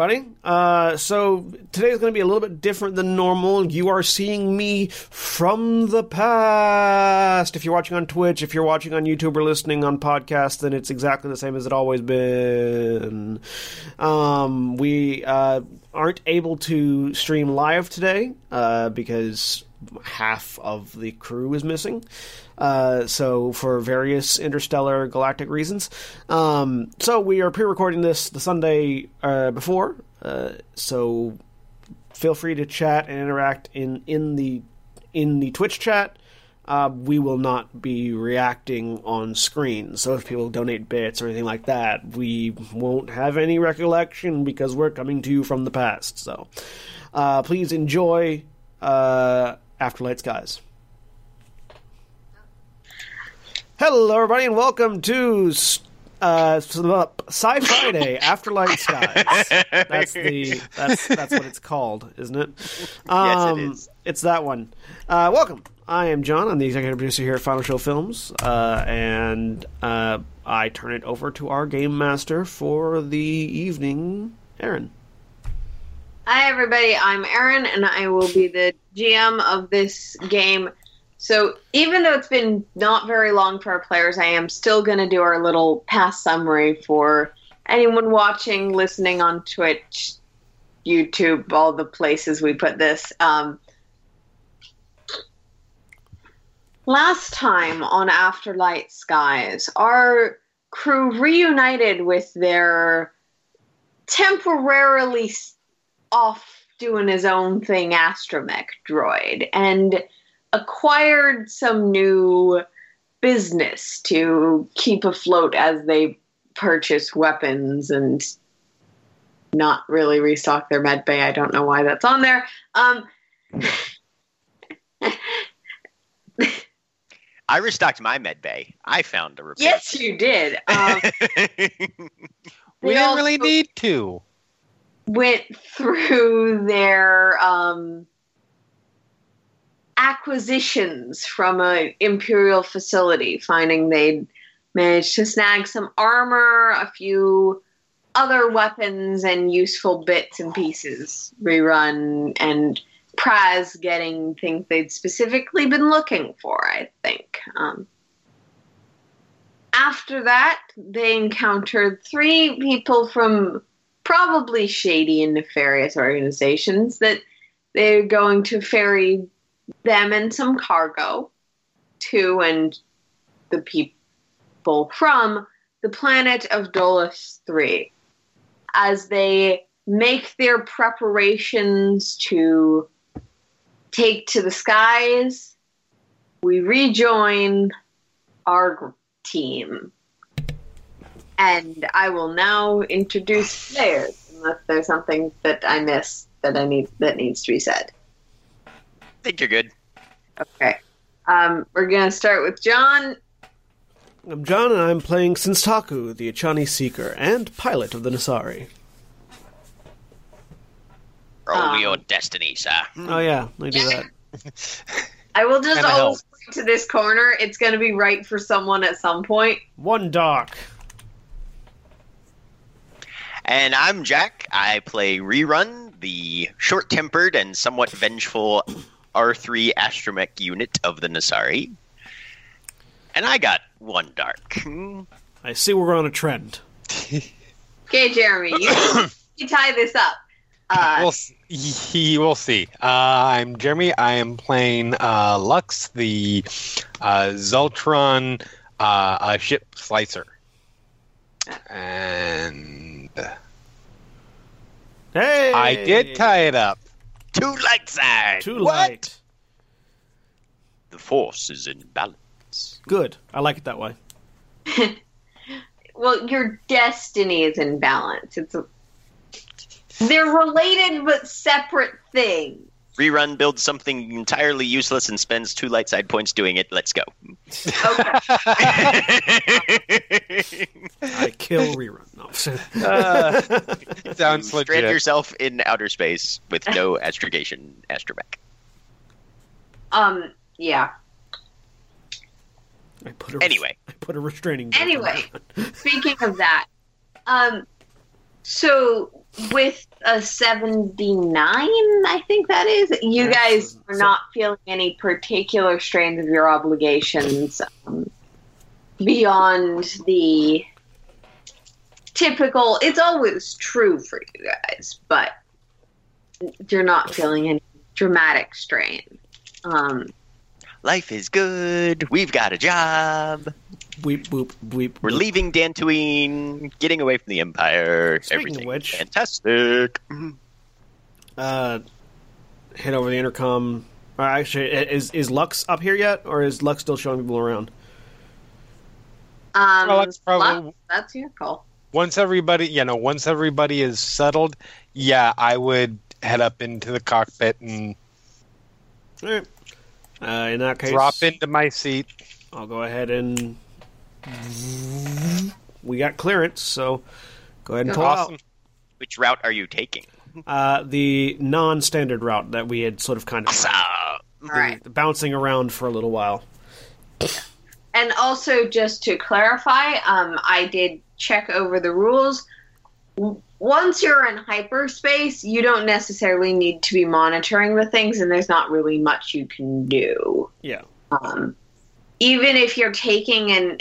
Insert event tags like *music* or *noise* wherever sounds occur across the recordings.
everybody. Uh, so today is going to be a little bit different than normal. You are seeing me from the past. If you're watching on Twitch, if you're watching on YouTube or listening on podcast, then it's exactly the same as it always been. Um, we uh, aren't able to stream live today uh, because half of the crew is missing. Uh, so for various interstellar galactic reasons. Um, so we are pre-recording this the Sunday uh, before. Uh, so feel free to chat and interact in in the in the Twitch chat. Uh, we will not be reacting on screen. So if people donate bits or anything like that, we won't have any recollection because we're coming to you from the past. So uh, please enjoy uh, Afterlight Skies. Hello, everybody, and welcome to uh, Sci Friday *laughs* Afterlight Skies. That's the that's that's what it's called, isn't it? Um, *laughs* Yes, it is. It's that one. Uh, welcome. I am John. I'm the executive producer here at Final Show Films, uh, and uh, I turn it over to our game master for the evening, Erin. Hi, everybody. I'm Erin, and I will be the GM of this game. So, even though it's been not very long for our players, I am still going to do our little past summary for anyone watching, listening on Twitch, YouTube, all the places we put this. Um, last time on Afterlight Skies, our crew reunited with their temporarily off doing his own thing astromech droid and acquired some new business to keep afloat as they purchase weapons and not really restock their med bay. I don't know why that's on there. Um, *laughs* I restocked my med bay. I found a repair. yes, you did. Um, *laughs* We they didn't really need to. went through their um, acquisitions from a imperial facility, finding they'd managed to snag some armor, a few other weapons, and useful bits and pieces. Rerun and Praz getting things they'd specifically been looking for. I think. Um, after that, they encountered three people from probably shady and nefarious organizations that they're going to ferry them and some cargo to and the people from the planet of Dolus 3 as they make their preparations to take to the skies we rejoin our team and I will now introduce players, unless there's something that I missed that I need that needs to be said. Think you're good. Okay. Um, we're gonna start with John. I'm John, and I'm playing Senstaku, the Echani Seeker and pilot of the Nasari. Roll Um, your destiny, sir. Oh yeah, I do that. I will just Kinda always point to this corner. It's gonna be right for someone at some point. One dock. And I'm Jack. I play Rerun, the short tempered and somewhat vengeful R3 astromech unit of the Nasari. And I got one dark. I see we're on a trend. *laughs* Okay, Jeremy, you, you tie this up. Uh, We'll s- he will see. Uh, I'm Jeremy. I am playing uh, Lux, the uh, Zeltron uh, uh, ship slicer, and Hey, I did tie it up. Two light side. Too What? light. The force is in balance. Good. I like it that way. *laughs* well, your destiny is in balance. It's a, they're related but separate things. Rerun builds something entirely useless and spends two light side points doing it. Let's go. Okay. *laughs* I kill rerun. No. *laughs* Sounds Strand legit. yourself in outer space with no *laughs* astrogation astromech. Um. Yeah. I put a Anyway. I put a restraining. Anyway. Speaking of that, um, So with a 79, I think that is, you Yes. guys are So- not feeling any particular strains of your obligations um, beyond the typical. It's always true for you guys, but you're not feeling any dramatic strain. Um, Life is good. We've got a job. Weep, boop, weep. We're boop. leaving Dantooine, getting away from the Empire. Speaking of Everything which- fantastic. Uh, hit over the intercom. Or actually, is is Lux up here yet, or is Lux still showing people around? um, Well, that's probably- Lux, that's your call. Once everybody, you know, once everybody is settled, yeah, I would head up into the cockpit and All right. Uh, in that case, drop into my seat. I'll go ahead and we got clearance, so go ahead and pull Awesome. Which route are you taking? uh, the non-standard route that we had sort of kind of So, All right. bouncing around for a little while. And also, just to clarify, um, I did check over the rules. Once you're in hyperspace, you don't necessarily need to be monitoring the things, and there's not really much you can do. Yeah. Um, even if you're taking an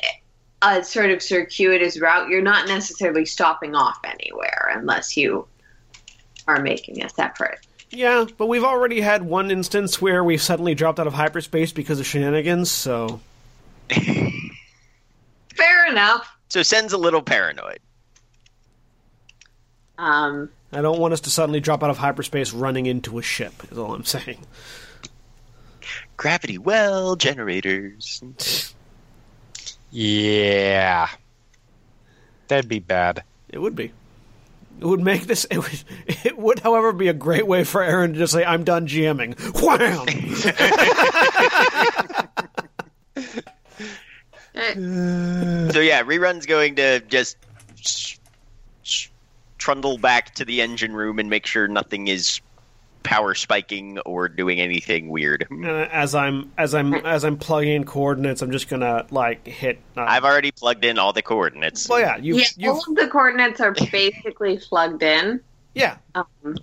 a sort of circuitous route, you're not necessarily stopping off anywhere unless you are making a separate. Yeah, but we've already had one instance where we've suddenly dropped out of hyperspace because of shenanigans, so *laughs* Fair enough. so Sen's a little paranoid. Um, I don't want us to suddenly drop out of hyperspace running into a ship, is all I'm saying. Gravity well generators. *laughs* Yeah, that'd be bad. It would be. It would make this. It would, it would, however, be a great way for Erin to just say, "I'm done GMing." Wham! *laughs* So yeah, rerun's going to just s- s- trundle back to the engine room and make sure nothing is power spiking or doing anything weird. Uh, as I'm as I'm *laughs* as I'm plugging in coordinates, I'm just gonna like hit. Uh, I've already plugged in all the coordinates. well, yeah, you yeah, you all of the coordinates are *laughs* basically plugged in. yeah. Um,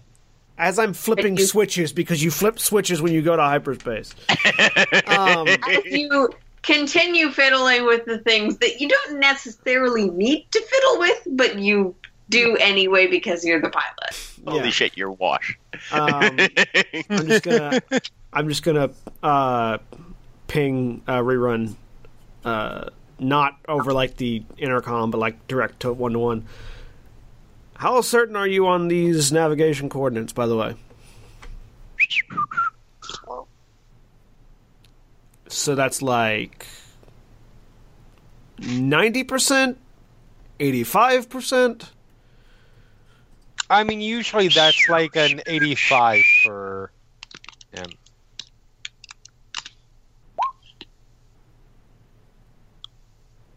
As I'm flipping you- switches because you flip switches when you go to hyperspace. *laughs* um, as you continue fiddling with the things that you don't necessarily need to fiddle with, but you do anyway because you're the pilot. Holy yeah. shit, you're wash. um, I'm just gonna I'm just gonna uh, ping uh, rerun, uh, not over like the intercom, but like direct to one to one. How certain are you on these navigation coordinates? By the way, so that's like ninety percent, eighty five percent. I mean, usually that's like an 85 for him.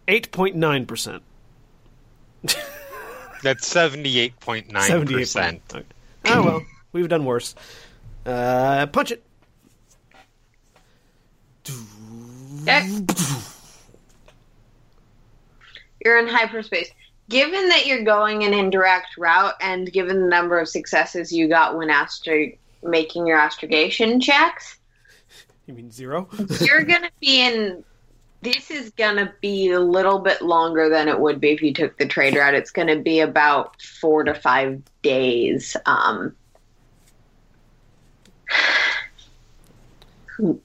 Eight point nine percent. *laughs* That's 78.9%. Oh well, we've done worse. Uh, punch it. Okay. You're in hyperspace. Given that you're going an indirect route, and given the number of successes you got when astro- making your astrogation checks, You mean zero? *laughs* you're gonna be in. This is gonna be a little bit longer than it would be if you took the trade route. It's gonna be about four to five days. Um,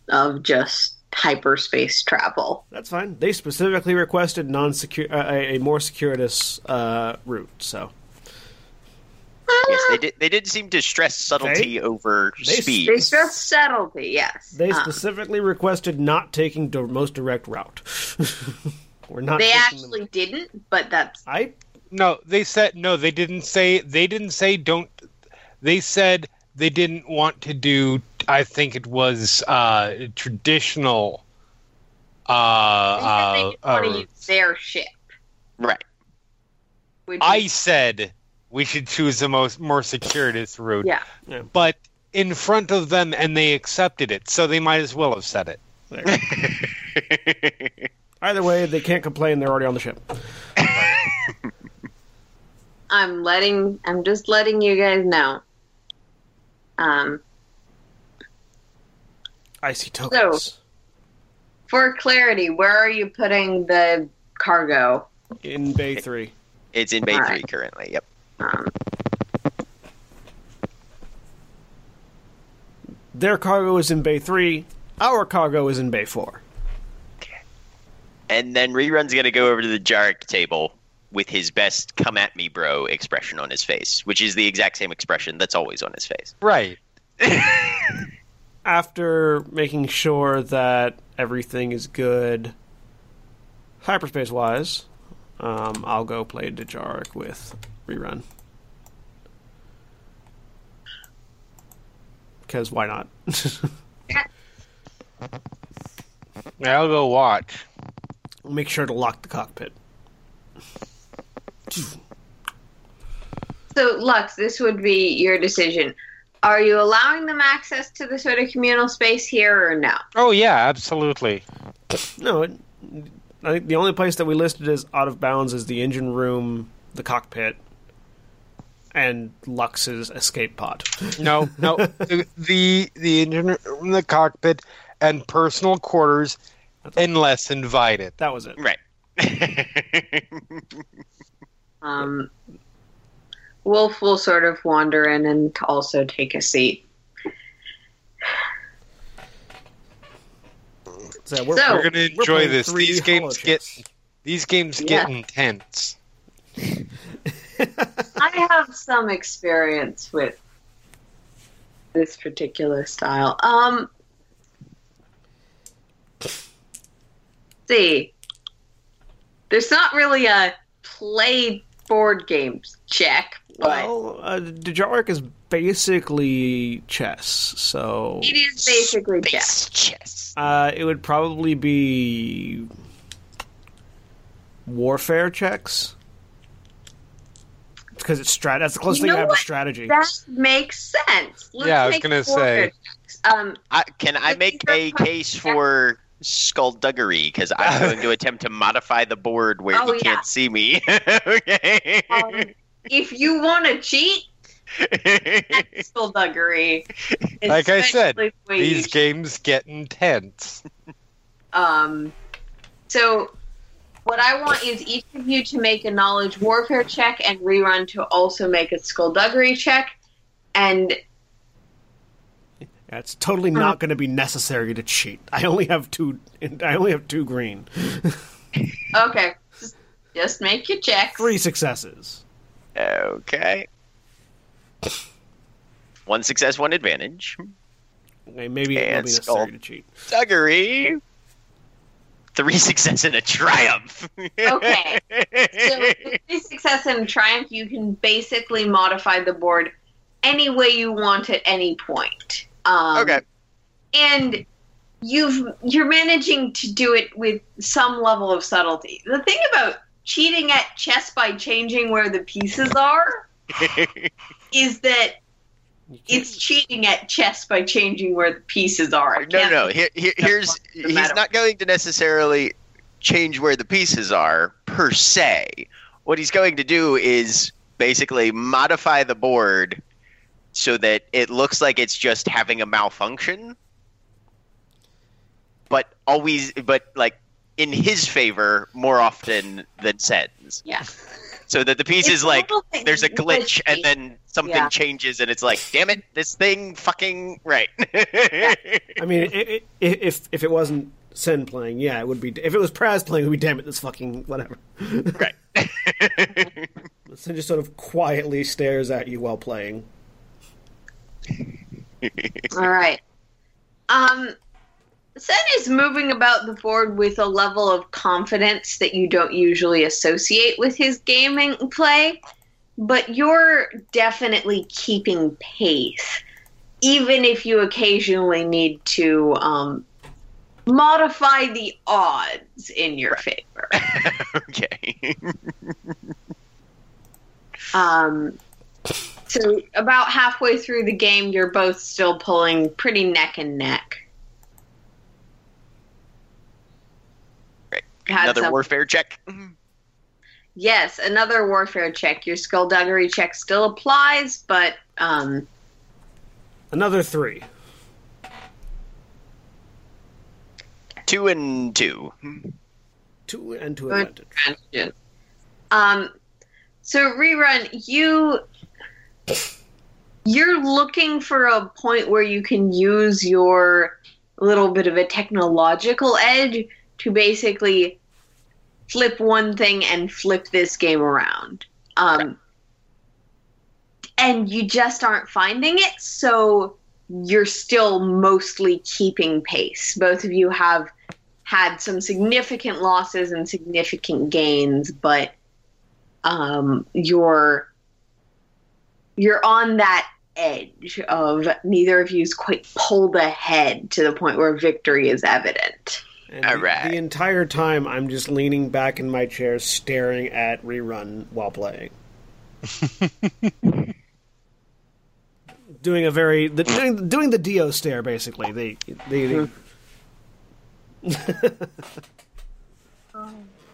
of just hyperspace travel. That's fine. They specifically requested non-secure, uh, a, a more circuitous uh, route. So Yes, they did. They did seem to stress subtlety over they- speed. They stress subtlety, yes. they Um, specifically requested not taking the most direct route. *laughs* We're not. they actually them- didn't, but that's I No, they said no. They didn't say. They didn't say don't. They said they didn't want to do. I think it was uh, traditional. they Uh, said uh, they just want to uh, use their ship. Right. Which I is- said we should choose the most more circuitous route. yeah. But in front of them, and they accepted it, so they might as well have said it. *laughs* either way, they can't complain. They're already on the ship. *laughs* I'm letting. I'm just letting you guys know. Um, I see tokens. So, for clarity, where are you putting the cargo? In Bay 3. It's in Bay All 3 right. currently. Yep. Um, Their cargo is in Bay 3. Our cargo is in Bay 4. And then Rerun's going to go over to the Jarek table with his best come at me bro expression on his face, which is the exact same expression that's always on his face. Right. *laughs* After making sure that everything is good hyperspace wise, um, I'll go play Dejarik with Rerun. Because why not? *laughs* I'll go watch. Make sure to lock the cockpit. So, Lux, this would be your decision. Are you allowing them access to the sort of communal space here, or no? Oh yeah, absolutely. No, it, I think the only place that we listed as out of bounds is the engine room, the cockpit, and Lux's escape pod. *laughs* No, no. the the the engine room, the cockpit, and personal quarters, unless invited. That was it. Right. *laughs* Um, Wolf will sort of wander in and also take a seat. So we're, So- We're gonna enjoy this. These games holochess. get these games Yeah. get intense. *laughs* I have some experience with this particular style. Um, see, there's not really a play board games check, but Well, uh, Dejarik is basically chess, so it is basically check. Base chess. uh, it would probably be warfare checks. Because it's strat. That's the closest You thing I have to strategy. That makes sense. Let's Yeah, I was gonna say. Um, I, can I make a case for skullduggery? Because I'm going to *laughs* attempt to modify the board where Oh, he yeah. can't see me. okay. *laughs* um, if you want to cheat, that's *laughs* skullduggery. Like I said, the These games get intense. Um, so, what I want is each of you to make a knowledge warfare check and rerun to also make a skullduggery check. And Yeah, it's totally uh-huh. not going to be necessary to cheat. I only have two. I only have two green. *laughs* okay, just, just make your check. Three successes. okay. One success, one advantage. Okay, maybe it will And be skull. necessary to cheat. Duggery. Three *laughs* success and a triumph. Okay. *laughs* So, with this success and a triumph, you can basically modify the board any way you want at any point. Um, okay. and you've you're managing to do it with some level of subtlety. The thing about cheating at chess by changing where the pieces are *laughs* is that it's cheating at chess by changing where the pieces are. No, no. Here, here, here's he's not going to necessarily change where the pieces are per se. What he's going to do is basically modify the board so that it looks like it's just having a malfunction, but always, but like in his favor more often than Sen's. Yeah. So that the piece It's is like there's a glitch and cheat. then something Yeah. changes and it's like, damn it, this thing fucking right. I mean, i i if if it wasn't Sen playing, yeah, it would be. If it was Praz playing, it would be damn it, this fucking whatever. right. *laughs* Sen just sort of quietly stares at you while playing. All right. Um, Sen is moving about the board with a level of confidence that you don't usually associate with his gaming play, but you're definitely keeping pace, even if you occasionally need to um, modify the odds in your favor. *laughs* okay. Um, so about halfway through the game, you're both still pulling pretty neck and neck. Right. Another some- warfare check. yes, another warfare check. Your skullduggery check still applies, but um, Another three. Two and two. Two and two advantage. Um, so rerun, you you're looking for a point where you can use your little bit of a technological edge to basically flip one thing and flip this game around. Um, and you just aren't finding it, so you're still mostly keeping pace. Both of you have had some significant losses and significant gains, but um, you're you're on that edge of neither of you's quite pulled ahead to the point where victory is evident. And All the- right. the entire time, I'm just leaning back in my chair, staring at rerun while playing. *laughs* doing a very the, doing, doing the Dio stare, basically. The the,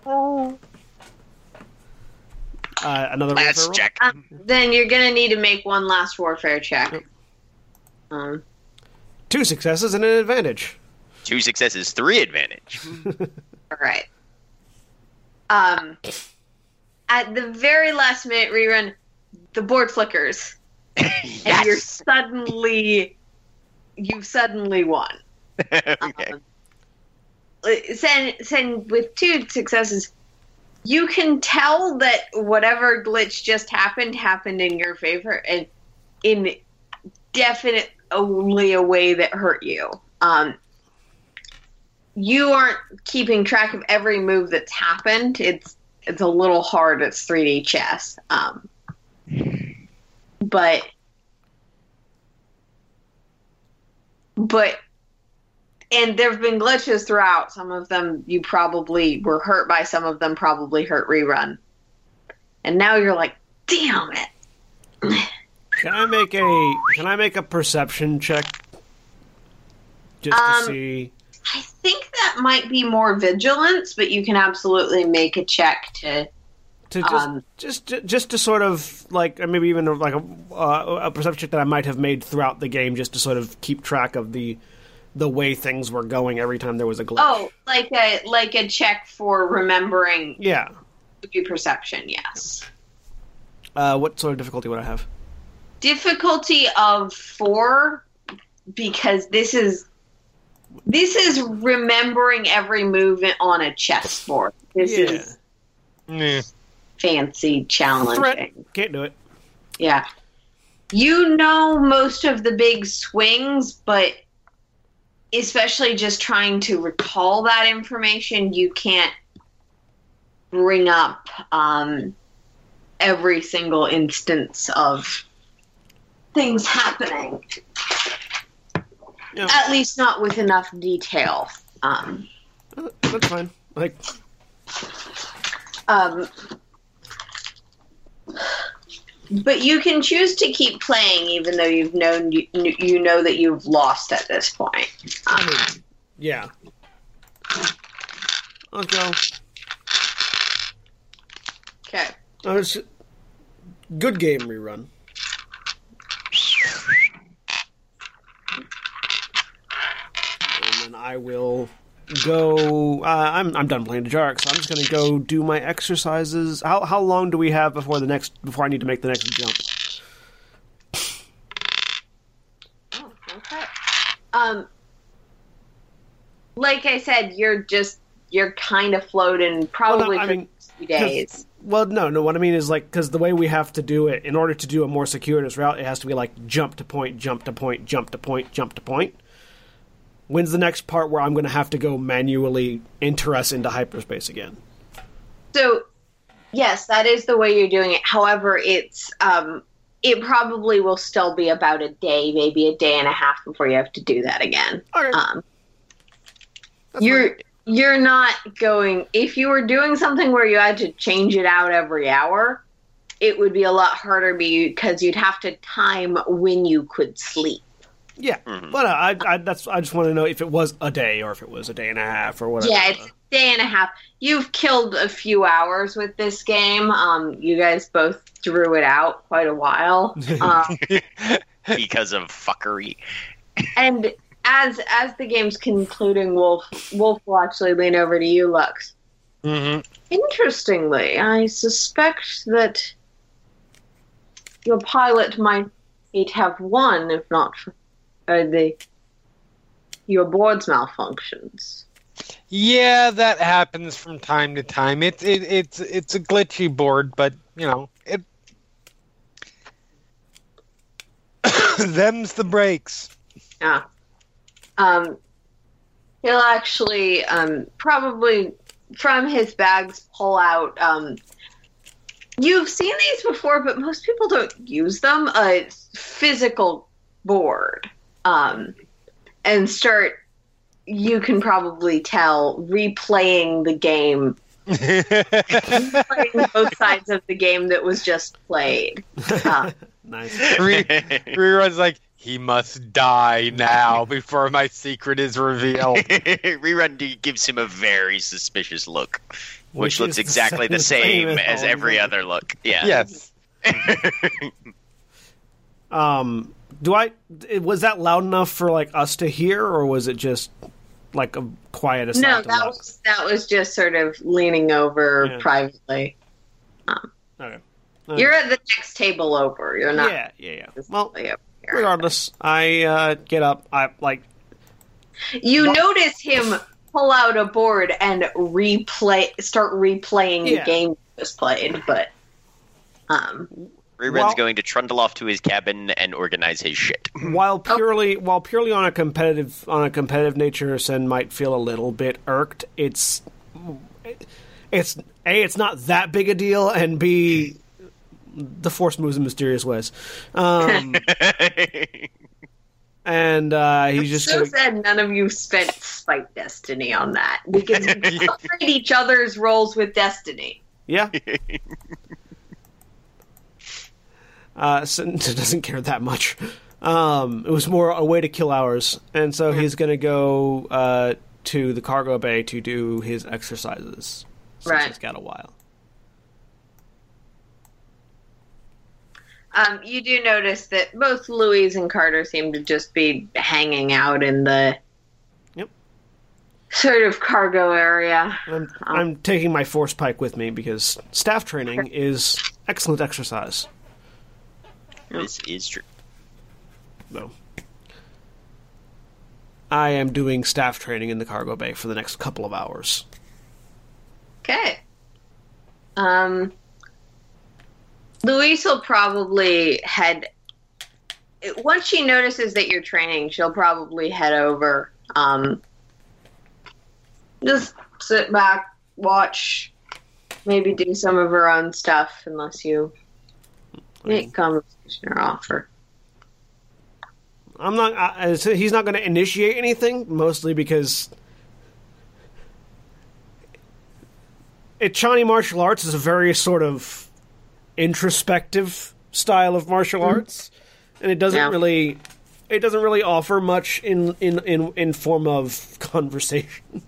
the uh, another Last warfare roll? check. Um, then you're gonna need to make one last warfare check. Um, Two successes and an advantage. Two successes, three advantage. *laughs* all right. Um, at the very last minute rerun, the board flickers. *laughs* and you're suddenly you've suddenly won. *laughs* okay. Um, send send with two successes. You can tell that whatever glitch just happened happened in your favor and in definite only a way that hurt you. Um, you aren't keeping track of every move that's happened. It's it's a little hard. It's 3D chess. Um, but but and there have been glitches throughout. Some of them you probably were hurt by. Some of them probably hurt rerun. And now you're like, damn it. Can I make a Can I make a perception check? Just to Um, see. I think that might be more vigilance, but you can absolutely make a check to. to just, Um, just just to sort of like uh, maybe even like a, uh, a perception check that I might have made throughout the game, just to sort of keep track of the the way things were going every time there was a glitch. Oh, like a like a check for remembering yeah. movie perception. Yes. Uh, what sort of difficulty would I have? difficulty of four because this is this is remembering every movement on a chessboard. This Yeah. is Yeah. fancy, challenging. Threat. Can't do it. Yeah. You know most of the big swings, but especially just trying to recall that information, you can't bring up um, every single instance of things happening. Yeah. At least not with enough detail. Um, That's fine. Like Um, but you can choose to keep playing even though you've known you, you know that you've lost at this point. I mean, yeah. Let's go. Okay. Uh, it's good game rerun. And then I will go. Uh, I'm I'm done playing Dejarik, so I'm just gonna go do my exercises. How how long do we have before the next before I need to make the next jump? Oh, okay. Um, like I said, you're just you're kind of floating probably I for mean, the few days. Well, no, no. What I mean is like because the way we have to do it, in order to do a more circuitous route, it has to be like jump to point, jump to point, jump to point, jump to point. When's the next part where I'm going to have to go manually enter us into hyperspace again? So, yes, that is the way you're doing it. However, it's um, it probably will still be about a day, maybe a day and a half before you have to do that again. Okay, Um, you're fine. you're not going if you were doing something where you had to change it out every hour it would be a lot harder because you'd have to time when you could sleep yeah. Mhm. But uh, I, I that's I just want to know if it was a day or if it was a day and a half or whatever. yeah it's a day and a half. You've killed a few hours with this game. Um, you guys both drew it out quite a while. *laughs* Um, because of fuckery. and as as the game's concluding, Wolf Wolf will actually lean over to you, Lux. hmm Interestingly, I suspect that your pilot might have won, if not for uh, the your board's malfunctions. Yeah, that happens from time to time. It, it it's it's a glitchy board, but you know it. *coughs* them's the breaks. Yeah. Um, he'll actually um, probably from his bags pull out. Um, you've seen these before, but most people don't use them. A physical board, um, and start. You can probably tell replaying the game, *laughs* playing both sides of the game that was just played. Uh, nice. *laughs* Re- Rerun's like he must die now before my secret is revealed. *laughs* Rerun D gives him a very suspicious look, which, Which looks exactly the same- same, same as as every other look. Yeah. yes. Um, do I? Was that loud enough for like us to hear, or was it just like a quiet aside? no, that was that was just sort of leaning over Yeah. privately. okay. You're at the next table over. You're not. yeah, yeah, yeah. Well, here. regardless, I uh, get up. I like you What- notice him pull out a board and replay, start replaying Yeah. the game that was played. But um, Rerun's Well- going to trundle off to his cabin and organize his shit. while purely while purely on a competitive on a competitive nature, Sen might feel a little bit irked. It's it's a it's not that big a deal, and b the force moves in mysterious ways. Um, *laughs* and uh, he's just so gonna, sad none of you spent spite destiny on that because you upgrade each other's roles with destiny. yeah. *laughs* Uh, *laughs* doesn't care that much. Um, it was more a way to kill hours, and so he's going to go uh, to the cargo bay to do his exercises. Since Right. He's got a while. Um, you do notice that both Louise and Carter seem to just be hanging out in the Yep. sort of cargo area. I'm, I'm taking my force pike with me because staff training is excellent exercise. This is true. No. I am doing staff training in the cargo bay for the next couple of hours. Okay. Um, Louise will probably head. Once she notices that you're training, she'll probably head over. Um, just sit back, watch, maybe do some of her own stuff, unless you make conversation or offer. I'm not. I, he's not going to initiate anything, mostly because Echani martial arts is a very sort of introspective style of martial arts, and it doesn't Yeah. really. It doesn't really offer much in in in, in form of *laughs* conversation.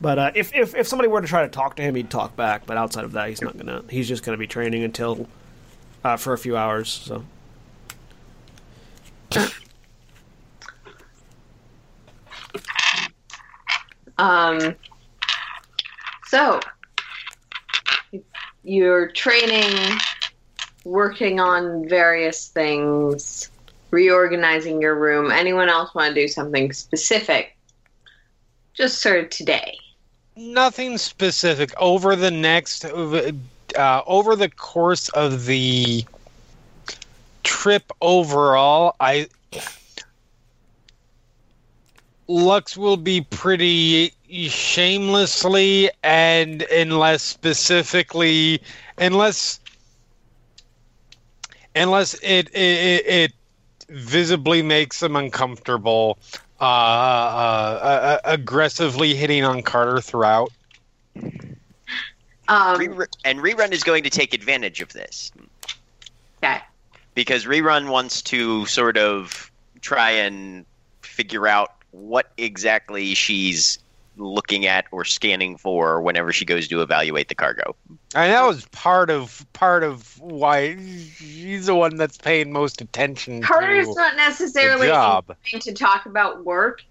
But uh, if, if if somebody were to try to talk to him, he'd talk back. But outside of that, he's not gonna. He's just gonna be training until uh, for a few hours. So Um, so you're training, working on various things, reorganizing your room. Anyone else want to do something specific? Just sort of today. Nothing specific. Over the next, uh, over the course of the trip overall, I Lux will be pretty shamelessly and unless specifically unless unless it it, it, visibly makes them uncomfortable uh, uh, uh, aggressively hitting on Carter throughout. Um, Re- and Rerun is going to take advantage of this okay. because Rerun wants to sort of try and figure out what exactly she's looking at or scanning for whenever she goes to evaluate the cargo. And that was part of part of why she's the one that's paying most attention Carter's to not the necessarily job. to talk about work,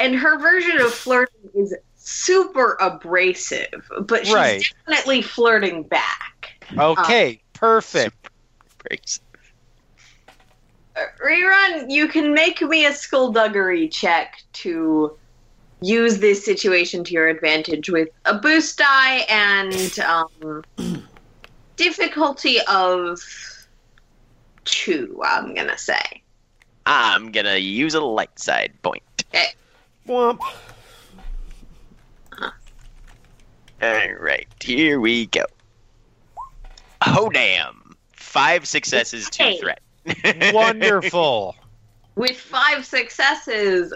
and her version of flirting is super abrasive, but she's Right. definitely flirting back. Okay, perfect. Breaks. Uh, Rerun, you can make me a skullduggery check to use this situation to your advantage with a boost die and um, *clears throat* difficulty of two, I'm going to say. I'm gonna use a light side point. Womp. All right, here we go. Oh damn! Five successes, two Hey. threat. *laughs* Wonderful. With five successes,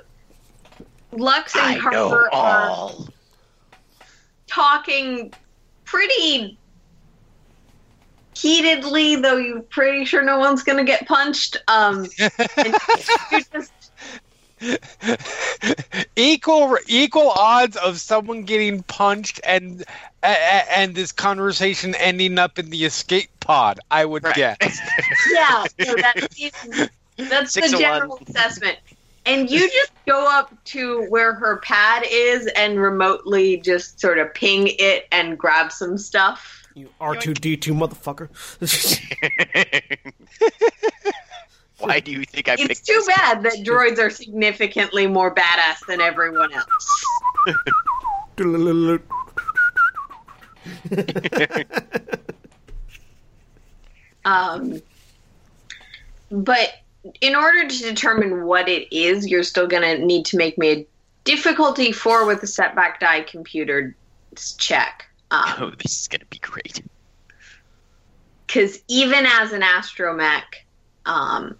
Lux and I know Carter are all. talking pretty heatedly, though you're pretty sure no one's going to get punched. Um, *laughs* and you just *laughs* equal equal odds of someone getting punched and a- a- and this conversation ending up in the escape pod. I would Right. guess. *laughs* yeah, so that is, that's the general one. assessment. And you just go up to where her pad is and remotely just sort of ping it and grab some stuff. You R2D2 motherfucker. *laughs* Why do you think I It's picked It's too bad that droids are significantly more badass than everyone else. Um, but in order to determine what it is, you're still going to need to make me a difficulty four with a setback die computer check. Oh, Um, this is gonna be great. Because even as an astromech, um,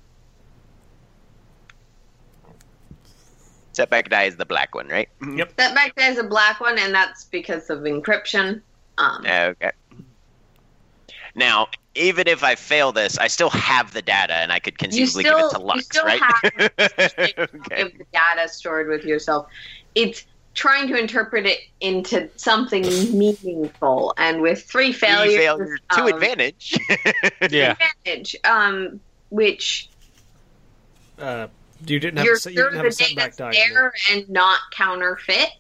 Setback die is the black one, right? Yep. setback die is a black one, and that's because of encryption. Um, Okay. Now, even if I fail this, I still have the data, and I could conceivably give it still- to you Lux, still right? have *laughs* okay. of the data stored with yourself. It's trying to interpret it into something *laughs* meaningful, and with three Three failures, failures to um, advantage. *laughs* Yeah. advantage, um, which Uh, you didn't have, you're a, se- you sure didn't the have a setback data's die. there and not counterfeit,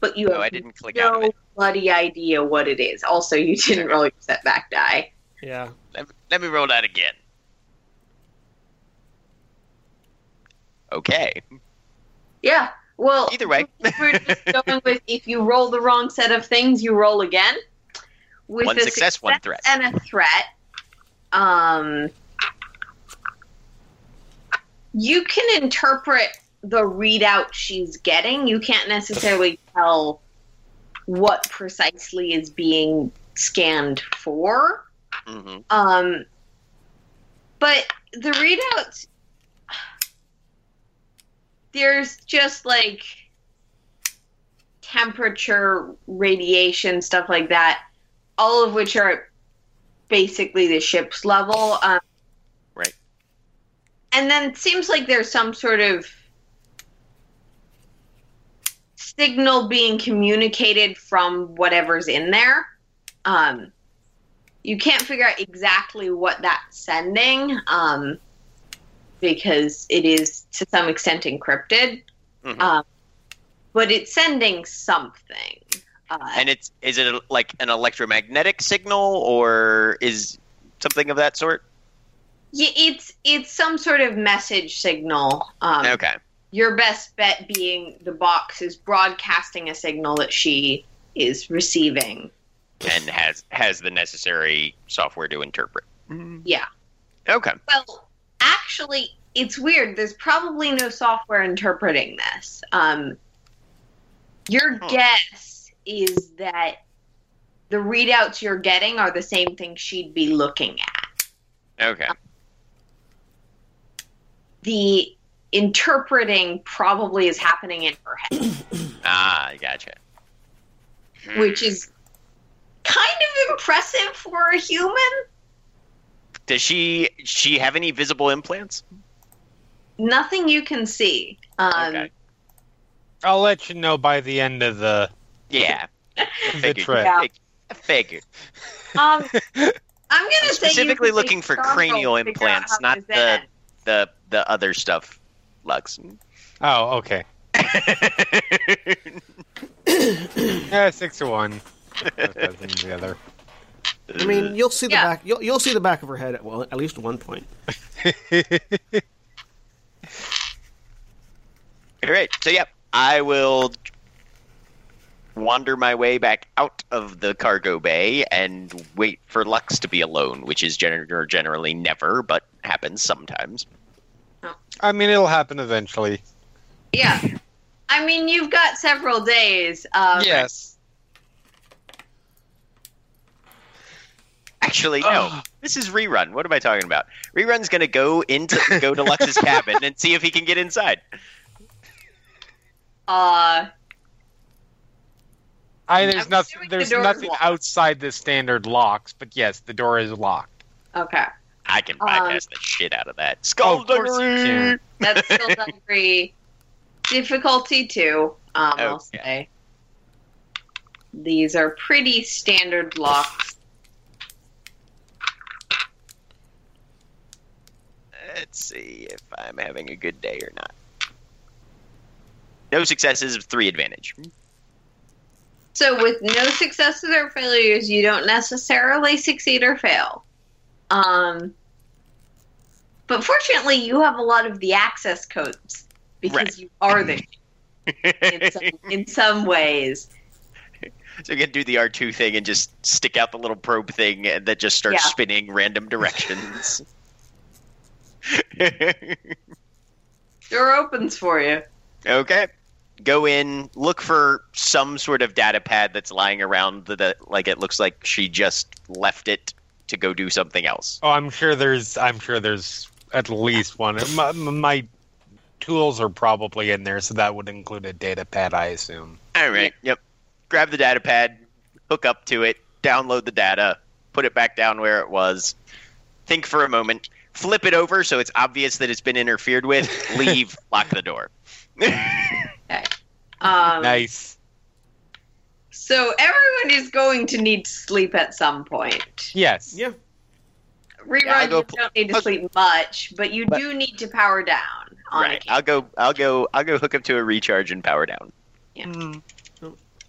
but you no, have I didn't click out of no it. bloody idea what it is. Also, you didn't roll your setback die. Yeah. Let, let me roll that again. Okay. Yeah. Well, Either way. we're just going with if you roll the wrong set of things, you roll again. With One a success, one threat. and a threat. Um, you can interpret the readout she's getting. You can't necessarily *sighs* tell what precisely is being scanned for. hmm Um, but the readouts, there's just like temperature, radiation, stuff like that, all of which are basically the ship's level. Um. And then it seems like there's some sort of signal being communicated from whatever's in there. Um, you can't figure out exactly what that's sending um, because it is to some extent encrypted. Mhm. Um, but it's sending something. Uh, And it's is it a, like an electromagnetic signal or is something of that sort? Yeah, it's it's some sort of message signal. Um, okay. Your best bet being the box is broadcasting a signal that she is receiving. And has has the necessary software to interpret. Yeah. Okay. Well, actually, it's weird. There's probably no software interpreting this. Um, your Huh. guess is that the readouts you're getting are the same thing she'd be looking at. Okay. The interpreting probably is happening in her head, *clears throat* Ah, I gotcha. Which is kind of impressive for a human. Does she she have any visible implants? Nothing you can see. Um, Okay. I'll let you know by the end of the Yeah, *laughs* the figured. trip. Yeah. I figured. Um, I'm gonna say Specifically looking for cranial implants, not the zen. the the other stuff. Lux. Oh, okay. *laughs* Yeah, six to one. Doesn't the other. I mean, you'll see the Yeah. back. You'll, you'll see the back of her head at well, at least one point. *laughs* All right. So yeah, I will wander my way back out of the cargo bay and wait for Lux to be alone, which is gener- generally never, but happens sometimes. I mean, it'll happen eventually. Yeah. I mean, you've got several days. Um, yes. Actually, no. Ugh. *gasps* This is rerun. What am I talking about? Rerun's gonna go into go to Lux's cabin and see if he can get inside. Uh, I there's I'm nothing assuming the there's nothing locked. outside the standard locks, but yes, the door is locked. okay. I can Um, bypass the shit out of that. Oh, of course you Skullduggery! can. That's still delivery difficulty two. Um, I'll say these are pretty standard locks. Let's see if I'm having a good day or not. No successes, three advantage. So with no successes or failures, you don't necessarily succeed or fail. Um, but fortunately, you have a lot of the access codes because Right. you are the in some, *laughs* in some ways. So you can do the R2 thing and just stick out the little probe thing that just starts Yeah. spinning random directions. *laughs* Door opens for you. okay. Go in, look for some sort of data pad that's lying around the like it looks like she just left it to go do something else. Oh, I'm sure there's I'm sure there's at least one. My, my tools are probably in there, so that would include a data pad, I assume. All right. Yep. Grab the data pad, hook up to it, download the data, put it back down where it was. Think for a moment, flip it over so it's obvious that it's been interfered with. *laughs* Leave, lock the door. Um, nice. So everyone is going to need to sleep at some point. Yes. Yeah. Rerun, Yeah, you pl- don't need to sleep much, but you But- do need to power down. On right. I'll go. I'll go. I'll go hook up to a recharge and power down.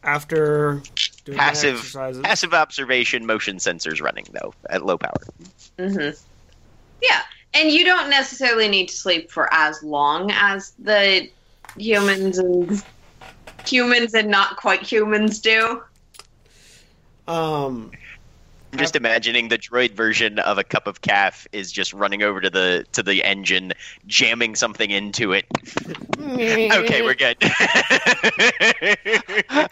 After doing my Passive- exercises, Passive observation, motion sensors running though at low power. Mm-hmm. Yeah, and you don't necessarily need to sleep for as long as the humans and humans and not quite humans do. um, I'm just imagining the droid version of a cup of caf is just running over to the to the engine, jamming something into it. *laughs* Okay, we're good. *laughs*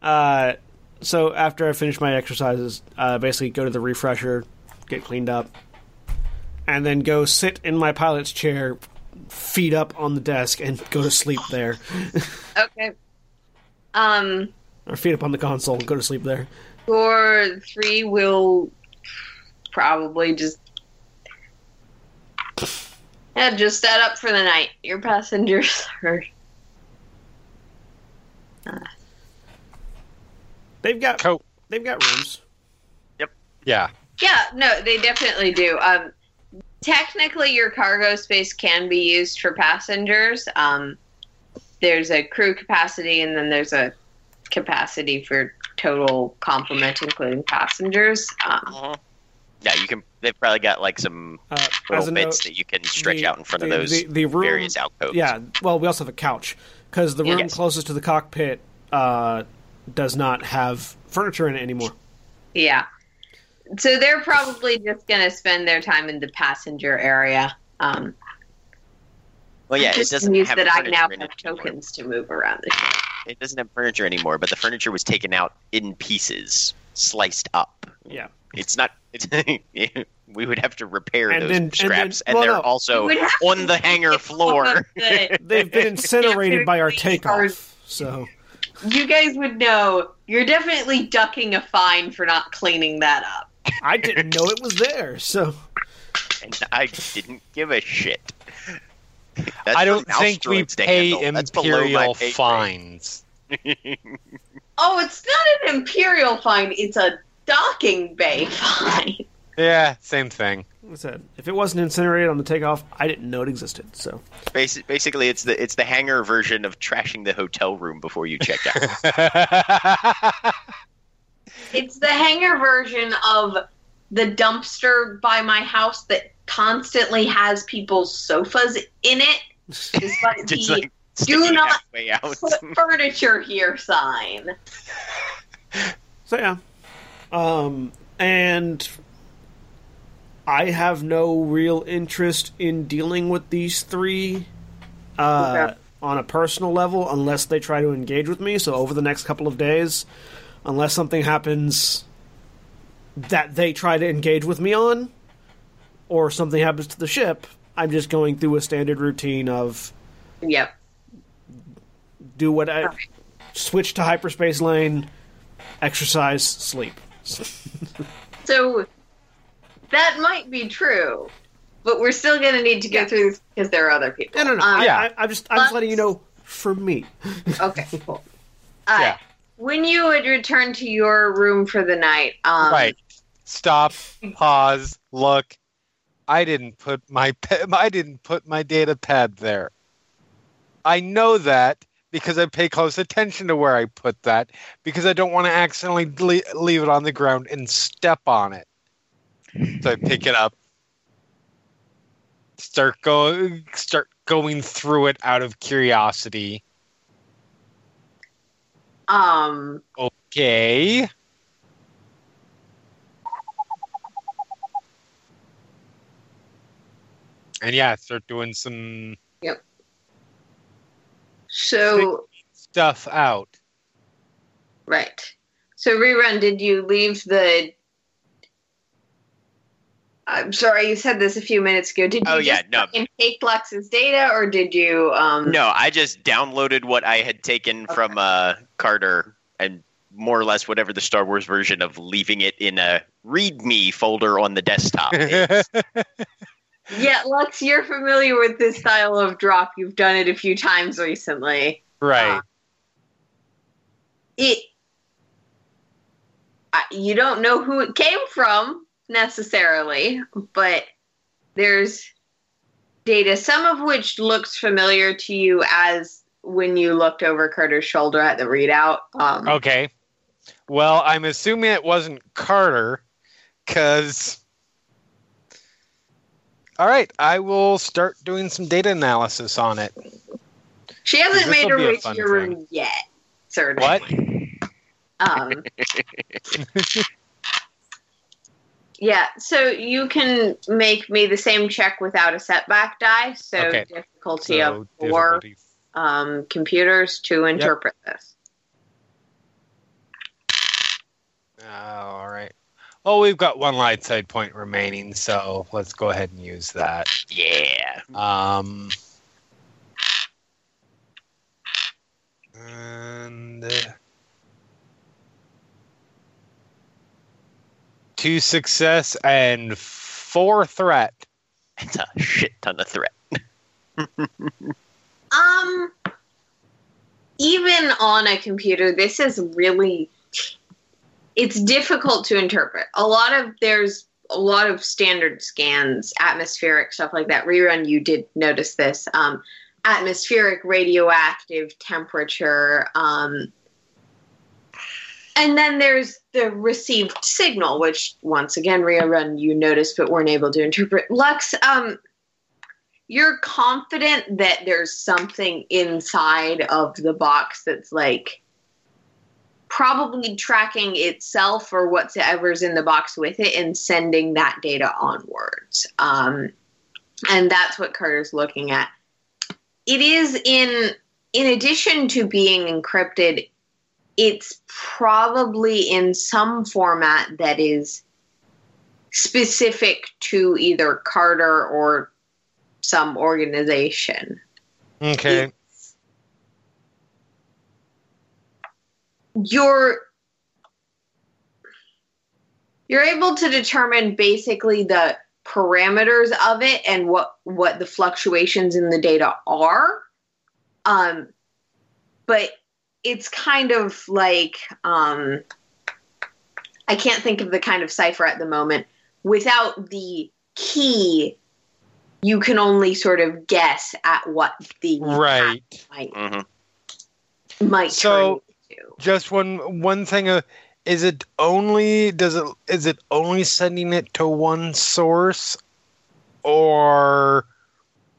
Uh, so after I finish my exercises, uh, basically go to the refresher, get cleaned up, and then go sit in my pilot's chair, feet up on the desk, and go to sleep there, *laughs* Okay. Um, or feet up on the console and go to sleep there. your three will probably just yeah, just set up for the night. Your passengers *laughs* are They've got Co- they've got rooms. Yep. Yeah. Yeah, no, they definitely do. Um, technically, your cargo space can be used for passengers. Um, there's a crew capacity, and then there's a capacity for total complement, including passengers. Um, Uh-huh. Yeah, you can. They've probably got like some Uh, little bits note, that you can stretch the- out in front of those the, the room, various alcoves. Yeah, well, we also have a couch because the room Yes. closest to the cockpit uh, does not have furniture in it anymore. yeah. So they're probably just going to spend their time in the passenger area. Um, Well, yeah, it doesn't news have that I furniture now have it anymore. tokens to move around the ship. It doesn't have furniture anymore, but the furniture was taken out in pieces, sliced up. Yeah, It's not. It's, *laughs* we would have to repair And those then- and scraps, then- and, well, they're no. also You would have on the hangar floor. *laughs* the- they've been incinerated by our Definitely takeoff. So you guys would know you're definitely ducking a fine for not cleaning that up. I didn't know it was there. So and I didn't give a shit. That's I don't think we mouse droids to pay handle. That's below my imperial pay fines. *laughs* Oh, it's not an imperial fine. It's a docking bay fine. Yeah, same thing. Like I said, if it wasn't incinerated on the takeoff, I didn't know it existed. So Basi- Basically, it's the it's the hangar version of trashing the hotel room before you check out. *laughs* It's the hanger version of the dumpster by my house that constantly has people's sofas in it, despite *laughs* Just the like sticking not out. put furniture here sign. So yeah, um, and I have no real interest in dealing with these three uh, Okay. on a personal level unless they try to engage with me. So over the next couple of days, unless something happens that they try to engage with me on, or something happens to the ship, I'm just going through a standard routine of Yep. do what I Okay. switch to hyperspace lane, exercise, sleep. So that might be true, but we're still going to need to go Yeah. through this because there are other people. No, no, no. Um, I, Yeah. I, I'm just, I'm just letting you know. For me, Okay, cool. Uh, Yeah. When you would return to your room for the night, um, right. Stop. Pause. Look. I didn't put my *laughs* pe- I didn't put my data pad there. I know that because I pay close attention to where I put that because I don't want to accidentally le- leave it on the ground and step on it. So I pick it up, start go start going through it out of curiosity. Um, Okay. And yeah, start doing some Yep. so stuff out. right. So rerun. Did you leave the? I'm sorry, you said this a few minutes ago. Did you Oh, yeah, no. fucking take Lux's data, or did you? Um, No, I just downloaded what I had taken from uh, Carter and more or less whatever the Star Wars version of leaving it in a README folder on the desktop. *laughs* is. Yeah, Lux, you're familiar with this style of drop. You've done it a few times recently. right. Um, it I- you don't know who it came from necessarily but there's data some of which looks familiar to you as when you looked over carter's shoulder at the readout um, Okay. Well, I'm assuming it wasn't Carter, because. All right, I will start doing some data analysis on it. she hasn't made her way to your thing. room yet certainly What? um, *laughs* yeah so you can make me the same check without a setback die so Okay. difficulty So, of four difficulty um, computers to interpret this. Oh, all right. Well, we've got one light side point remaining, so let's go ahead and use that. yeah. Um, and uh, two success and four threat. It's a shit ton of threat. *laughs* Um, even on a computer, this is really it's difficult to interpret. A lot of there's a lot of standard scans, atmospheric stuff like that. Rerun, you did notice this. Um, atmospheric, radioactive, temperature. Um, and then there's the received signal, which once again, rerun, you noticed but weren't able to interpret. Lux, um, you're confident that there's something inside of the box that's like probably tracking itself or whatever's in the box with it and sending that data onwards. Um, and that's what Carter's looking at. It is in in addition to being encrypted, it's probably in some format that is specific to either Carter or some organization. Okay. You're you're able to determine basically the parameters of it and what what the fluctuations in the data are. Um, but it's kind of like um, I can't think of the kind of cipher at the moment. Without the key, you can only sort of guess at what the Right. might hmm might So- turn into. Just one one thing. Uh, is it only does it is it only sending it to one source, or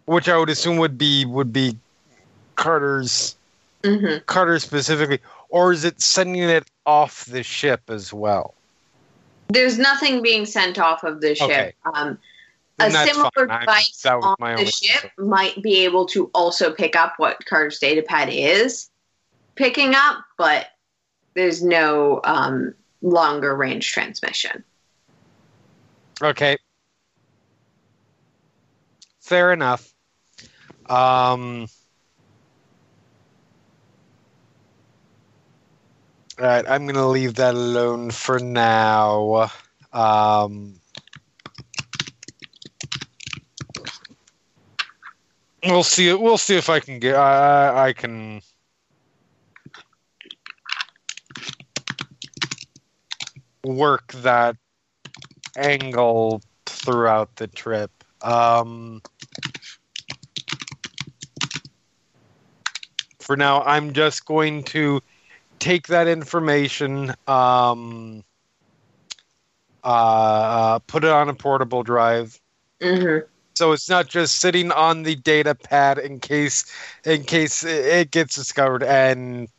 which I would assume would be would be Carter's hmm Carter specifically, or is it sending it off the ship as well? There's nothing being sent off of the ship. Okay. Um, Then a similar device on the ship concern. might be able to also pick up what Carter's datapad is picking up, but there's no um, longer range transmission. Okay. Fair enough. Um, all right, I'm going to leave that alone for now. Um, we'll see. We'll see if I can get. I I can. Work that angle throughout the trip. Um, for now, I'm just going to take that information, um, uh, put it on a portable drive, hmm so it's not just sitting on the data pad in case in case it gets discovered, and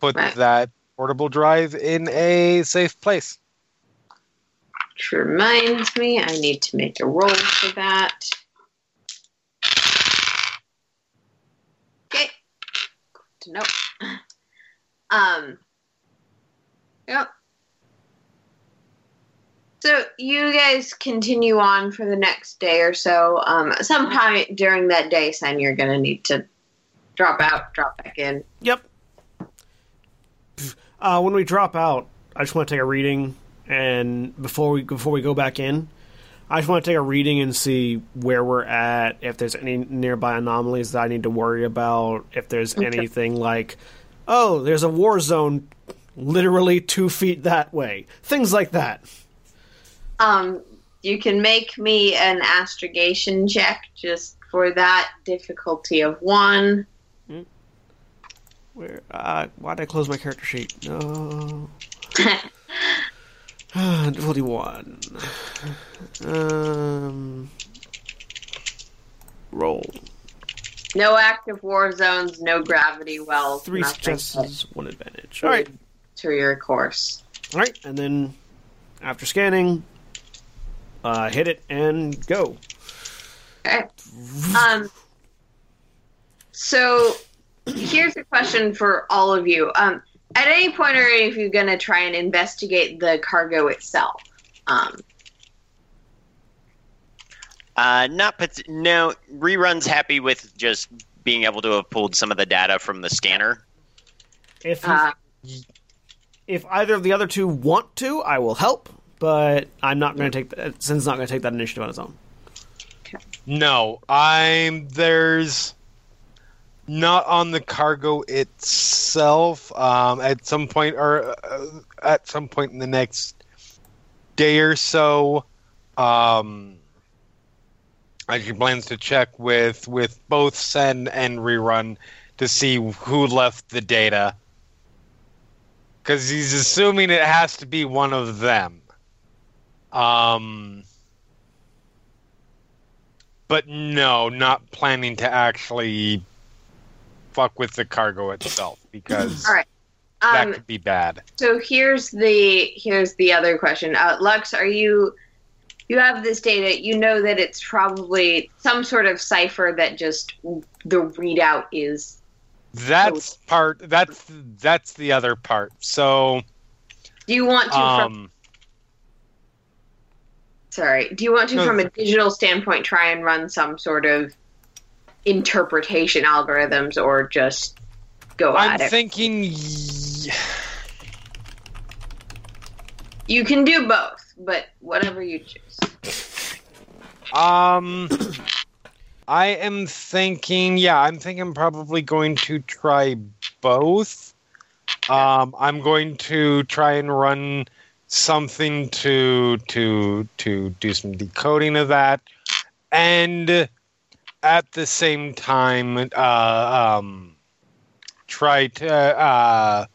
put Right. that portable drive in a safe place. Which reminds me, I need to make a roll for that. Okay. Good to know. Um. Yep. So you guys continue on for the next day or so. Um, sometime during that day, Sen, you're gonna need to drop out, drop back in. Yep. Uh, when we drop out, I just want to take a reading, and before we before we go back in, I just want to take a reading and see where we're at. If there's any nearby anomalies that I need to worry about. If there's Okay. anything like, oh, there's a war zone, literally two feet that way. Things like that. Um, you can make me an astrogation check just for that difficulty of one. Where? Uh, why did I close my character sheet? No. *laughs* *sighs* Difficulty one. Um. Roll. no active war zones, no gravity wells, Three successes, one advantage. All right, to your course. all right, and then after scanning, uh, hit it and go. Okay. Um. So here's a question for all of you. Um, at any point, are any of you going to try and investigate the cargo itself? Um, Uh, not pat- no. Rerun's happy with just being able to have pulled some of the data from the scanner. If you- uh, if either of the other two want to, I will help. But I'm not going to take that. Sin's not going to take that initiative on its own. No, I'm there's not on the cargo itself. Um, at some point, or uh, at some point in the next day or so, um, she plans to check with with both Sen and Rerun to see who left the data, because he's assuming it has to be one of them. Um but no, not planning to actually fuck with the cargo itself *clears throat* because all right. that Um, could be bad. So here's the here's the other question. Uh, Lux, are you you have this data? You know that it's probably some sort of cipher that just the readout is. That's part. That's that's the other part. So, Do you want to from um, sorry? Do you want to No, from a digital standpoint try and run some sort of interpretation algorithms or just go on? I'm at it? thinking. y- you can do both, but whatever you choose. Um, I am thinking. Yeah, I'm thinking I'm probably going to try both. Um, I'm going to try and run something to to to do some decoding of that, and at the same time, uh, um, try to uh,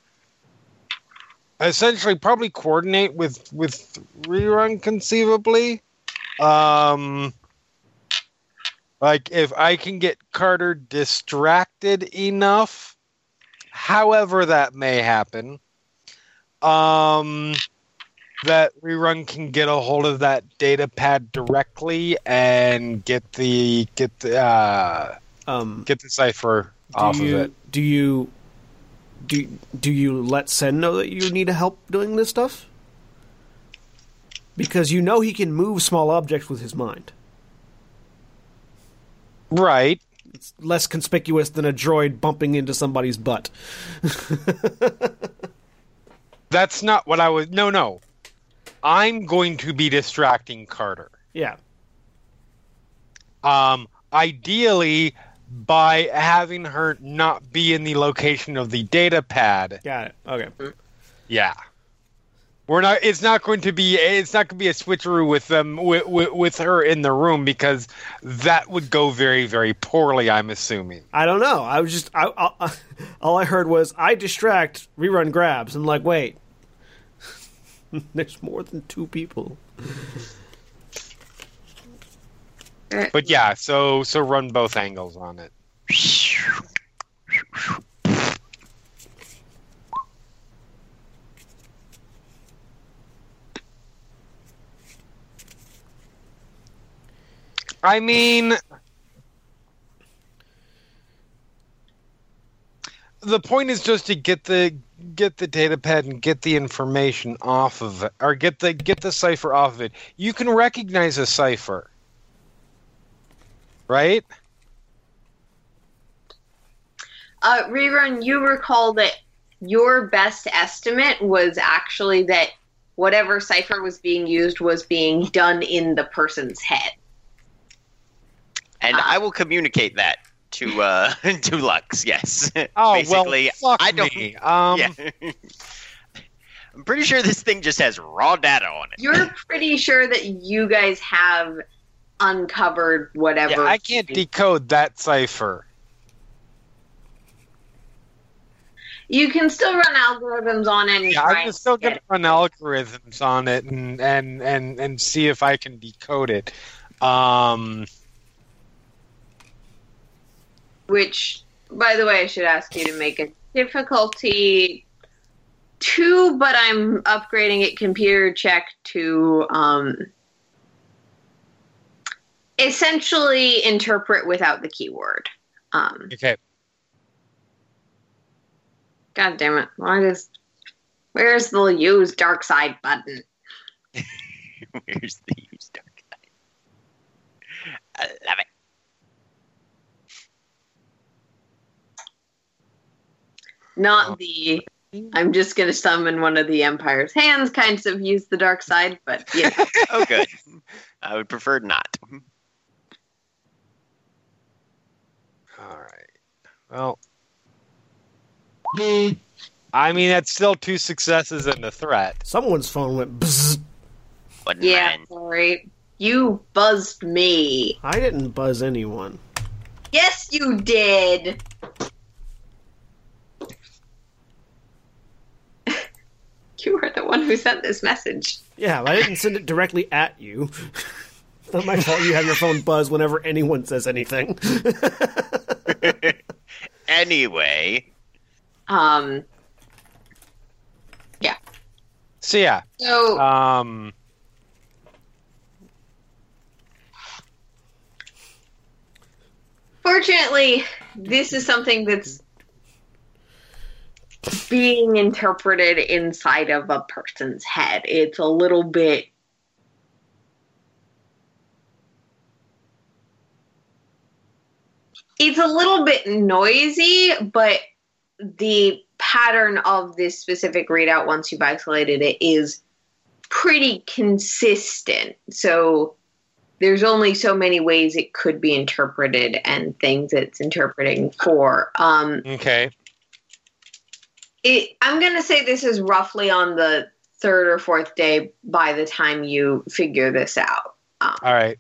essentially probably coordinate with with rerun conceivably. Um, like if I can get Carter distracted enough, however that may happen, um, that rerun can get a hold of that data pad directly and get the get the uh, Um, get the cipher off you, of it. Do you do do you let Sen know that you need help doing this stuff? Because you know he can move small objects with his mind. Right. It's less conspicuous than a droid bumping into somebody's butt. *laughs* That's not what I was. No, no. I'm going to be distracting Carter. Yeah. Um, ideally, by having her not be in the location of the data pad. Got it. Okay. Yeah. We're not. It's not going to be. It's not going to be a switcheroo with them with, with, with her in the room because that would go very very poorly. I'm assuming. I don't know. I was just I, I, *laughs* all I heard was I distract rerun grabs and like wait. *laughs* There's more than two people. But yeah. So so run both angles on it. I mean, the point is just to get the get the data pad and get the information off of it, or get the get the cipher off of it. You can recognize a cipher, right? Uh, rerun, you recall that your best estimate was actually that whatever cipher was being used was being done in the person's head. And I will communicate that to uh *laughs* to Lux. Yes. *laughs* Oh Basically, well, fuck I don't. me. Um, yeah. *laughs* I'm pretty sure this thing just has raw data on it. You're pretty sure that you guys have uncovered whatever. yeah, I can't decode that cipher. you can still run algorithms on it. Yeah, I'm and still get gonna run algorithms on it and and and and see if I can decode it. Um, which by the way i should ask you to make a difficulty two but i'm upgrading it computer check to um, essentially interpret without the keyword um, okay. god damn it why does where's the use dark side button *laughs* Where's the use dark side? I love it. Not oh. the i'm just going to summon one of the empire's hands kinds of use the dark side but yeah *laughs* Oh, good. I would prefer not. All right. Well, hmm. I mean that's still two successes and a threat. Someone's phone went bzzz. But yeah man, sorry you buzzed me I didn't buzz anyone. Yes, you did. *laughs* you were the one who sent this message. Yeah, I didn't send it directly at you. It's not my fault you have your phone buzz whenever anyone says anything. *laughs* anyway, Um. Yeah. So yeah. So Um. fortunately, this is something that's being interpreted inside of a person's head. It's a little bit. It's a little bit noisy, but the pattern of this specific readout, once you've isolated it, is pretty consistent. So there's only so many ways it could be interpreted and things it's interpreting for. Um, Okay. It, I'm going to say this is roughly on the third or fourth day by the time you figure this out. Um, All right.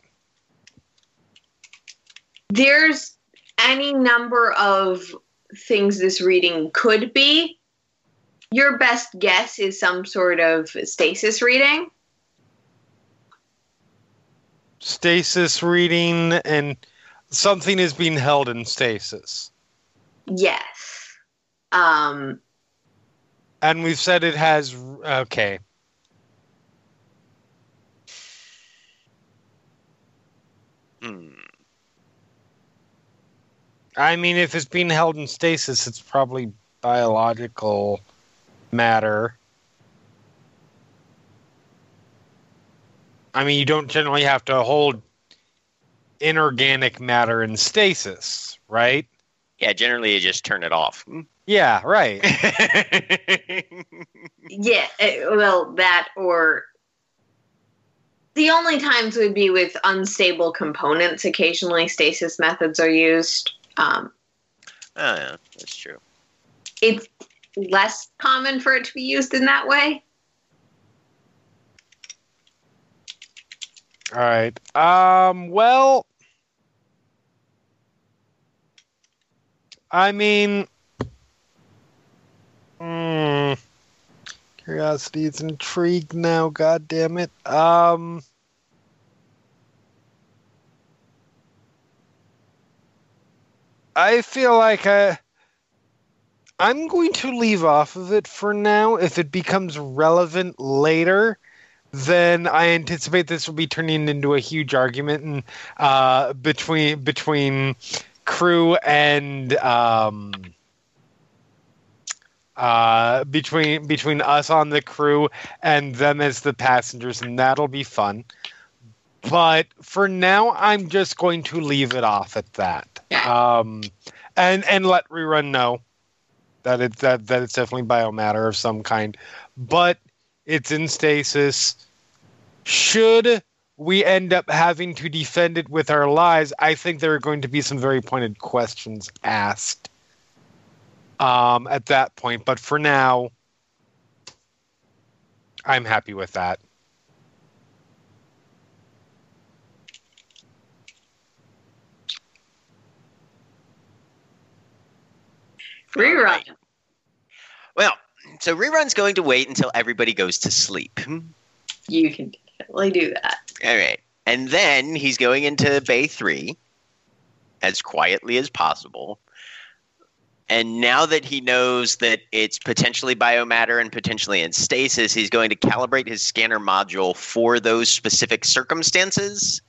there's any number of things this reading could be. Your best guess is some sort of stasis reading. Stasis reading and something is being held in stasis. Yes. Um, And we've said it has okay. Hmm. I mean if it's being held in stasis it's probably biological matter. I mean you don't generally have to hold inorganic matter in stasis, right? Yeah, generally you just turn it off. Yeah, right. *laughs* yeah, eh, well, that or the only times would be with unstable components. Occasionally, stasis methods are used. Um, oh, yeah, that's true. it's less common for it to be used in that way. All right. Um. Well, I mean, hmm, curiosity is intrigued now. God damn it. Um. I feel like I. I'm going to leave off of it for now. If it becomes relevant later, then I anticipate this will be turning into a huge argument and, uh, between between crew and um, uh, between between us on the crew and them as the passengers, and that'll be fun. But for now, I'm just going to leave it off at that, um, and and let rerun know that it that that it's definitely biomatter of some kind, but it's in stasis. Should we end up having to defend it with our lives, I think there are going to be some very pointed questions asked um, at that point. But for now, I'm happy with that. Rerun. Alright. Well, so rerun's going to wait until everybody goes to sleep. You can definitely do that. All right. And then he's going into Bay 3 as quietly as possible. And now that he knows that it's potentially biomatter and potentially in stasis, he's going to calibrate his scanner module for those specific circumstances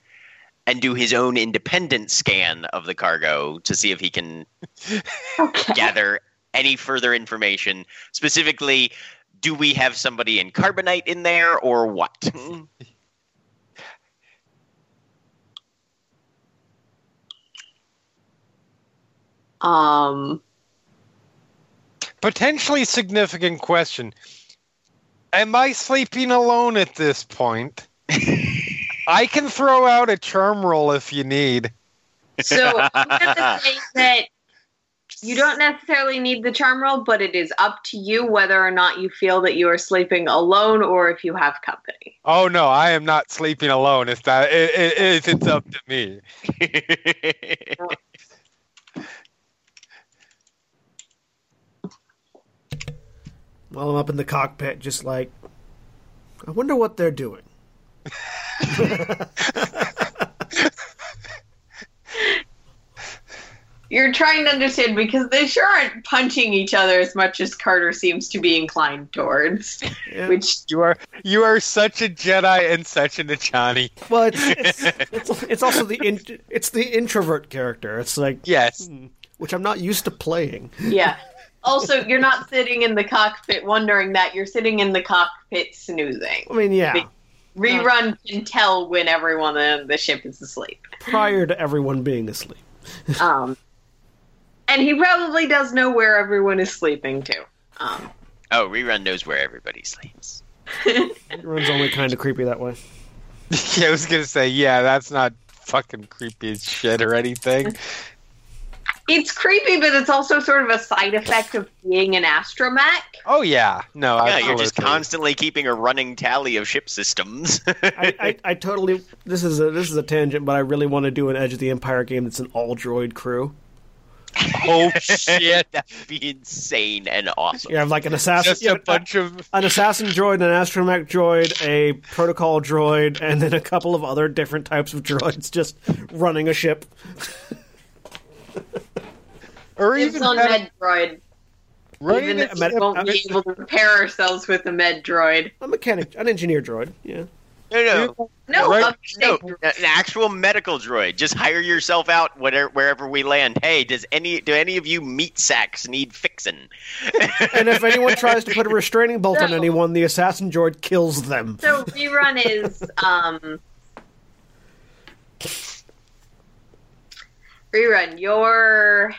and do his own independent scan of the cargo to see if he can *laughs* Okay. gather any further information. Specifically, do we have somebody in carbonite in there or what? *laughs* Um, Potentially significant question. Am I sleeping alone at this point? *laughs* I can throw out a charm roll if you need. so I'm gonna say that you don't necessarily need the charm roll, but it is up to you whether or not you feel that you are sleeping alone or if you have company. Oh no, I am not sleeping alone. If that i- i- if it's up to me. *laughs* While I'm up in the cockpit, just like, I wonder what they're doing. *laughs* You're trying to understand because they sure aren't punching each other as much as Carter seems to be inclined towards. Yeah. Which You are you are such a Jedi and such an Echani. Well, it's it's, *laughs* it's, it's also the in, it's the introvert character. It's like Yes. Hmm, which I'm not used to playing. yeah. *laughs* Also, you're not sitting in the cockpit wondering that. You're sitting in the cockpit snoozing. I mean, yeah, Rerun can tell when everyone on the ship is asleep. prior to everyone being asleep. *laughs* Um, and he probably does know where everyone is sleeping too. Um, oh, rerun knows where everybody sleeps. *laughs* It runs only kind of creepy that way. *laughs* Yeah, I was gonna say, yeah, that's not fucking creepy as shit or anything. It's creepy, but it's also sort of a side effect of being an astromech. Oh yeah, no, Yeah, absolutely. you're just constantly keeping a running tally of ship systems. *laughs* I, I, I totally. This is a this is a tangent, but I really want to do an Edge of the Empire game that's an all droid crew. *laughs* Oh shit! That'd be insane and awesome. You have like an assassin, Just a have bunch of an assassin droid, an astromech droid, a protocol droid, and then a couple of other different types of droids just running a ship. *laughs* or It's even on better, Medroid. running Even if med- we won't uh, be able to repair ourselves with a Medroid. A mechanic, an engineer droid. Yeah. No, no, No, Right. no, an actual medical droid. Just hire yourself out whatever, wherever we land. Hey, does any do any of you meat sacks need fixing? And if anyone tries to put a *laughs* restraining bolt on anyone, the assassin droid kills them. So rerun is um *laughs* rerun your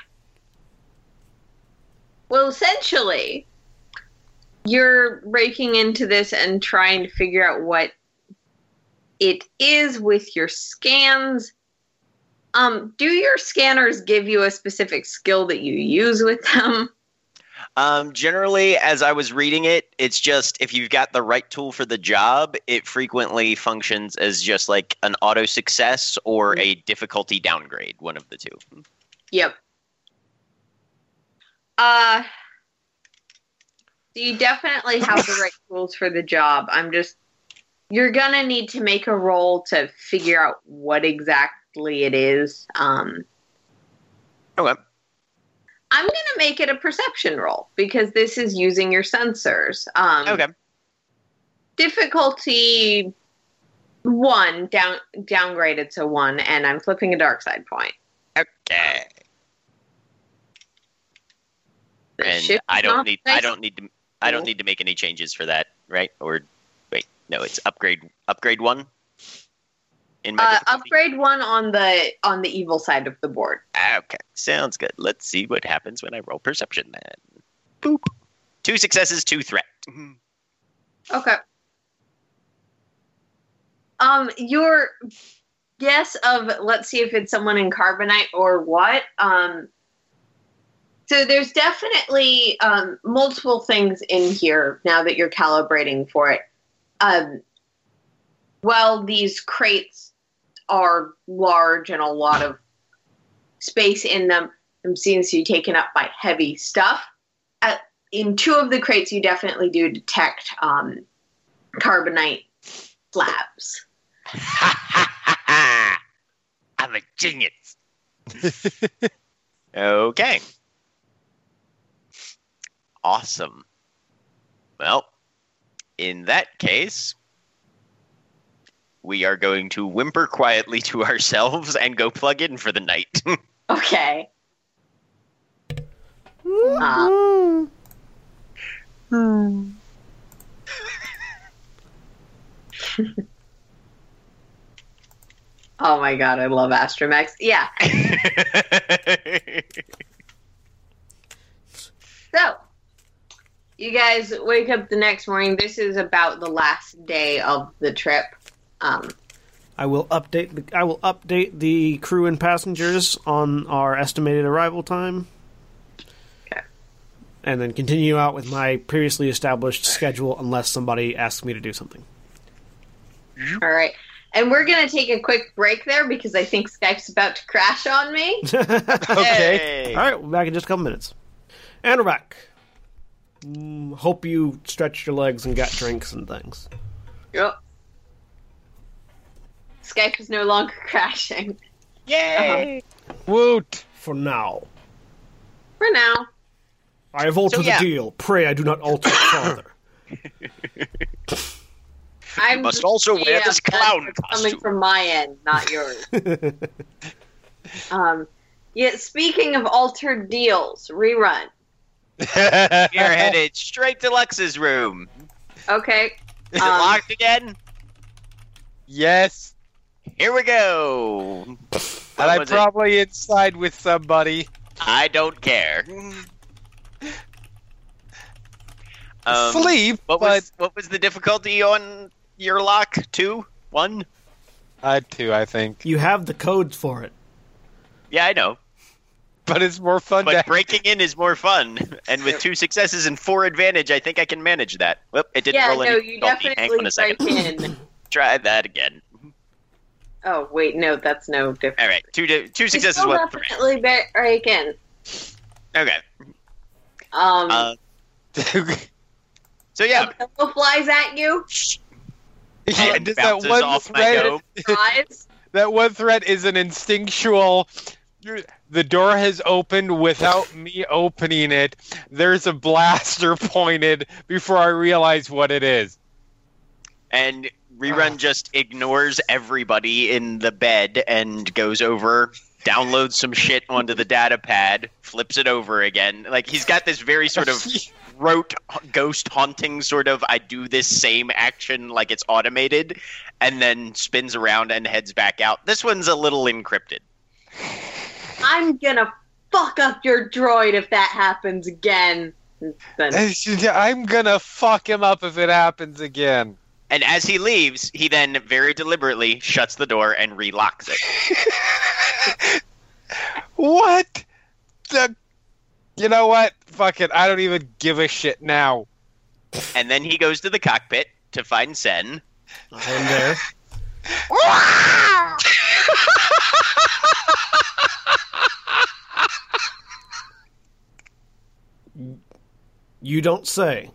well essentially you're breaking into this and trying to figure out what it is with your scans um do your scanners give you a specific skill that you use with them Um, generally, as I was reading it, it's just if you've got the right tool for the job, it frequently functions as just like an auto success or a difficulty downgrade, one of the two. Yep. Uh, you definitely have the right *laughs* tools for the job. I'm just, you're gonna need to make a roll to figure out what exactly it is. Um, Okay. I'm gonna make it a perception roll because this is using your sensors. Um, Okay. Difficulty one down downgraded to one, and I'm flipping a dark side point. Okay. The And I don't need I don't need to I don't need to make any changes for that, right? Or wait, no, it's upgrade upgrade one. In my Uh, upgrade one on the on the evil side of the board. Okay, sounds good. Let's see what happens when I roll perception then. Boop. Two successes, two threat. Okay. Um, your guess of let's see if it's someone in carbonite or what. Um, so there's definitely um, multiple things in here now that you're calibrating for it. Um, well, these crates are large and a lot of space in them. Them seems to be taken up by heavy stuff. At, in two of the crates, you definitely do detect um, carbonite slabs. Ha ha ha ha! I'm a genius. *laughs* okay. Awesome. Well, in that case, we are going to whimper quietly to *laughs* ourselves and go plug in for the night. *laughs* Okay. Uh, *laughs* oh my god, I love Astromechs. Yeah. So, you guys wake up the next morning. This is about the last day of the trip. Um, I will update. The, I will update the crew and passengers on our estimated arrival time. Okay. And then continue out with my previously established schedule unless somebody asks me to do something. all right. And we're going to take a quick break there because I think Skype's about to crash on me. *laughs* Okay. Hey. All right, we're back in just a couple minutes. And we're back. Mm, hope you stretched your legs and got drinks and things. Yep. Skype is no longer *laughs* crashing Yay! Woot! For now. for now. I have altered So, yeah. the deal. Pray I do not alter *coughs* further. *laughs* I'm must just- also wear yeah, this clown costume. Coming from my end, not yours. *laughs* um, yet, Speaking of altered deals, rerun. *laughs* We are headed straight to Lex's room. Okay. Is it Um, locked again? yes, Here we go. and I'm was it? probably inside with somebody. I don't care. *laughs* Um, Sleep, What but was what was the difficulty on your lock? Two, one. I had two, I think. You have the codes for it. Yeah, I know. But it's more fun But to breaking in is more fun. And with two successes and four advantage, I think I can manage that. Whoop, it didn't Yeah, roll no, any you difficulty. Hang on a second. break in. *laughs* Try that again. Oh wait, no, that's no different. All right, two di- two You successes, still one definitely ba- break in. Okay. Um, Uh, so yeah, a flies at you. *laughs* yeah, does that one off my thread *laughs* that one thread is an instinctual the door has opened without me opening it. There's a blaster *laughs* pointed before i realize what it is. And rerun Ugh. just ignores everybody in the bed and goes over downloads some shit onto the data pad flips it over again. Like he's got this very sort of *laughs* rote ghost haunting sort of i do this same action like it's automated and then spins around and heads back out. This one's a little encrypted *laughs* I'm gonna fuck up your droid if that happens again. Then i'm gonna fuck him up if it happens again. And as he leaves he then very deliberately shuts the door and relocks it. *laughs* What? The you know what? Fuck it. I don't even give a shit now. And then he goes to the cockpit to find sen. I am there. *laughs* *laughs* You don't say.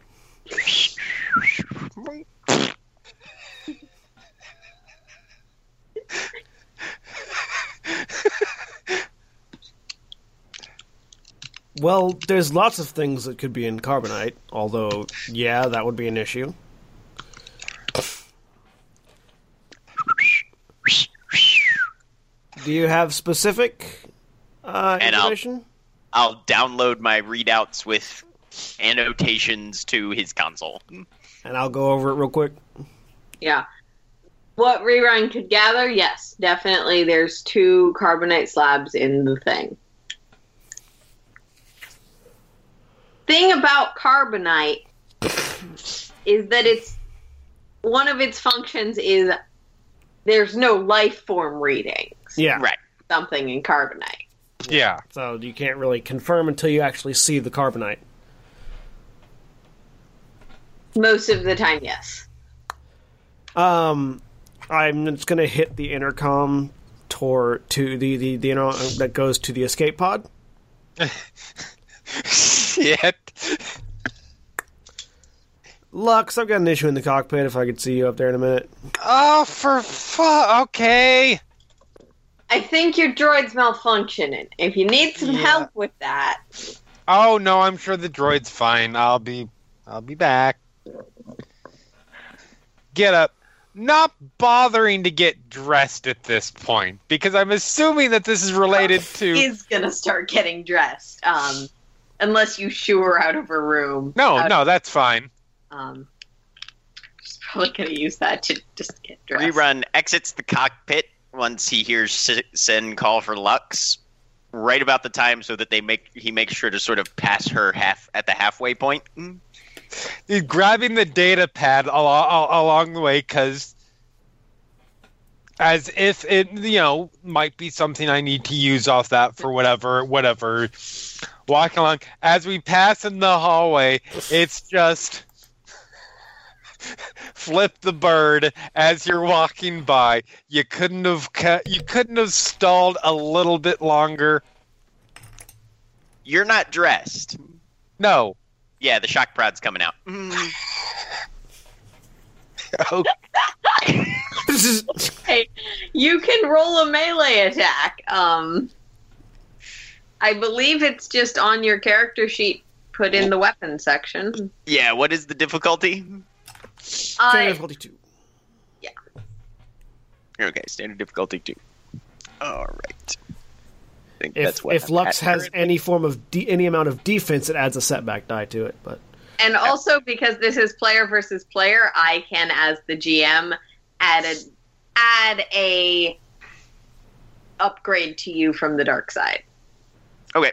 Well, there's lots of things that could be in carbonite, although, yeah, that would be an issue. Do you have specific uh, And I'll- I'll download my readouts with annotations to his console. And I'll go over it real quick. yeah. What rerun could gather? Yes, definitely. There's two carbonite slabs in the thing. Thing about carbonite is that it's one of its functions is there's no life form readings. Yeah. Right. Something in carbonite. yeah So you can't really confirm until you actually see the carbonite. Most of the time, yes. Um, I'm just gonna hit the intercom toward to the the the inter- that goes to the escape pod. *laughs* shit Lux, I've got an issue in the cockpit. If I could see you up there in a minute. oh for fuck okay I think your droid's malfunctioning. If you need some Yeah. help with that, Oh no, I'm sure the droid's fine. I'll be I'll be back. Get up. Not bothering to get dressed at this point because I'm assuming that this is related *laughs* to He's gonna start getting dressed. Um, unless you shoo her out of her room. No, Out- no, that's fine. Um, she's probably gonna use that to just get dressed. Rerun exits the cockpit once he hears S- Sen call for Lux, right about the time so that they make he makes sure to sort of pass her half at the halfway point. He's grabbing the data pad al- al- along the way because as if it you know might be something I need to use off that for whatever whatever. Walking along as we pass in the hallway, it's just flip the bird as you're walking by. You couldn't have cut, you couldn't have stalled a little bit longer. You're not dressed. No. Yeah, the shock prod's coming out. Oh, *laughs* This is Hey, you can roll a melee attack. Um, I believe it's just on your character sheet. Put in the weapon section. Yeah, what is the difficulty? standard difficulty two. Yeah. Okay, standard difficulty two. All right. I think If that's what if Lux has currently. any form of de- any amount of defense, it adds a setback die to it. But and also because this is player versus player, I can, as the GM, add a add a upgrade to you from the dark side. Okay,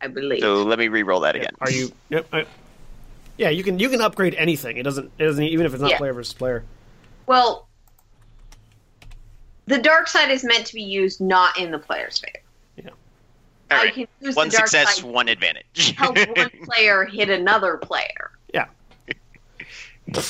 I believe. so let me re-roll that again. are you? Yep. I, yeah, you can you can upgrade anything. It doesn't it doesn't even if it's not Yeah. player versus player. Well, the dark side is meant to be used not in the player's favor. All I right. can use One the dark success, side one advantage. help *laughs* one player hit another player. Yeah. *laughs*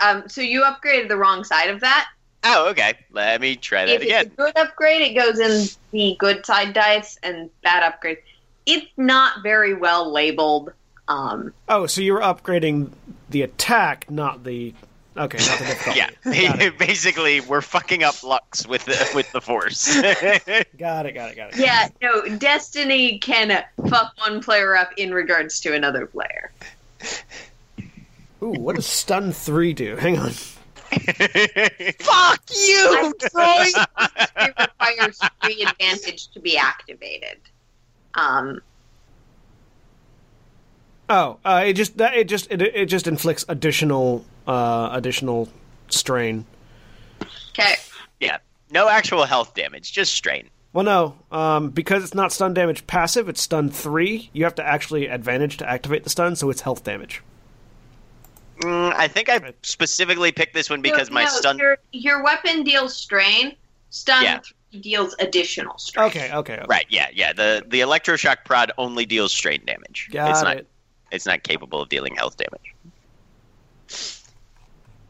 Um, so you upgraded the wrong side of that. oh, okay. Let me try that if it's a good upgrade, it goes in the good side dice, and bad upgrade, it's not very well labeled. Um, Oh, so you were upgrading the attack, not the. Okay, not the difficulty. *laughs* Yeah, *laughs* basically, we're fucking up Lux with the, with the Force. *laughs* Got it, got it, got it. yeah, no, Destiny can uh, fuck one player up in regards to another player. Ooh, what does stun three do? Hang on. Fuck you, Troy. It requires three advantage to be activated. Um, Oh, uh, it just that it just it, it just inflicts additional uh additional strain. okay, yeah, no actual health damage, just strain. Well, no, um, because it's not stun damage passive. It's stun three. You have to actually advantage to activate the stun, so it's health damage. Mm, I think I specifically picked this one because No, my no, stun. Your, your weapon deals strain. Stun Yeah. three deals additional strain. Okay, okay, okay. Right, yeah, yeah. The the electroshock prod only deals strain damage. got it's not it. it's not capable of dealing health damage.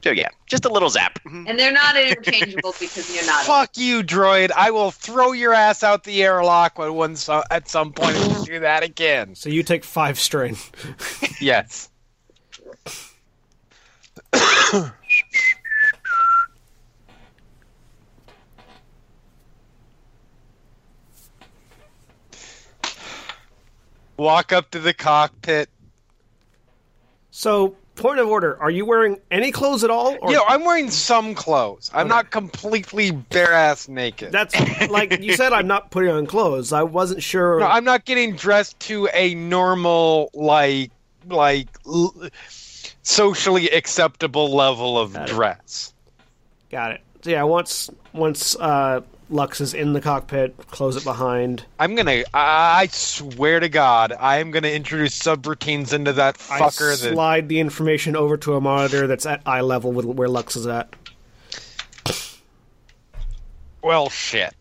So yeah, just a little zap. Mm-hmm. And they're not interchangeable *laughs* because you're not. Fuck you, droid. I will throw your ass out the airlock when one so- at some point if you do that again. So you take five strain. *laughs* Yes. *coughs* Walk up to the cockpit. So, point of order: Are you wearing any clothes at all? Or You know, I'm wearing some clothes. I'm not completely bare ass naked. that's *laughs* like you said. I'm not putting on clothes. I wasn't sure. No, I'm not getting dressed to a normal, like, like l- socially acceptable level of Got it. dress. Got it. So yeah, once once uh, Lux is in the cockpit, close it behind. I'm gonna. I swear to God, I am gonna introduce subroutines into that I fucker. that slide the information over to a monitor that's at eye level with where Lux is at. well, shit.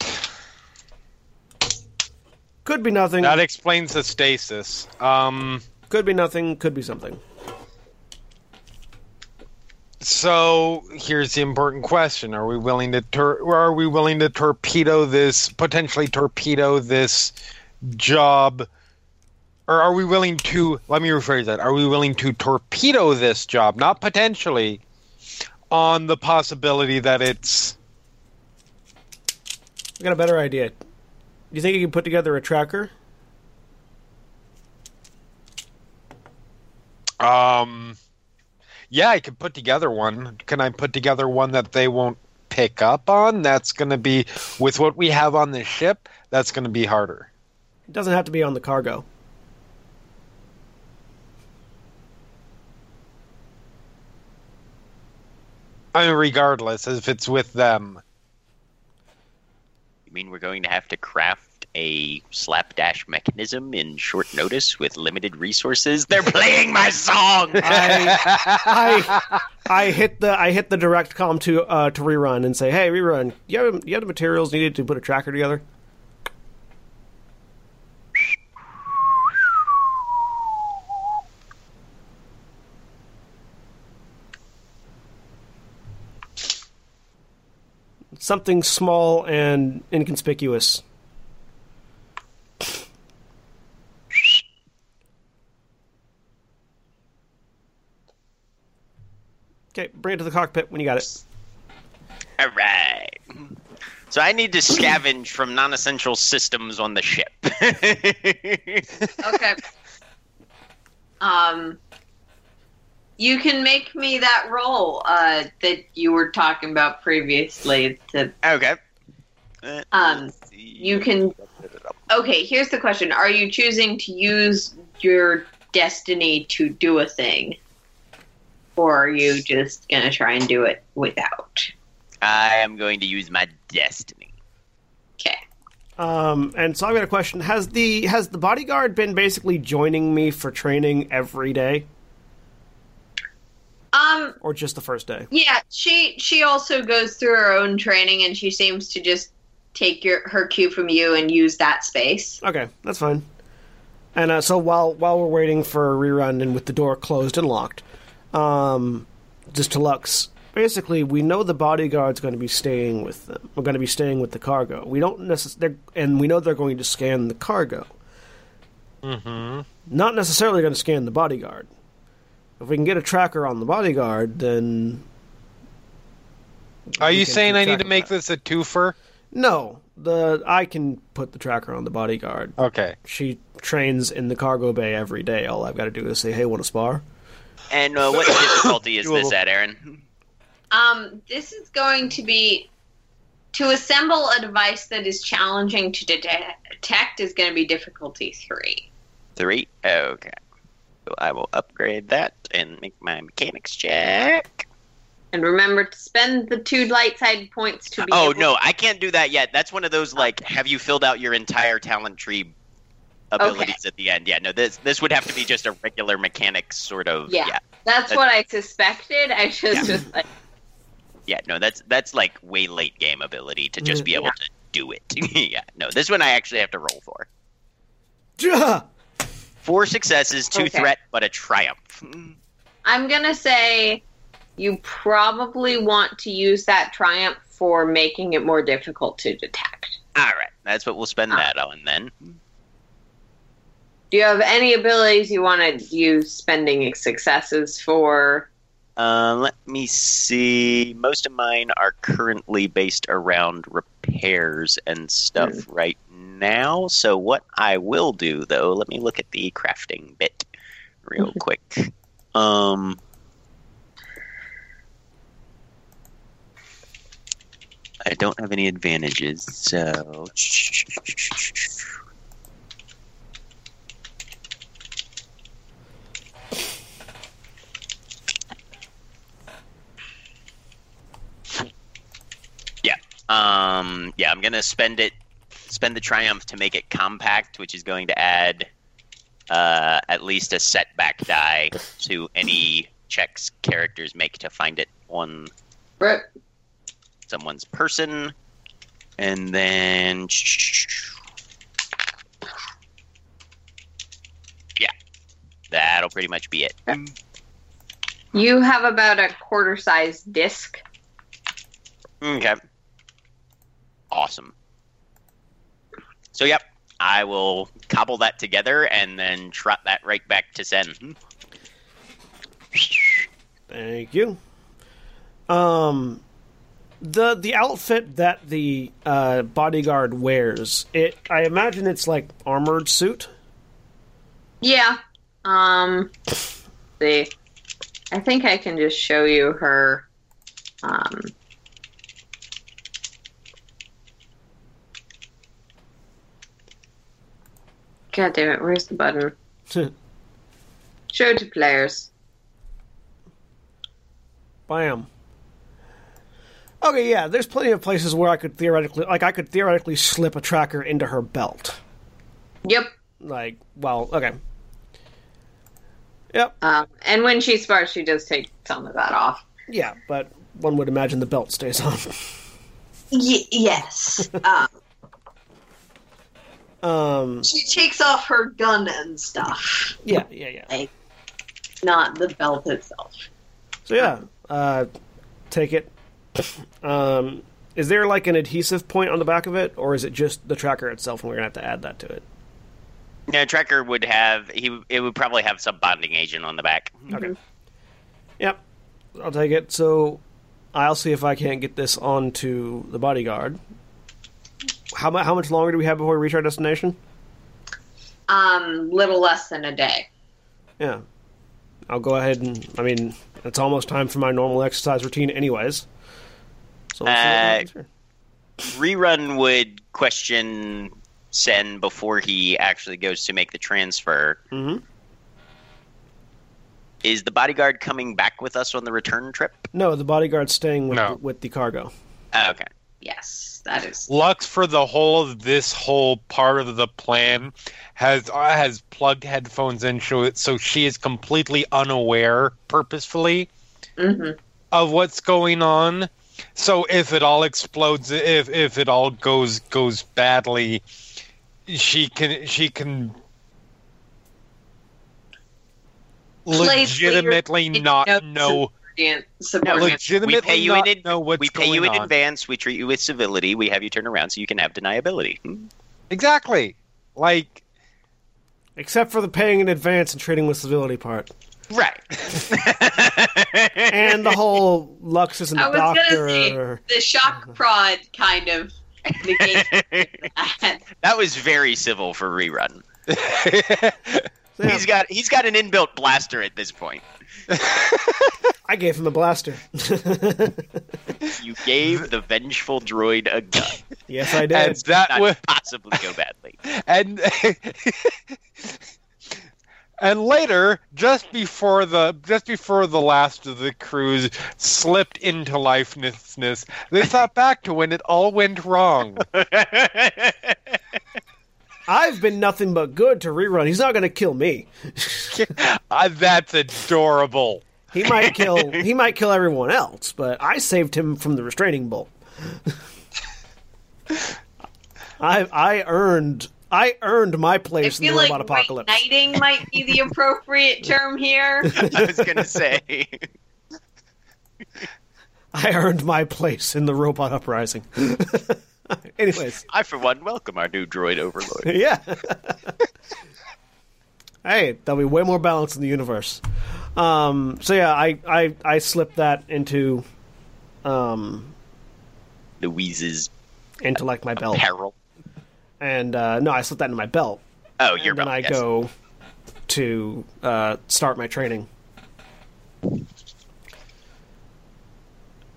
Could be nothing. That explains the stasis. Um. Could be nothing. Could be something. So here's the important question: Are we willing to tor- are we willing to torpedo this potentially torpedo this job, or are we willing to? Let me rephrase that: Are we willing to torpedo this job, not potentially, on the possibility that it's I got a better idea. Do you think you can put together a tracker? um, yeah, I could put together one. Can I put together one that they won't pick up on? That's going to be with what we have on the ship. That's going to be harder. It doesn't have to be on the cargo. I mean, regardless, if it's with them. You mean we're going to have to craft a slapdash mechanism in short notice with limited resources? They're playing my song. *laughs* I, I I hit the I hit the direct com to uh, to rerun and say, hey, rerun, you have you have the materials needed to put a tracker together. Something small and inconspicuous. Okay, bring it to the cockpit when you got it. All right. So I need to *clears throat* scavenge from non-essential systems on the ship. *laughs* Okay. um, you can make me that roll uh, that you were talking about previously. To okay. Um, you can. Okay, here's the question: Are you choosing to use your destiny to do a thing, or are you just gonna try and do it without? I am going to use my destiny. Okay. Um, and so I've got a question: Has the has the bodyguard been basically joining me for training every day? Um, or just the first day? Yeah, she she also goes through her own training, and she seems to just take your her cue from you and use that space. Okay, that's fine. And uh, so while while we're waiting for a rerun and with the door closed and locked, um, just to Lux, basically we know the bodyguard's going to be staying with them. We're going to be staying with the cargo. We don't necessarily, and we know they're going to scan the cargo. Mm-hmm. Not necessarily going to scan the bodyguard. If we can get a tracker on the bodyguard, then Are you saying I need to make that. this a twofer? No, the I can put the tracker on the bodyguard. Okay. She trains in the cargo bay every day. All I've got to do is say, "Hey, want to spar?" And uh, what difficulty is this at, Erin? Um, this is going to be to assemble a device that is challenging to detect is going to be difficulty three. Three. Okay. So I will upgrade that and make my mechanics check. And remember to spend the two light side points to be. Oh able- no, I can't do that yet. That's one of those like, have you filled out your entire talent tree abilities at the end? Yeah, no. This this would have to be just a regular mechanic sort of. Yeah. yeah, That's That- what I suspected. I just Yeah. was like, Yeah, no, that's that's like way late game ability to just be able Yeah. to do it. *laughs* yeah, no, this one I actually have to roll for. Ja! *laughs* Four successes, two Okay. threat, but a triumph. I'm gonna say you probably want to use that triumph for making it more difficult to detect. All right, that's what we'll spend Ah. that on then. Do you have any abilities you want to use spending successes for? Uh, let me see. Most of mine are currently based around repairs and stuff right now. So what I will do, though, let me look at the crafting bit real *laughs* quick. Um, I don't have any advantages, so. Um, yeah, I'm gonna spend it, spend the triumph to make it compact, which is going to add uh, at least a setback die to any checks characters make to find it on someone's person, and then yeah, that'll pretty much be it. You have about a quarter sized disc. Okay. Awesome. So, yep, I will cobble that together and then trot that right back to Sen. Thank you. Um, the the outfit that the uh, bodyguard wears, it I imagine it's like armored suit. Yeah. Um. See, I think I can just show you her. Um. God damn it! Where's the button? *laughs* Show to players. Bam. Okay, yeah. There's plenty of places where I could theoretically, like, I could theoretically slip a tracker into her belt. Yep. Like, well, okay. Yep. Um, and when she sparks, she does take some of that off. Yeah, but one would imagine the belt stays on. *laughs* Y- yes. um, um. she takes off her gun and stuff, Yeah. Yeah. Yeah. Like, not the belt itself. So yeah, uh, take it. Um, is there like an adhesive point on the back of it, or is it just the tracker itself, and we're gonna have to add that to it? Yeah, Tracker would have he. It would probably have some bonding agent on the back. Okay. Yep, I'll take it. So I'll see if I can't get this onto the bodyguard. How mu- how much longer do we have before we reach our destination? Um, little less than a day. Yeah, I'll go ahead and. I mean, it's almost time for my normal exercise routine, anyways. So let's see what Uh. Rerun would question Sen before he actually goes to make the transfer. Mhm. Is the bodyguard coming back with us on the return trip? No, the bodyguard's staying with No. the, with the cargo. Oh, okay. Yes, that is. Lux, for the whole of this whole part of the plan, has uh, has plugged headphones in, so so she is completely unaware, purposefully, hmm of what's going on. So if it all explodes, if if it all goes goes badly, she can she can legitimately not no, know Subordinate- No, subordinate. legitimately we pay you not in ad- know what's we pay going you in on. advance. We treat you with civility. We have you turn around so you can have deniability. Hmm? Exactly. Like Except for the paying in advance and trading with civility part. Right. *laughs* And the whole Lux isn't I a was gonna doctor. say the shock prod kind of that. *laughs* that was very civil for rerun. *laughs* He's got he's got an inbuilt blaster at this point. *laughs* I gave him a blaster. *laughs* You gave the vengeful droid a gun. yes, I did. and did. that Not was possibly go badly. *laughs* and and later just before the just before the last of the crews slipped into lifelessness they thought back to when it all went wrong I've been nothing but good to rerun. He's not going to kill me. *laughs* Uh, that's adorable He might kill. he *laughs* might kill everyone else, but I saved him from the restraining bolt. *laughs* I I earned I earned my place in the like robot apocalypse. white knighting might be the appropriate term here. I was gonna say. I earned my place in the robot uprising. *laughs* Anyways, I for one welcome our new droid overlord. *laughs* yeah. *laughs* hey, there'll be way more balance in the universe. Um, so yeah, I, I I slipped that into um Louise's into like my belt, peril. and uh, no, I slipped that into my belt. Oh, your and then belt. I yes. go to uh, start my training.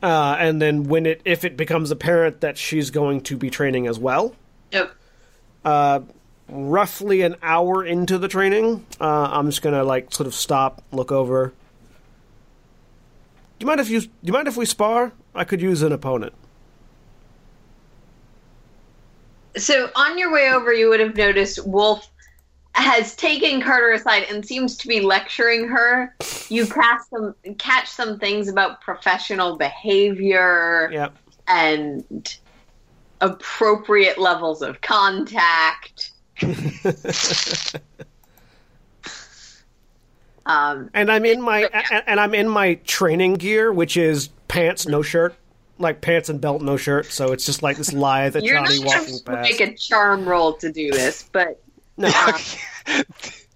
Uh, and then when it if it becomes apparent that she's going to be training as well, Yep. roughly an hour into the training, uh, I'm just gonna like sort of stop, look over. Do you mind if you do you mind if we spar? I could use an opponent. So on your way over, you would have noticed Wolf has taken Carter aside and seems to be lecturing her. You catch some catch some things about professional behavior Yeah. and appropriate levels of contact. *laughs* Um, And I'm in my and I'm in my training gear, which is pants, no shirt, like pants and belt, no shirt. So it's just like this lithe you're Johnny walking supposed to past. make a charm roll to do this, but No, *laughs*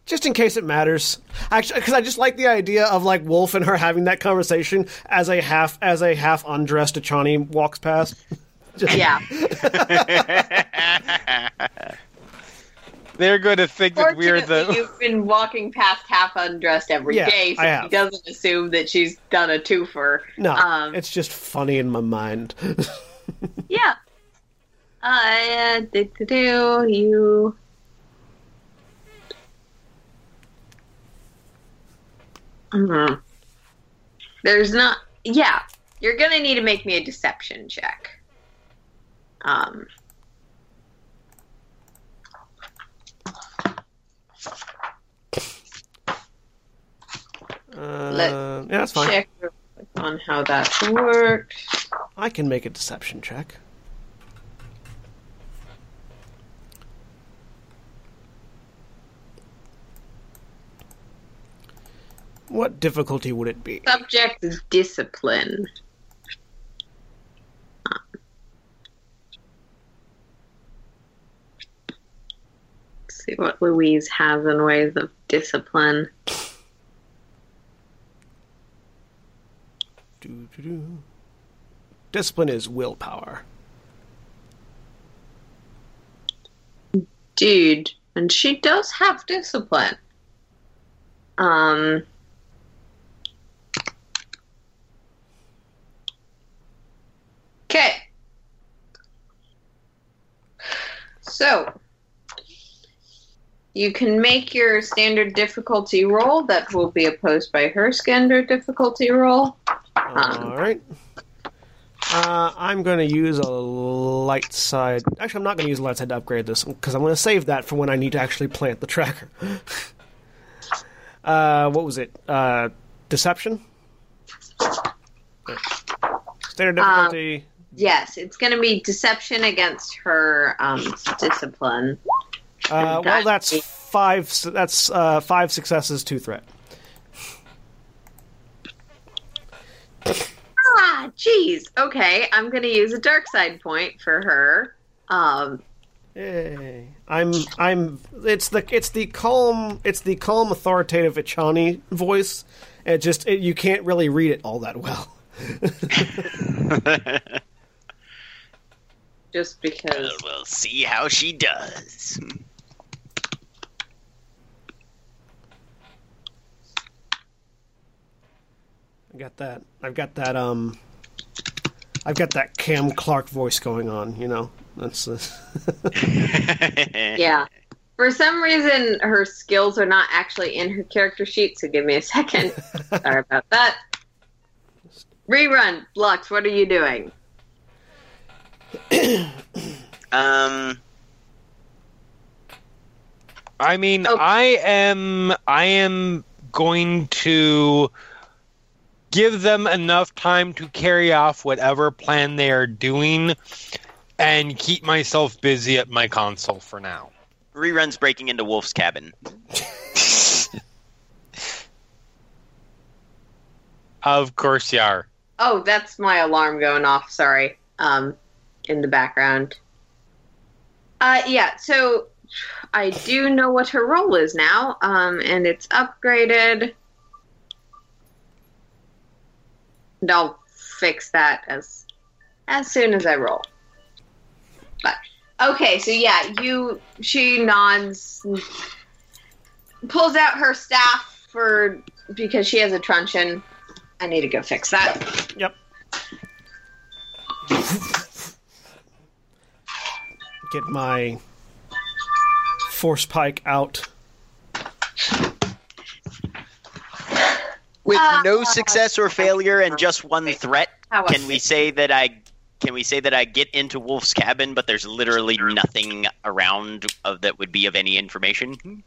just in case it matters. Actually, because I just like the idea of like Wolf and her having that conversation as a half as a half undressed Echani walks past. Just, yeah. *laughs* they're going to think that we're the you've been walking past half undressed every day, Yeah, so he doesn't assume that she's done a twofer. No, Um, it's just funny in my mind. *laughs* Yeah. Uh, do, do, do, you. Mhm. There's not. Yeah, you're gonna need to make me a deception check. Um. Uh, Let- yeah, that's fine. Check on how that works. I can make a deception check. What difficulty would it be? Subject is discipline. Let's see what Louise has in ways of discipline. Discipline is willpower. Dude, and she does have discipline. Um. Okay. So, you can make your standard difficulty roll. That will be opposed by her standard difficulty roll. All right. Uh, I'm going to use a light side. Actually, I'm not going to use a light side to upgrade this because I'm going to save that for when I need to actually plant the tracker. *laughs* uh, what was it? Uh, deception. Standard Um, difficulty. Yes, it's going to be deception against her um, discipline. uh, well, that's five. That's uh, five successes, two threat. Ah, jeez. Okay, I'm going to use a dark side point for her. Um, Yay. I'm I'm it's the it's the calm it's the calm authoritative Echani voice. It just it, you can't really read it all that well. *laughs* *laughs* just because. we'll see how she does. I got that. I've got that um I've got that Cam Clarke voice going on, you know. That's The *laughs* Yeah. For some reason, her skills are not actually in her character sheet, so give me a second. *laughs* Sorry about that. Rerun. Lux, what are you doing? *coughs* um, I mean, Oh. I am I am going to give them enough time to carry off whatever plan they are doing and keep myself busy at my console for now. rerun's breaking into Wolf's cabin. Of course you are. Oh, that's my alarm going off. Sorry. Um, in the background. Uh, yeah. So I do know what her role is now. Um, and it's upgraded. And I'll fix that as as soon as I roll. But okay, so yeah, you she nods, pulls out her staff for because she has a truncheon. I need to go fix that. Yep. Get my force pike out. With Uh, no success or failure and just one threat, can we say that I can we say that I get into Wolf's cabin, but there's literally nothing around of that would be of any information?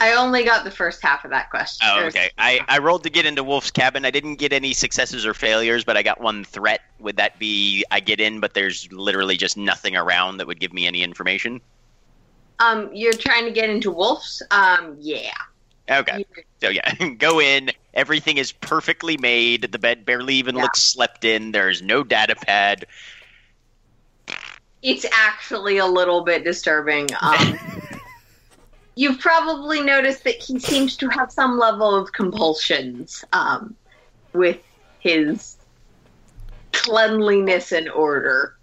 I only got the first half of that question. Oh, okay. I, I rolled to get into Wolf's cabin. I didn't get any successes or failures, but I got one threat. Would that be I get in, but there's literally just nothing around that would give me any information? Um, you're trying to get into Wolf's? Um, yeah. Okay. So yeah, *laughs* go in. Everything is perfectly made. The bed barely even Yeah. looks slept in. There's no data pad. It's actually a little bit disturbing. Um, *laughs* you've probably noticed that he seems to have some level of compulsions um, with his cleanliness and order.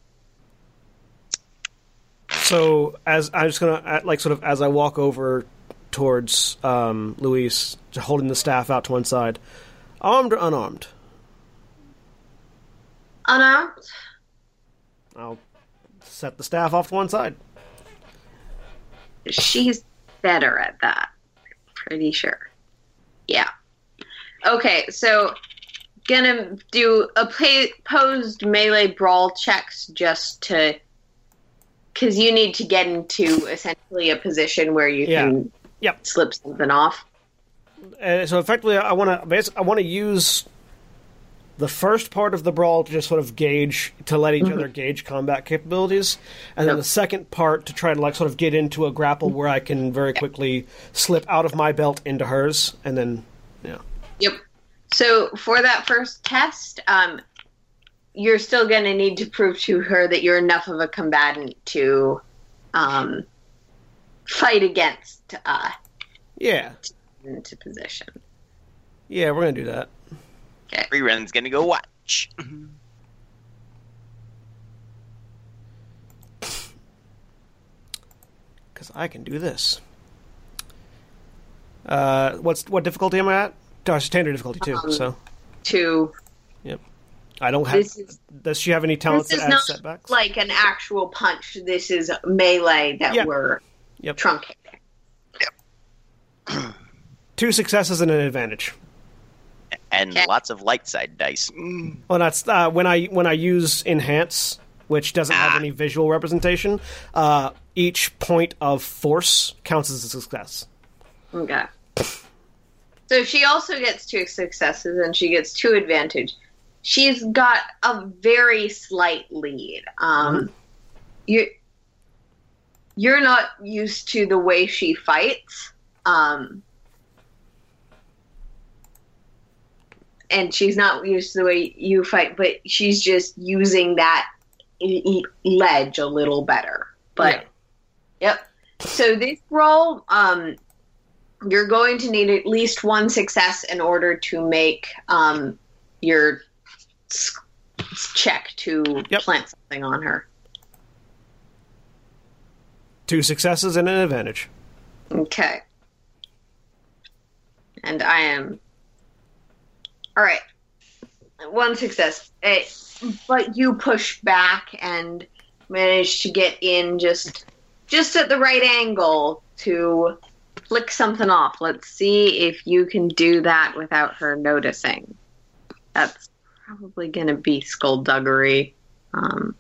So as I'm just gonna uh, like sort of as I walk over towards um, Luis, holding the staff out to one side, armed or unarmed. Unarmed? I'll set the staff off to one side. She's better at that. Pretty sure. Yeah. Okay, so gonna do opposed melee brawl checks just to because you need to get into essentially a position where you Yeah. can Yep. slip something off. Uh, so effectively, I want to I want to use the first part of the brawl to just sort of gauge to let each other gauge combat capabilities, and then Yep. the second part to try to like sort of get into a grapple where I can very quickly slip out of my belt into hers, and then yeah. Yep. So for that first test, um, you're still going to need to prove to her that you're enough of a combatant to um, fight against uh, Yeah, into position. yeah, we're gonna do that. Rerun's gonna go watch. *clears throat* because I can do this. Uh, what's what difficulty am I at? Gosh, standard difficulty too. Um, so Yep. I don't have. this is does she have any talents this that is add not setbacks? like an actual punch. This is melee that Yeah. we're Yep. truncating. *clears throat* Two successes and an advantage. And Okay. lots of light side dice. Mm. Well, that's uh, when I when I use enhance, which doesn't have Ah. any visual representation. Uh, each point of force counts as a success. Okay. *laughs* So she also gets two successes and she gets two advantage. She's got a very slight lead. Um, you you're not used to the way she fights. Um, and she's not used to the way you fight, but she's just using that ledge a little better. But yep. So this roll, um, you're going to need at least one success in order to make um, your check to Yep. plant something on her. Two successes and an advantage. Okay. And I am. All right. One success. Eh, but you push back and manage to get in just just at the right angle to flick something off. Let's see if you can do that without her noticing. That's probably going to be skullduggery. Um,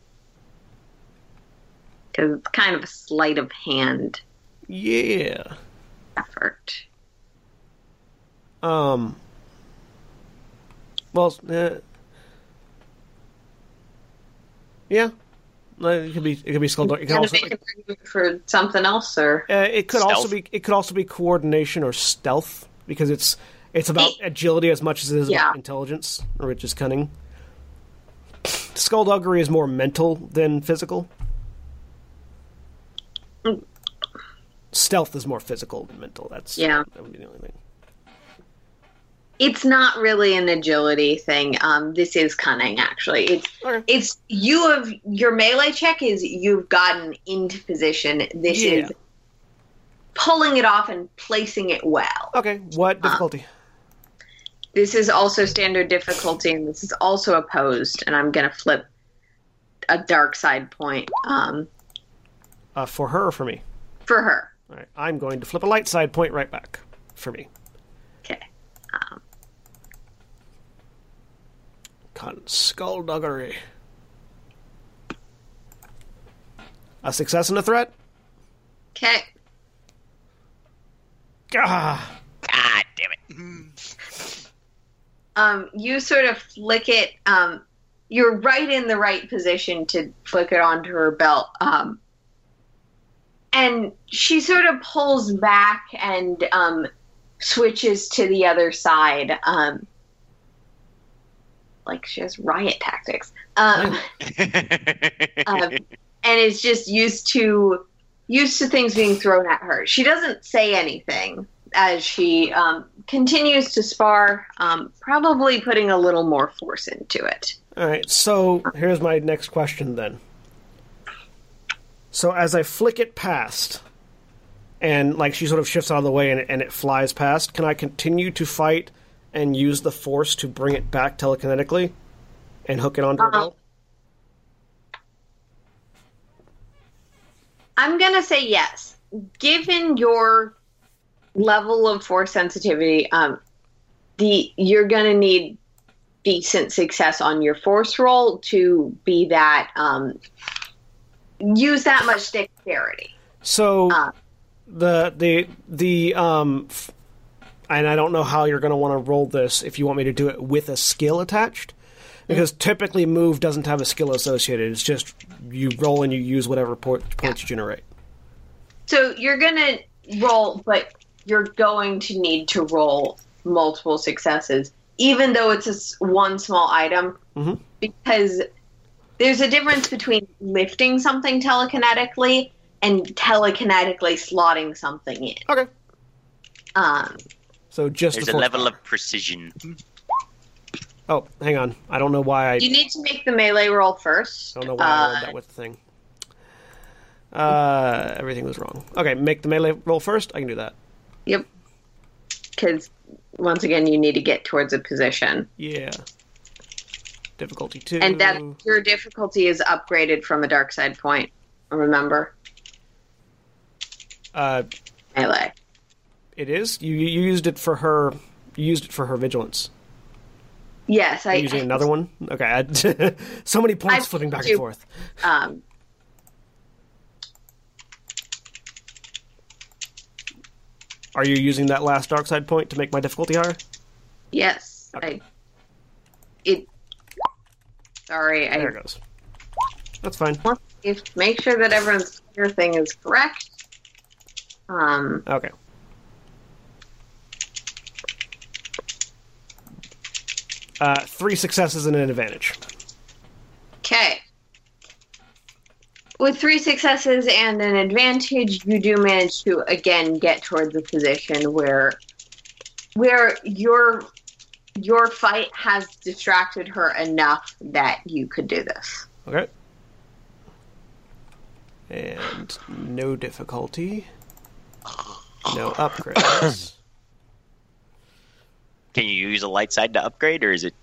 because it's kind of a sleight of hand Yeah. effort. Um. Well, uh, yeah. Uh, It could be. It could be skullduggery. It could Gonna also. make for something else, or Uh, it could also be. It could also be coordination or stealth because it's it's about It- agility as much as it is Yeah. about intelligence or which is cunning. Skullduggery is more mental than physical. Mm. Stealth is more physical than mental. That's Yeah. That would be the only thing. It's not really an agility thing. Um, this is cunning, actually. It's it's you have your melee check is you've gotten into position. This Yeah. is pulling it off and placing it well. Okay. What difficulty? This is also standard difficulty, and this is also opposed. And I'm gonna flip a dark side point um, Uh, for her or for me? for her. All right. I'm going to flip a light side point right back for me. Okay. Um, Con- skullduggery. A success and a threat. okay. Ah. God damn it. *laughs* um, you sort of flick it. Um, you're right in the right position to flick it onto her belt. Um, and she sort of pulls back and um, switches to the other side. Um, like she has riot tactics. Um, *laughs* um, and is just used to used to things being thrown at her. She doesn't say anything as she um, continues to spar, um, probably putting a little more force into it. All right. So here's my next question then. So as I flick it past, and like she sort of shifts out of the way and and it flies past, can I continue to fight and use the force to bring it back telekinetically and hook it onto Uh-huh. belt? I'm gonna say yes. Given your level of force sensitivity, um, the you're gonna need decent success on your force roll to be that um, use that much dexterity. So Uh. the the the um, f- and I don't know how you're going to want to roll this if you want me to do it with a skill attached, because typically move doesn't have a skill associated. It's just you roll and you use whatever po- points you generate. So you're gonna roll, but you're going to need to roll multiple successes, even though it's a one small item, Mhm. because there's a difference between lifting something telekinetically and telekinetically slotting something in. Okay. Um, So just There's a level power. of precision. Oh, hang on. I don't know why I, you need to make the melee roll first. I don't know why I rolled Uh, that with the thing. Uh, everything was wrong. Okay, make the melee roll first. I can do that. Yep. Because once again, you need to get towards a position, Yeah. Difficulty two. and that your difficulty is upgraded from a dark side point. Remember uh, melee. It is. You, you used it for her. You used it for her vigilance. Yes, I Are you using another one. Okay. I, *laughs* so many points I- flipping back and forth. Um, Are you using that last dark side point to make my difficulty higher? Yes. I. It. Sorry, I There it goes. That's fine. make sure that everyone's your thing is correct. Um. Okay. Uh, three successes and an advantage. Okay. With three successes and an advantage, you do manage to again get towards a position where where your your fight has distracted her enough that you could do this. Okay. And no difficulty. No upgrades. Can you use a light side to upgrade, or is it?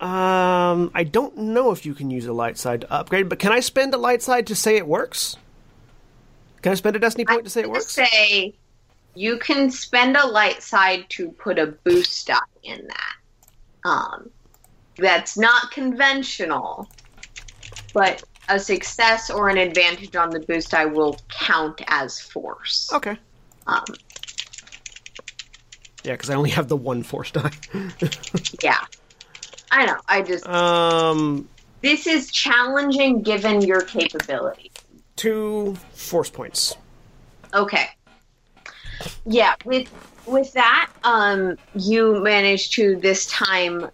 um, I don't know if you can use a light side to upgrade, but can I spend a light side to say it works? Can I spend a destiny point to say it works? gonna Say you can spend a light side to put a boost die in that. Um, that's not conventional, but a success or an advantage on the boost die will count as force. Okay. Um, Yeah, because I only have the one force die. *laughs* yeah, I know. I just um, this is challenging given your capability. two force points. Okay. Yeah, with with that, um, you manage to this time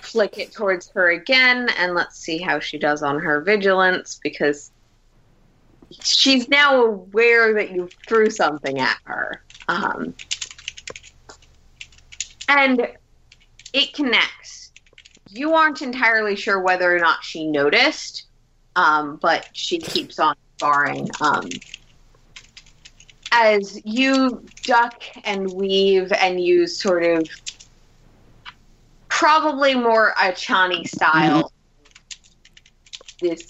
flick it towards her again, and let's see how she does on her vigilance because she's now aware that you threw something at her. Um, and it connects. You aren't entirely sure whether or not she noticed, um, but she keeps on sparring. Um, as you duck and weave and use sort of probably more Echani style, this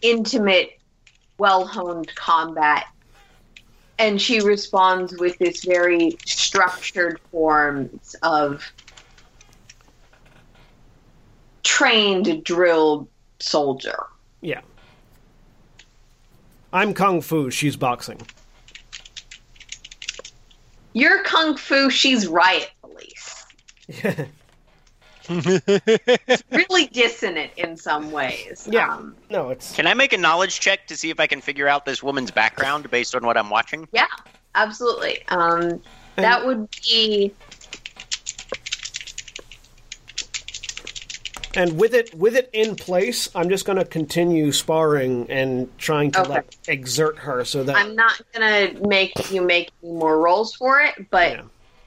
intimate, well honed combat. And she responds with this very structured forms of trained, drilled soldier. Yeah. I'm kung fu. She's boxing. You're kung fu, she's riot police. *laughs* It's really dissonant in some ways. Yeah. Um, no, it's Can I make a knowledge check to see if I can figure out this woman's background based on what I'm watching? yeah, absolutely. Um, that would be and with it with it in place, I'm just going to continue sparring and trying to Okay. like exert her so that I'm not gonna make you make any more rolls for it, but Yeah.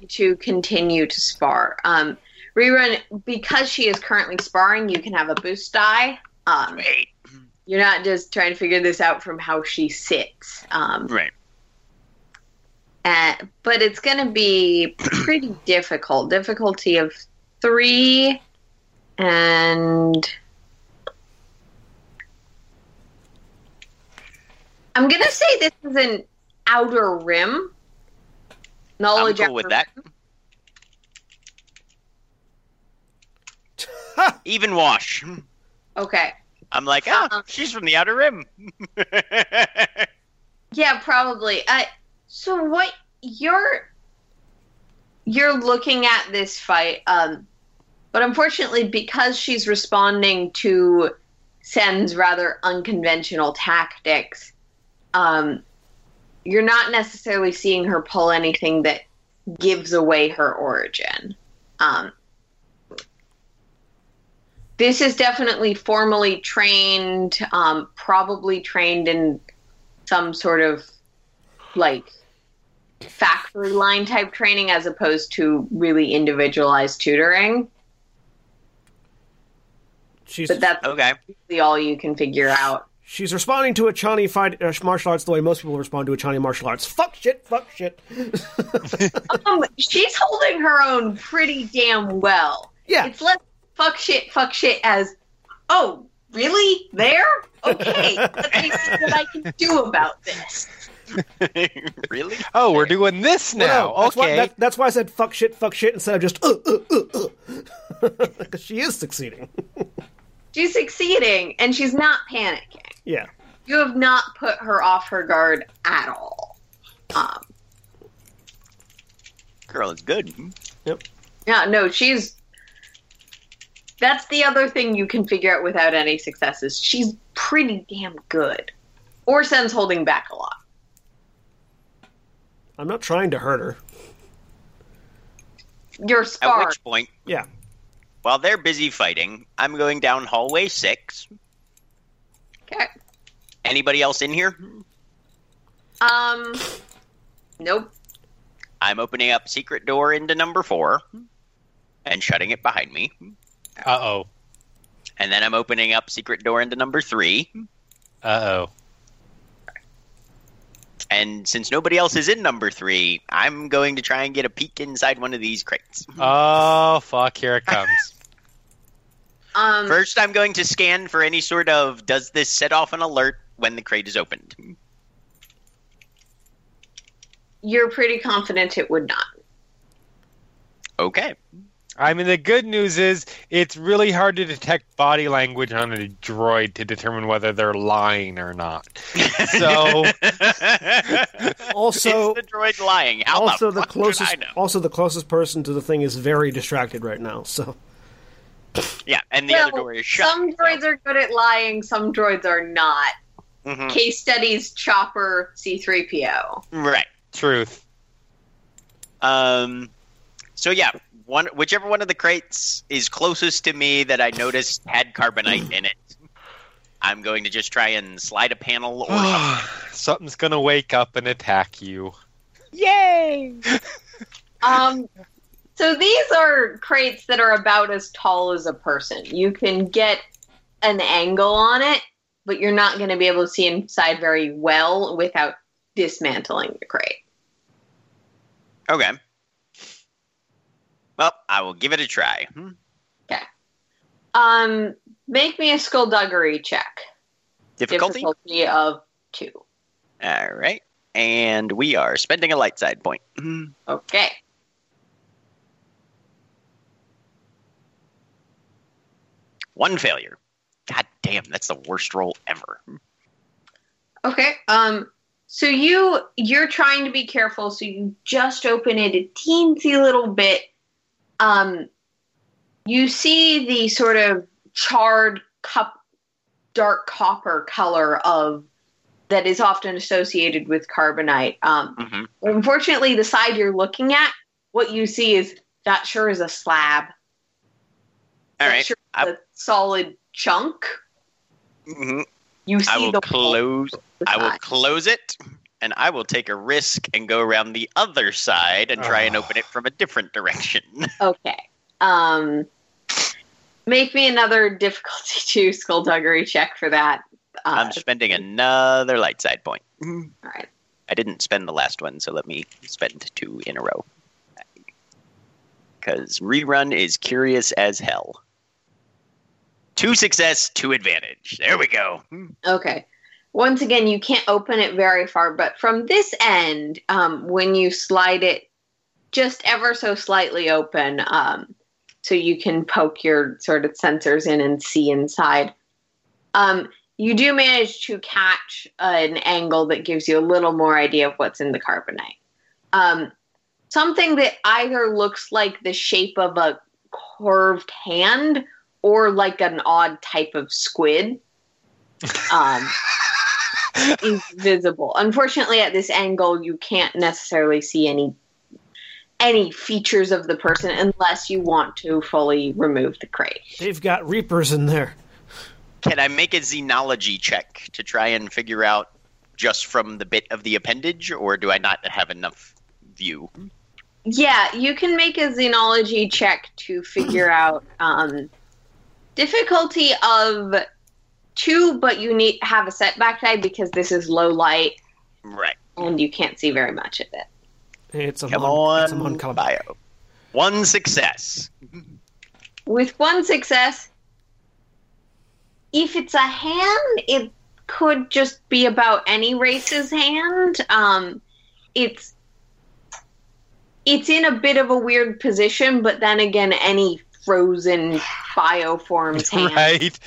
to continue to spar. Um, rerun because she is currently sparring, you can have a boost die. Um, Wait. you're not just trying to figure this out from how she sits. Um, Right. Uh, but it's going to be pretty *clears throat* difficult. Difficulty of three, and I'm going to say this is an outer rim. Knowledge I'm Knowledge cool with outer that. *laughs* Even wash. Okay. I'm like, ah, Uh-uh. she's from the outer rim. *laughs* Yeah, probably. Uh, so what you're you're looking at this fight, um, but unfortunately, because she's responding to Sen's rather unconventional tactics, um, you're not necessarily seeing her pull anything that gives away her origin. Um, this is definitely formally trained, um, probably trained in some sort of like factory line type training as opposed to really individualized tutoring. she's But that's okay. really all you can figure out. she's responding to Echani fight uh, martial arts the way most people respond to Echani martial arts. Fuck shit, fuck shit. *laughs* Um, she's holding her own pretty damn well. Yeah. It's less fuck shit, fuck shit as, oh, really? There? Okay, let's see what I can do about this. *laughs* really? Oh, we're doing this Well, now. no, that's Why, okay. that, that's why I said fuck shit, fuck shit instead of just uh uh uh uh. *laughs* Because she is succeeding. She's succeeding, and she's not panicking. yeah. You have not put her off her guard at all. Um, girl is good. Yep. Yeah, no, she's. That's the other thing you can figure out without any successes. She's pretty damn good. Orsen's holding back a lot. I'm not trying to hurt her. Your At which point, Yeah. while they're busy fighting, I'm going down hallway six. Okay. Anybody else in here? Um. Nope. I'm opening up secret door into number four and shutting it behind me. Uh oh. And then I'm opening up secret door into number three. Uh oh. And since nobody else is in number three, I'm going to try and get a peek inside one of these crates. Oh fuck! Here it comes. *laughs* Um. First, I'm going to scan for any sort of does this set off an alert when the crate is opened? You're pretty confident it would not. Okay. I mean, the good news is it's really hard to detect body language on a droid to determine whether they're lying or not. *laughs* So, Also, it's the droid lying. How also the, the closest, I know? also the closest person to the thing is very distracted right now. So Yeah, and the well, other door is shut. some droids are good at lying, some droids are not. Mhm. Case studies Chopper C3PO. Right. truth. Um. So yeah, one whichever one of the crates is closest to me that I noticed had carbonite in it. I'm going to just try and slide a panel or *sighs* something. Something's gonna wake up and attack you. Yay! *laughs* Um, so these are crates that are about as tall as a person. You can get an angle on it, but you're not going to be able to see inside very well without dismantling the crate. Okay. Well, I will give it a try. Hmm. Um, make me a skullduggery check. Difficulty? Difficulty of two. All right. And we are spending a light side point. Hmm. Okay. One failure. God damn, that's the worst roll ever. Okay. Um. So you you're trying to be careful. So you just open it a teensy little bit. Um. You see the sort of charred cup, dark copper color of that is often associated with carbonite. Um. hmm Unfortunately, the side you're looking at, what you see is that sure is a slab. All right. sure a solid chunk. hmm You see I will the close. I will close it, and I will take a risk and go around the other side and try and Ah. open it from a different direction. *laughs* Okay. Um, make me another difficulty *laughs* two skullduggery check for that. Uh, I'm spending another light side point. all right. I didn't spend the last one, so let me spend two in a row. Because rerun is curious as hell. Two success, two advantage. There we go. Okay. Once again, you can't open it very far, but from this end, um, when you slide it just ever so slightly open, um, so you can poke your sort of sensors in and see inside, um, you do manage to catch an angle that gives you a little more idea of what's in the carbonite. Um, something that either looks like the shape of a curved hand or like an odd type of squid. *laughs* *laughs* Is visible. Unfortunately, at this angle, you can't necessarily see any any features of the person unless you want to fully remove the crate. they've got reapers in there. Can I make a xenology check to try and figure out just from the bit of the appendage, or do I not have enough view? Yeah, you can make a xenology check to figure *clears throat* out um, difficulty of two, but you need have a setback die because this is low light Right. and you can't see very much of it. It's a Come mon, it's a on, mon calibre. bio. One success. with one success, if it's a hand, it could just be about any race's hand. Um, it's it's in a bit of a weird position, but then again, any frozen bioform's *laughs* hand. right?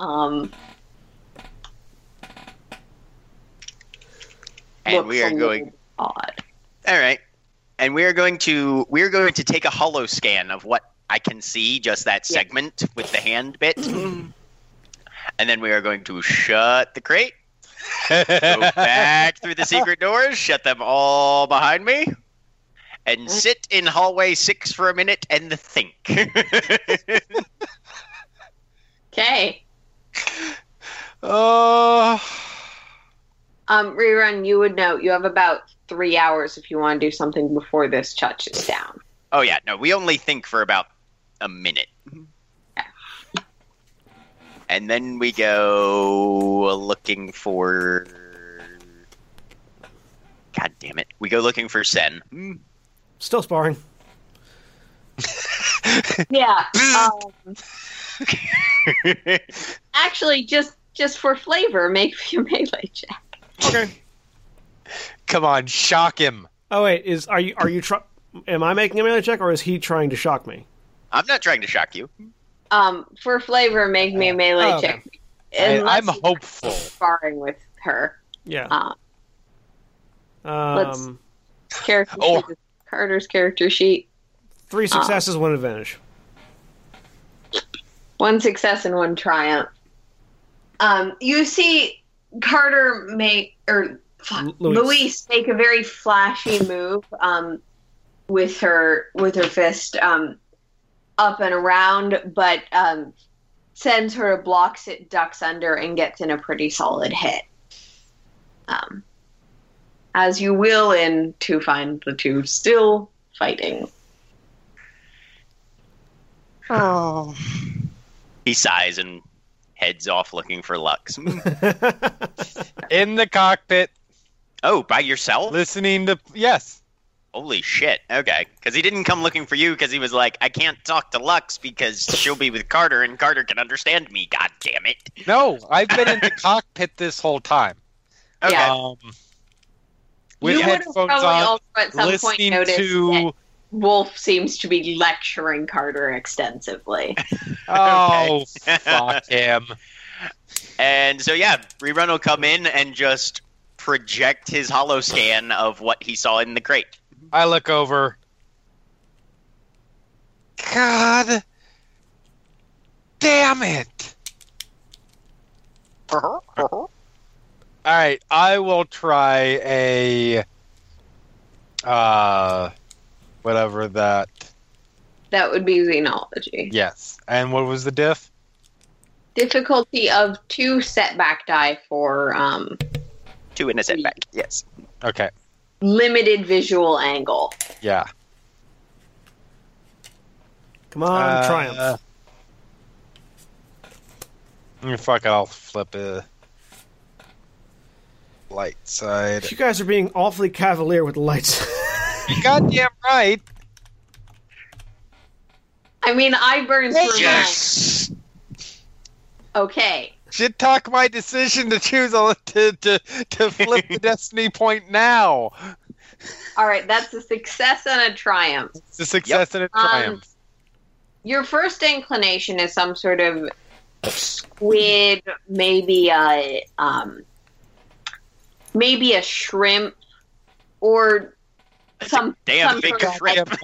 Um, And looks we are a going. odd. All right. and we are going to we are going to take a hollow scan of what I can see, just that Yeah. segment with the hand bit, *clears throat* and then we are going to shut the crate, go *laughs* back through the secret doors, shut them all behind me, and mm. sit in hallway six for a minute and think. *laughs* *laughs* Okay. Oh, Um, rerun. You would know you have about three hours if you want to do something before this touches down. oh yeah, no, we only think for about a minute. And then we go looking for. God damn it. We go looking for Sen. Hmm. Still sparring. *laughs* Yeah. *laughs* Um, actually, just just for flavor, make me a melee check. Okay. come on, shock him. Oh wait, is are you are you try? Am I making a melee check or is he trying to shock me? I'm not trying to shock you. Um, for flavor, make me a melee Oh, okay. check. I, I'm you're hopeful. sparring with her. Yeah. Uh, let's- Um, character Oh. sheet Carter's character sheet. three successes, one advantage. One success and one triumph. Um, you see Carter make or fuck, L- Luis. Luis make a very flashy move um, with her with her fist um, up and around, but um, Sen sort of blocks it, ducks under, and gets in a pretty solid hit. Um, as you will in to find the two still fighting. Oh. He sighs and heads off looking for Lux. *laughs* In the cockpit, oh, by yourself? listening to yes. Holy shit. Okay. Because he didn't come looking for you because he was like, I can't talk to Lux because she'll be with Carter and Carter can understand me. God damn it. No, I've been in the cockpit this whole time. Okay. Yeah. Um, with you headphones on, at some point listening that to. Wolf seems to be lecturing Carter extensively. *laughs* *laughs* Oh, fuck him. And so, yeah, Rerun will come in and just project his hollow scan of what he saw in the crate. I look over. God damn it. All right, I will try a uh whatever that. That would be xenology. Yes. And what was the diff? Difficulty of two setback die for um, Two in a setback. Yes. Okay. limited visual angle. Yeah. Come on, Uh, triumph. mm, fuck it, I'll flip a light side. You guys are being awfully cavalier with the lights. *laughs* You goddamn right. I mean, I burn through Yes. mine. Okay. Shit talk my decision to choose a, to, to, to flip the *laughs* destiny point now. All right, that's a success and a triumph. It's a success and a Um, triumph. your first inclination is some sort of squid, maybe a um, maybe a shrimp, or *laughs* some Damn some big sort of-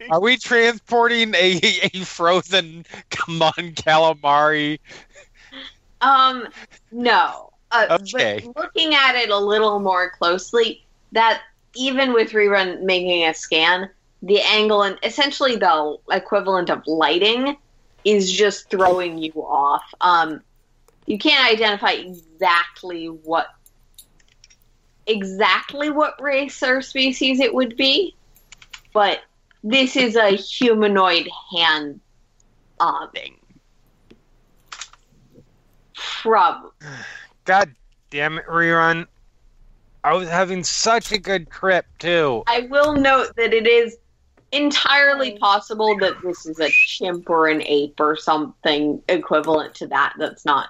*laughs* Are we transporting a, a frozen come on calamari? Um, no. Uh, Okay. Looking at it a little more closely, that even with rerun making a scan, the angle and essentially the equivalent of lighting is just throwing you off. Um, you can't identify exactly what exactly what race or species it would be, but this is a humanoid hand. Um, Thing. prob God damn it, rerun. I was having such a good trip, too. I will note that it is entirely possible that this is a chimp or an ape or something equivalent to that that's not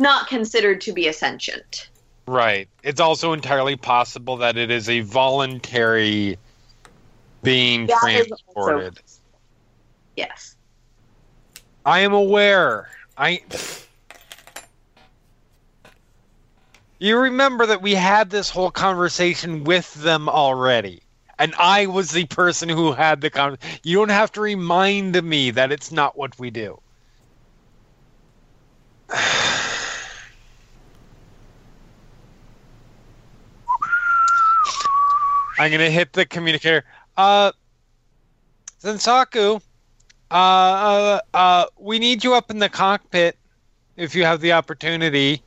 not considered to be a sentient. Right. It's also entirely possible that it is a voluntary being That is also- transported. Yes. I am aware. I. You remember that we had this whole conversation with them already. and I was the person who had the conversation. You don't have to remind me that it's not what we do. *sighs* *sighs* I'm gonna hit the communicator. Uh, Senstaku, uh, uh, uh, we need you up in the cockpit if you have the opportunity.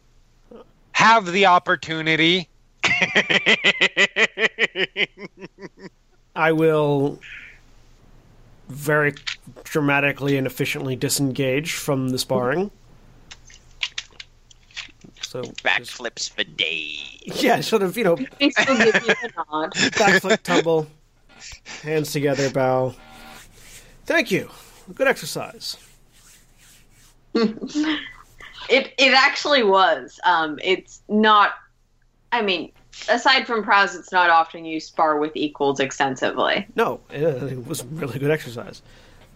Have the opportunity. *laughs* I will very dramatically and efficiently disengage from the sparring. So just- Backflips for days. yeah, sort of you know I still give you a nod. *laughs* backflip, tumble, hands together, bow. Thank you. Good exercise. *laughs* It it actually was. Um, it's not. I mean, aside from prowess, it's not often you spar with equals extensively. No, it, it was really good exercise.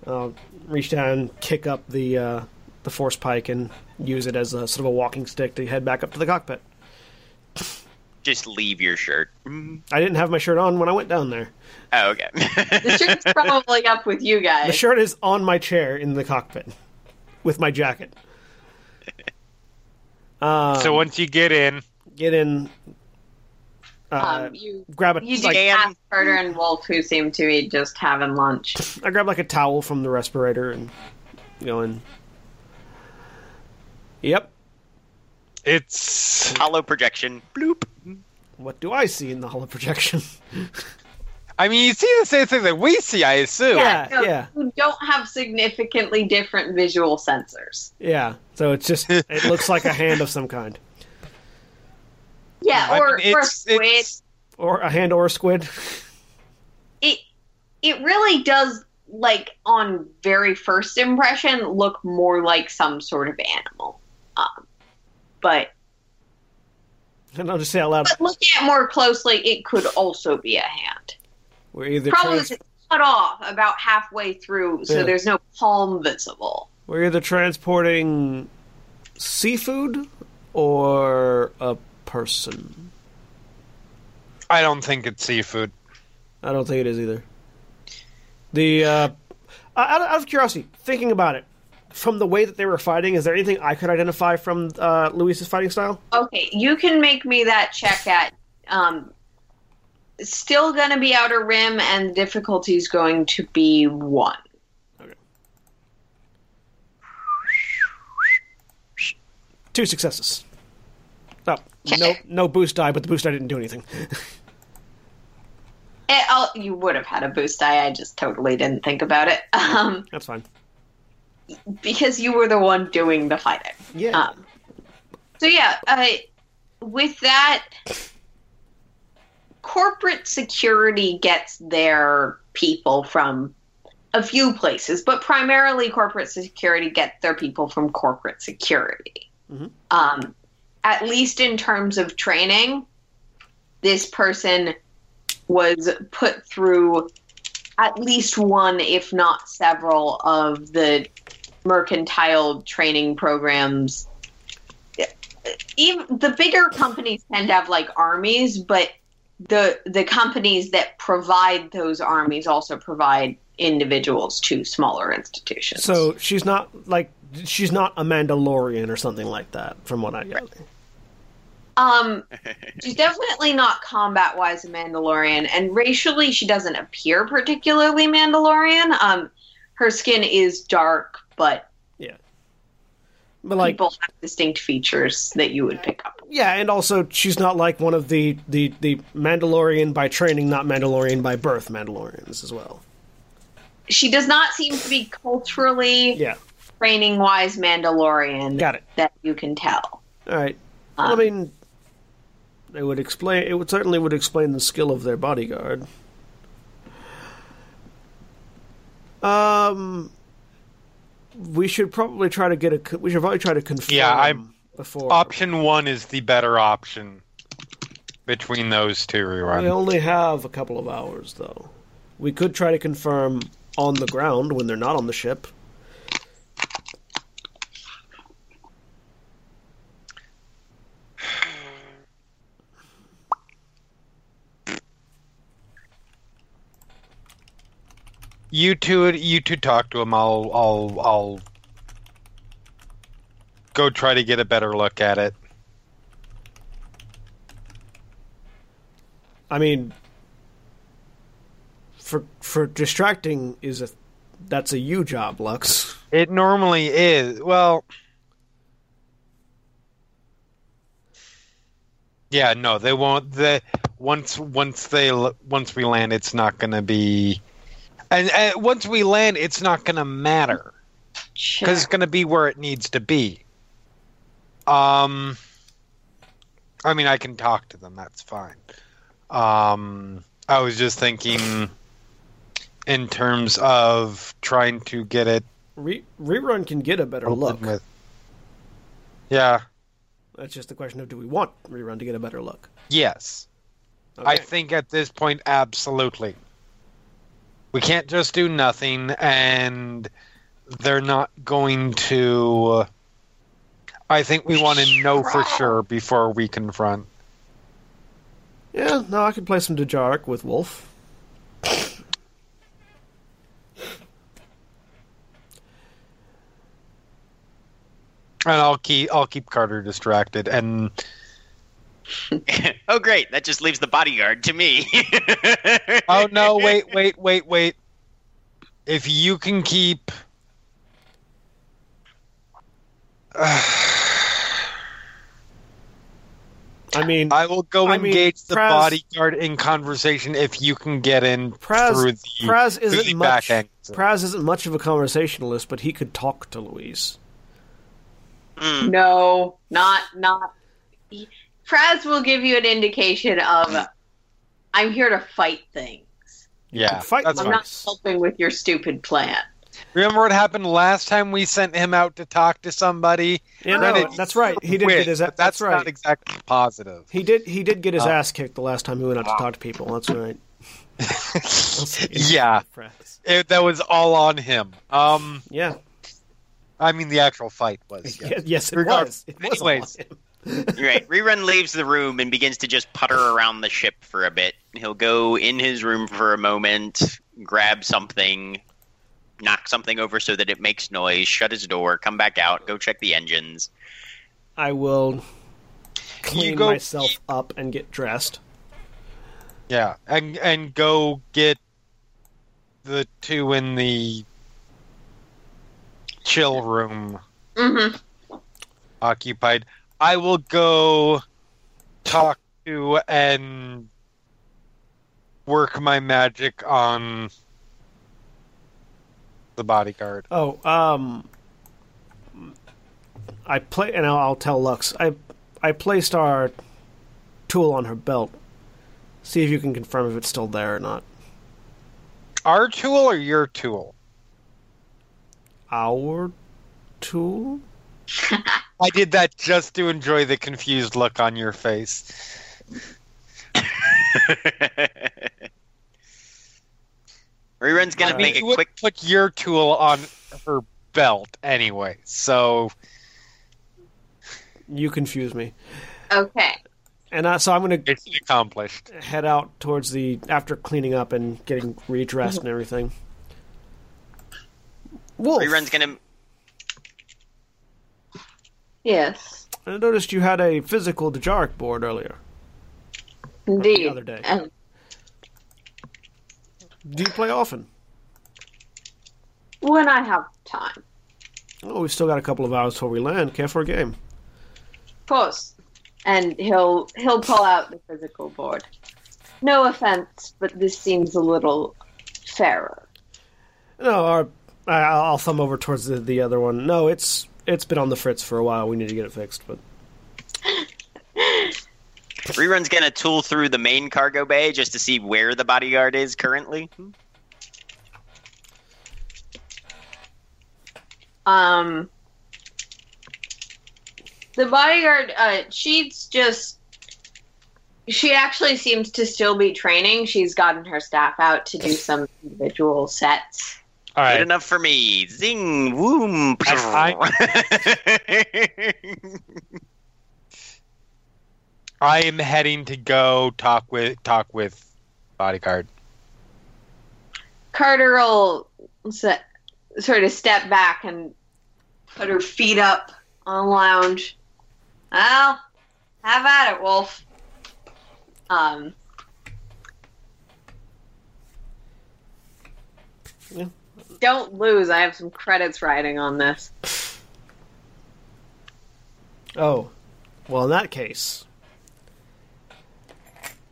I'll reach down, kick up the uh, the force pike, and use it as a sort of a walking stick to head back up to the cockpit. Just leave your shirt. I didn't have my shirt on when I went down there. Oh, okay. The shirt's probably up with you guys. The shirt is on my chair in the cockpit with my jacket. Um, *laughs* so once you get in, get in, uh, um, you grab a you do like, And- ask Carter and Wolf, who seem to be just having lunch. I grab like a towel from the respirator and go in. Yep. it's. Hollow projection. Bloop. What do I see in the hollow projection? I mean, you see the same thing that we see, I assume. Yeah, no, yeah. You don't have significantly different visual sensors. yeah. So it's just *laughs* it looks like a hand of some kind, Yeah, I or, mean, or a squid. it's or a hand or a squid. it it really does like on very first impression look more like some sort of animal um, but And I'll just say out loud: but looking at more closely it could also be a hand we're either probably trans- it's cut off about halfway through so Yeah. there's no palm visible we're either transporting seafood or a person. I don't think it's seafood. I don't think it is either. The uh, out, out of curiosity, thinking about it, from the way that they were fighting, is there anything I could identify from uh, Luis's fighting style? okay you can make me that check at um still gonna be outer rim and the difficulty is going to be one Okay. Two successes. Oh, no, no boost die, but the boost die didn't do anything. It, *laughs* you would have had a boost die. I just totally didn't think about it. Um, That's fine. Because you were the one doing the fighting. Yeah. Um, so yeah, uh, with that, corporate security gets their people from a few places, but primarily corporate security gets their people from corporate security. Mhm. Um, at least in terms of training, this person was put through at least one, if not several, of the mercantile training programs. Even the bigger companies tend to have like armies, but the the companies that provide those armies also provide individuals to smaller institutions. so she's not like she's not a Mandalorian or something like that, from what I gather. Um, she's definitely not combat wise a Mandalorian, and racially she doesn't appear particularly Mandalorian. Um, her skin is dark, but yeah, But like, people have distinct features that you would pick up. yeah, and also she's not like one of the the the Mandalorian by training, not Mandalorian by birth Mandalorians as well. She does not seem to be culturally Yeah, training wise Mandalorian got it. that you can tell. All right. Well, I Um, mean, it would explain. It would certainly would explain the skill of their bodyguard. Um, we should probably try to get a. We should probably try to confirm. Yeah, I'm- before. Option one is the better option between those two we only have a couple of hours, though. We could try to confirm on the ground when they're not on the ship. You two, you two talk to him. I'll, I'll, I'll go try to get a better look at it. I mean, for for distracting is a that's a you job, Lux. It normally is. Well, yeah, no, they won't. The once once they once we land, it's not going to be, and, and once we land, it's not going to matter because it's going to be where it needs to be. Um, I mean, I can talk to them. That's fine. Um, I was just thinking in terms of trying to get it Re- rerun can get a better look. with. Yeah. That's just the question of do we want rerun to get a better look? Yes. I think at this point, absolutely. We can't just do nothing, and they're not going to. I think we want to know for sure before we confront. Yeah, no, I could play some Dejarik with Wolf. And I'll keep I'll keep Carter distracted, and *laughs* oh, great. That just leaves the bodyguard to me. *laughs* oh no, *laughs* wait, wait, wait, wait. If you can keep. *sighs* I mean, I will go I mean, engage the Praz- bodyguard in conversation if you can get in Praz, through the Praz through the isn't back much. exit. Praz isn't much of a conversationalist, but he could talk to Louise. Mm. No, not not. Praz will give you an indication of I'm here to fight things. Yeah, Fight I'm fine. not helping with your stupid plan. Remember what happened last time we sent him out to talk to somebody? Yeah, no, Granted, that's right. He did Quit, get his. but That's, that's right. not exactly positive. He did. He did get his Oh. ass kicked the last time he went out to talk to people. That's right. I'll say it. yeah, Praz. it, that was all on him. Um, Yeah. I mean, the actual fight was. yeah. Yes, *laughs* yes, it Regardless. was. It was Anyways. On him. right. Rerun leaves the room and begins to just putter around the ship for a bit. He'll go in his room for a moment, grab something, knock something over so that it makes noise, shut his door, come back out, go check the engines. I will clean go- myself up and get dressed. Yeah, and and go get the two in the chill room Mm-hmm. occupied. I will go talk to and work my magic on the bodyguard. Oh, um, I play, and I'll, I'll tell Lux. I I placed our tool on her belt. See if you can confirm if it's still there or not. Our tool or your tool? Our tool? *laughs* I did that just to enjoy the confused look on your face. *laughs* Rerun's gonna I make a quick. put your tool on her belt anyway, so You confuse me. Okay. And uh, so I'm going to it's accomplished. head out towards the after cleaning up and getting redressed and everything. Wolf, Rerun's gonna. Yes. I noticed you had a physical Dejarik board earlier. Indeed. other day. And Do you play often? when I have time. Oh, we've still got a couple of hours before we land. Care for a game? Of course. And he'll he'll pull out the physical board. No offense, but this seems a little fairer. No, our, I'll thumb over towards the, the other one. No, it's it's been on the fritz for a while. We need to get it fixed. But *laughs* Rerun's gonna tool through the main cargo bay just to see where the bodyguard is currently. Um, the bodyguard, uh, she's just. She actually seems to still be training. She's gotten her staff out to do some individual sets. All Good enough for me. Zing, woom. I am *laughs* heading to go talk with talk with bodyguard. Carter will se- sort of step back and put her feet up on the lounge. Well, have at it, Wolf. Um, Yeah. Don't lose. I have some credits riding on this. Oh, well, in that case,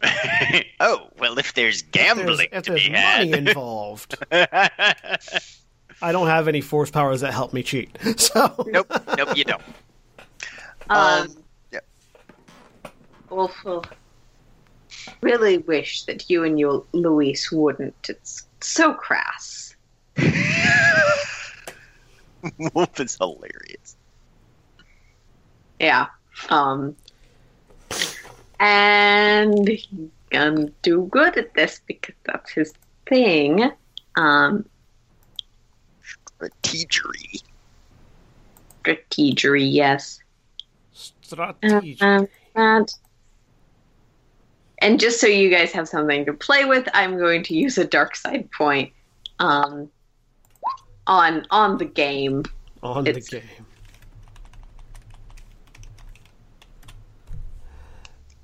*laughs* oh well, if there's if there's, gambling if to there's be money had. involved, *laughs* I don't have any force powers that help me cheat. *laughs* So nope, nope, you don't. Um, Um, yeah. Wolf will really wish that you and your Luis, wouldn't. It's so crass. *laughs* Wolf is hilarious. Yeah. Um, and he's gonna do good at this because that's his thing. Um, Strategery. strategery, yes. strategy. Um, *laughs* and, and just so you guys have something to play with, I'm going to use a dark side point um, on on the game. on the game.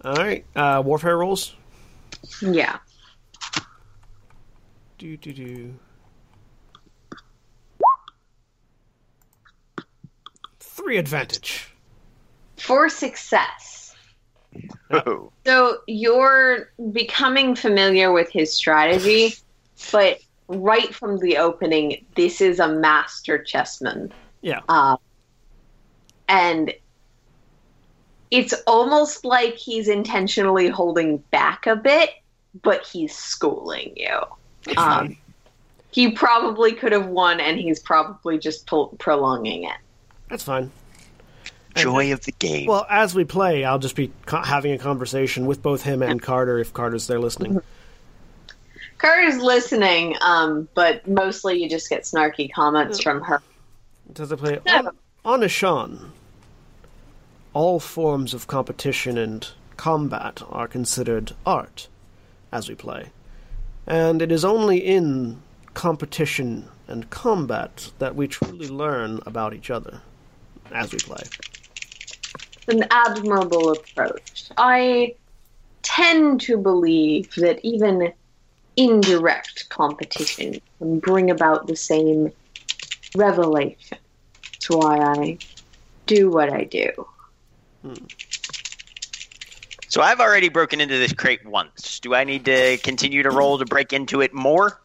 All right, uh, warfare rolls. Yeah. Do do do. Three advantage. For success. Oh, So you're becoming familiar with his strategy, but right from the opening, this is a master chessman. Yeah. Uh, and it's almost like he's intentionally holding back a bit, but he's schooling you. Um. He probably could have won, and he's probably just pro- prolonging it. That's fine. joy of the game. Well, as we play, I'll just be co- having a conversation with both him and Carter if Carter's there listening. Carter's listening, um, but mostly you just get snarky comments from her. Does it play No. on, Ashan? All forms of competition and combat are considered art as we play, and it is only in competition and combat that we truly learn about each other as we play. an admirable approach. I tend to believe that even indirect competition and bring about the same revelation. That's why I do what I do. so I've already broken into this crate once. Do I need to continue to roll to break into it more?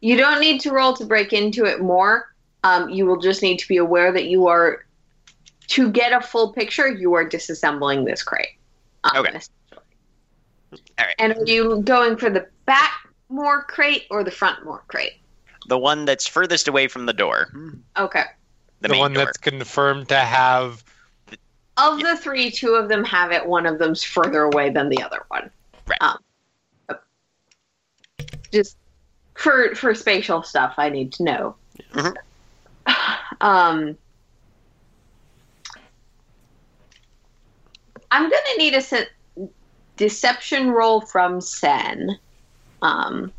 You don't need to roll to break into it more. Um, you will just need to be aware that you are, to get a full picture, you are disassembling this crate. Um, Okay. All right. And are you going for the back more crate or the front more crate? The one that's furthest away from the door. Okay. The, The, one door. that's confirmed to have. Of the three, two of them have it. One of them's further away than the other one. Right. Um, just for for spatial stuff, I need to know. Mhm. *sighs* Um, I'm gonna need a se- deception roll from Sen. Um,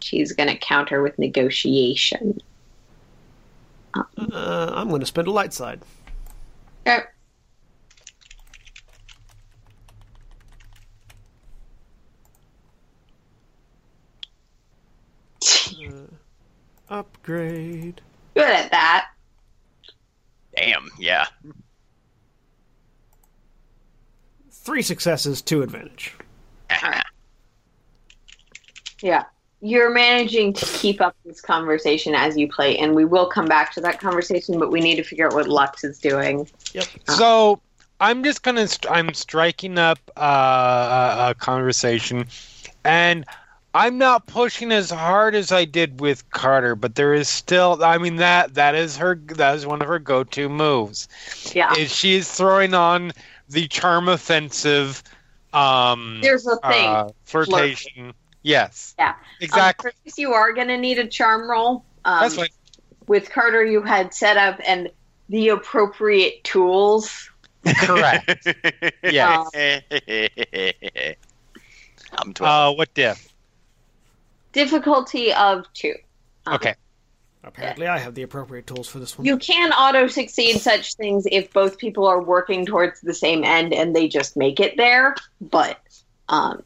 she's gonna counter with negotiation. Uh, I'm going to spend a light side. Okay. Upgrade. Good at that. Damn, yeah. Three successes, two advantage. Alright. Yeah. You're managing to keep up this conversation as you play, and we will come back to that conversation, but we need to figure out what Lux is doing. Yep. So I'm just gonna. St- I'm striking up uh, a, a conversation, and I'm not pushing as hard as I did with Carter, but there is still. I mean that that is her. That is one of her go-to moves. Yeah. Is she is throwing on the charm offensive. Um, There's a thing. uh, flirtation. Yes. Yeah. Exactly. Um, Chris, you are going to need a charm roll. Um, That's fine. With Carter, you had set up and the appropriate tools. Correct. *laughs* Yeah. Uh, *laughs* I'm 12. Uh, what diff? difficulty of two. Um, Okay. Apparently, I have the appropriate tools for this one. You can auto succeed such things if both people are working towards the same end and they just make it there. But um,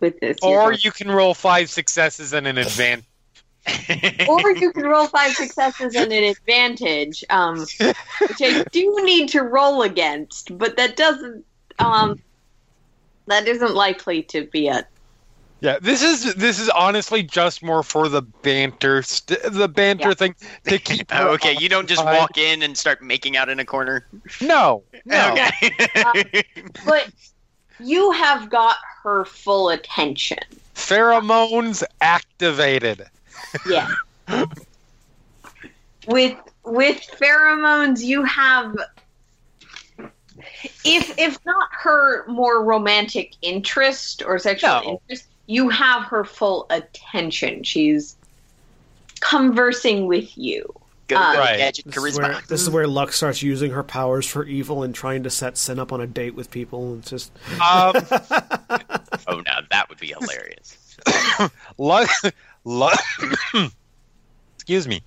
with this, Or going- you can roll five successes and an advantage. *laughs* or you can roll five successes and an advantage, um, which I do need to roll against, but that doesn't. Um, that isn't likely to be it. Yeah, this is this is honestly just more for the banter, st- the banter Yeah. thing to keep. *laughs* Oh, okay, you don't just walk in and start making out in a corner. No, no. Okay. *laughs* But you have got her full attention. Pheromones activated. Yeah. with with pheromones, you have. If if not her more romantic interest or sexual No. interest, you have her full attention. She's conversing with you. Go, Uh, go Right. gadget This is, where, this is where Lux starts using her powers for evil and trying to set Sin up on a date with people. It's just Um, *laughs* Oh, now that would be hilarious. *coughs* Lux, Lux, *coughs* excuse me.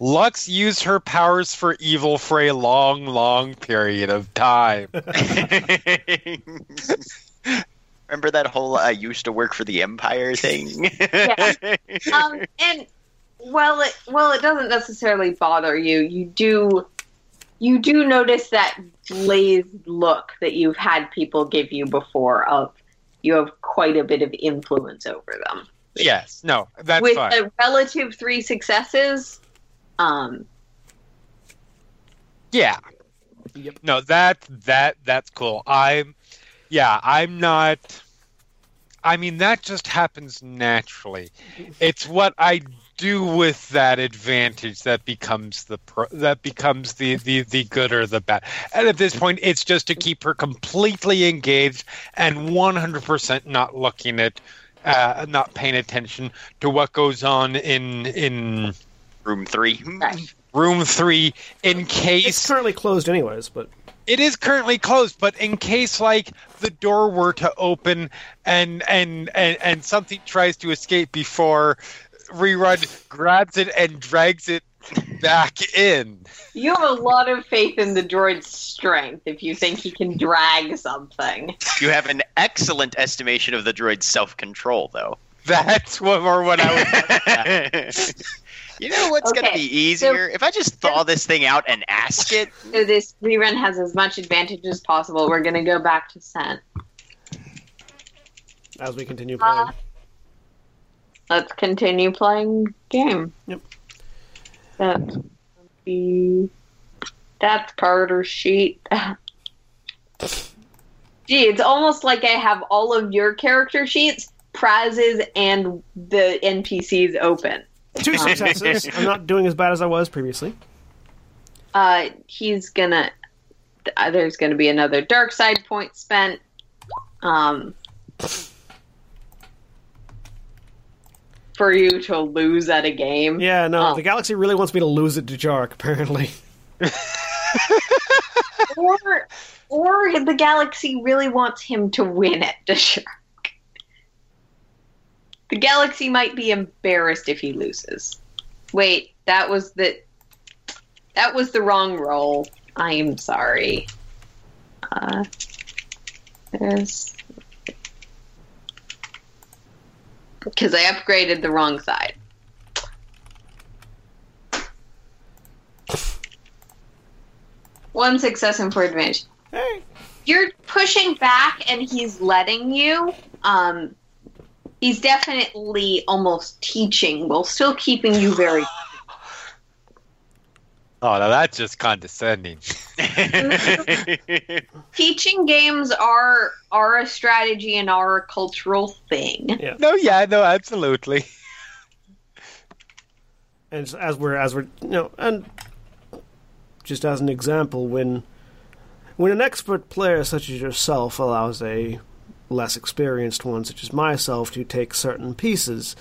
Lux used her powers for evil for a long, long period of time. *laughs* *laughs* Remember that whole "I used to work for the Empire" thing? Um, and well, it well, it doesn't necessarily bother you. You do you do notice that glazed look that you've had people give you before of you have quite a bit of influence over them. yes, no, that's With fine. a relative three successes, um, Yeah. Yep. No, that that that's cool. I'm yeah, I'm not I mean that just happens naturally. It's what I do with that advantage that becomes the pro, that becomes the, the the good or the bad. And at this point it's just to keep her completely engaged and 100% not looking at uh, not paying attention to what goes on in in Room three. room 3 in case it's currently closed, anyways. But it is currently closed, but in case like the door were to open and and and, and something tries to escape before rerun grabs it and drags it back in. you have a lot of faith in the droid's strength if you think he can drag something. You have an excellent estimation of the droid's self-control, though. That's what or what I was *laughs* *laughs* you know what's going to be easier? if I just thaw this thing out and ask it. So this rerun has as much advantage as possible. We're going to go back to Sen. as we continue playing, Uh, Let's continue playing game. Yep. That's the that's Carter's sheet. *laughs* Gee, it's almost like I have all of your character sheets, prizes, and the NPCs open. two successes. I'm not doing as bad as I was previously. Uh, he's gonna. Uh, there's gonna be another dark side point spent. Um, for you to lose at a game. Yeah, no, Oh. the galaxy really wants me to lose it Dejarik. Apparently, *laughs* or or the galaxy really wants him to win it Dejarik. The galaxy might be embarrassed if he loses. Wait, that was the that was the wrong roll. I am sorry. Uh, there's because I upgraded the wrong side. One success and four advantage hey, you're pushing back and he's letting you um he's definitely almost teaching while still keeping you very *laughs* Oh, now that's just condescending. *laughs* *laughs* teaching games are are a strategy and are a cultural thing Yeah. No, yeah, no, absolutely. and as we're as we're you know, and just as an example, when when an expert player such as yourself allows a less experienced one such as myself to take certain pieces,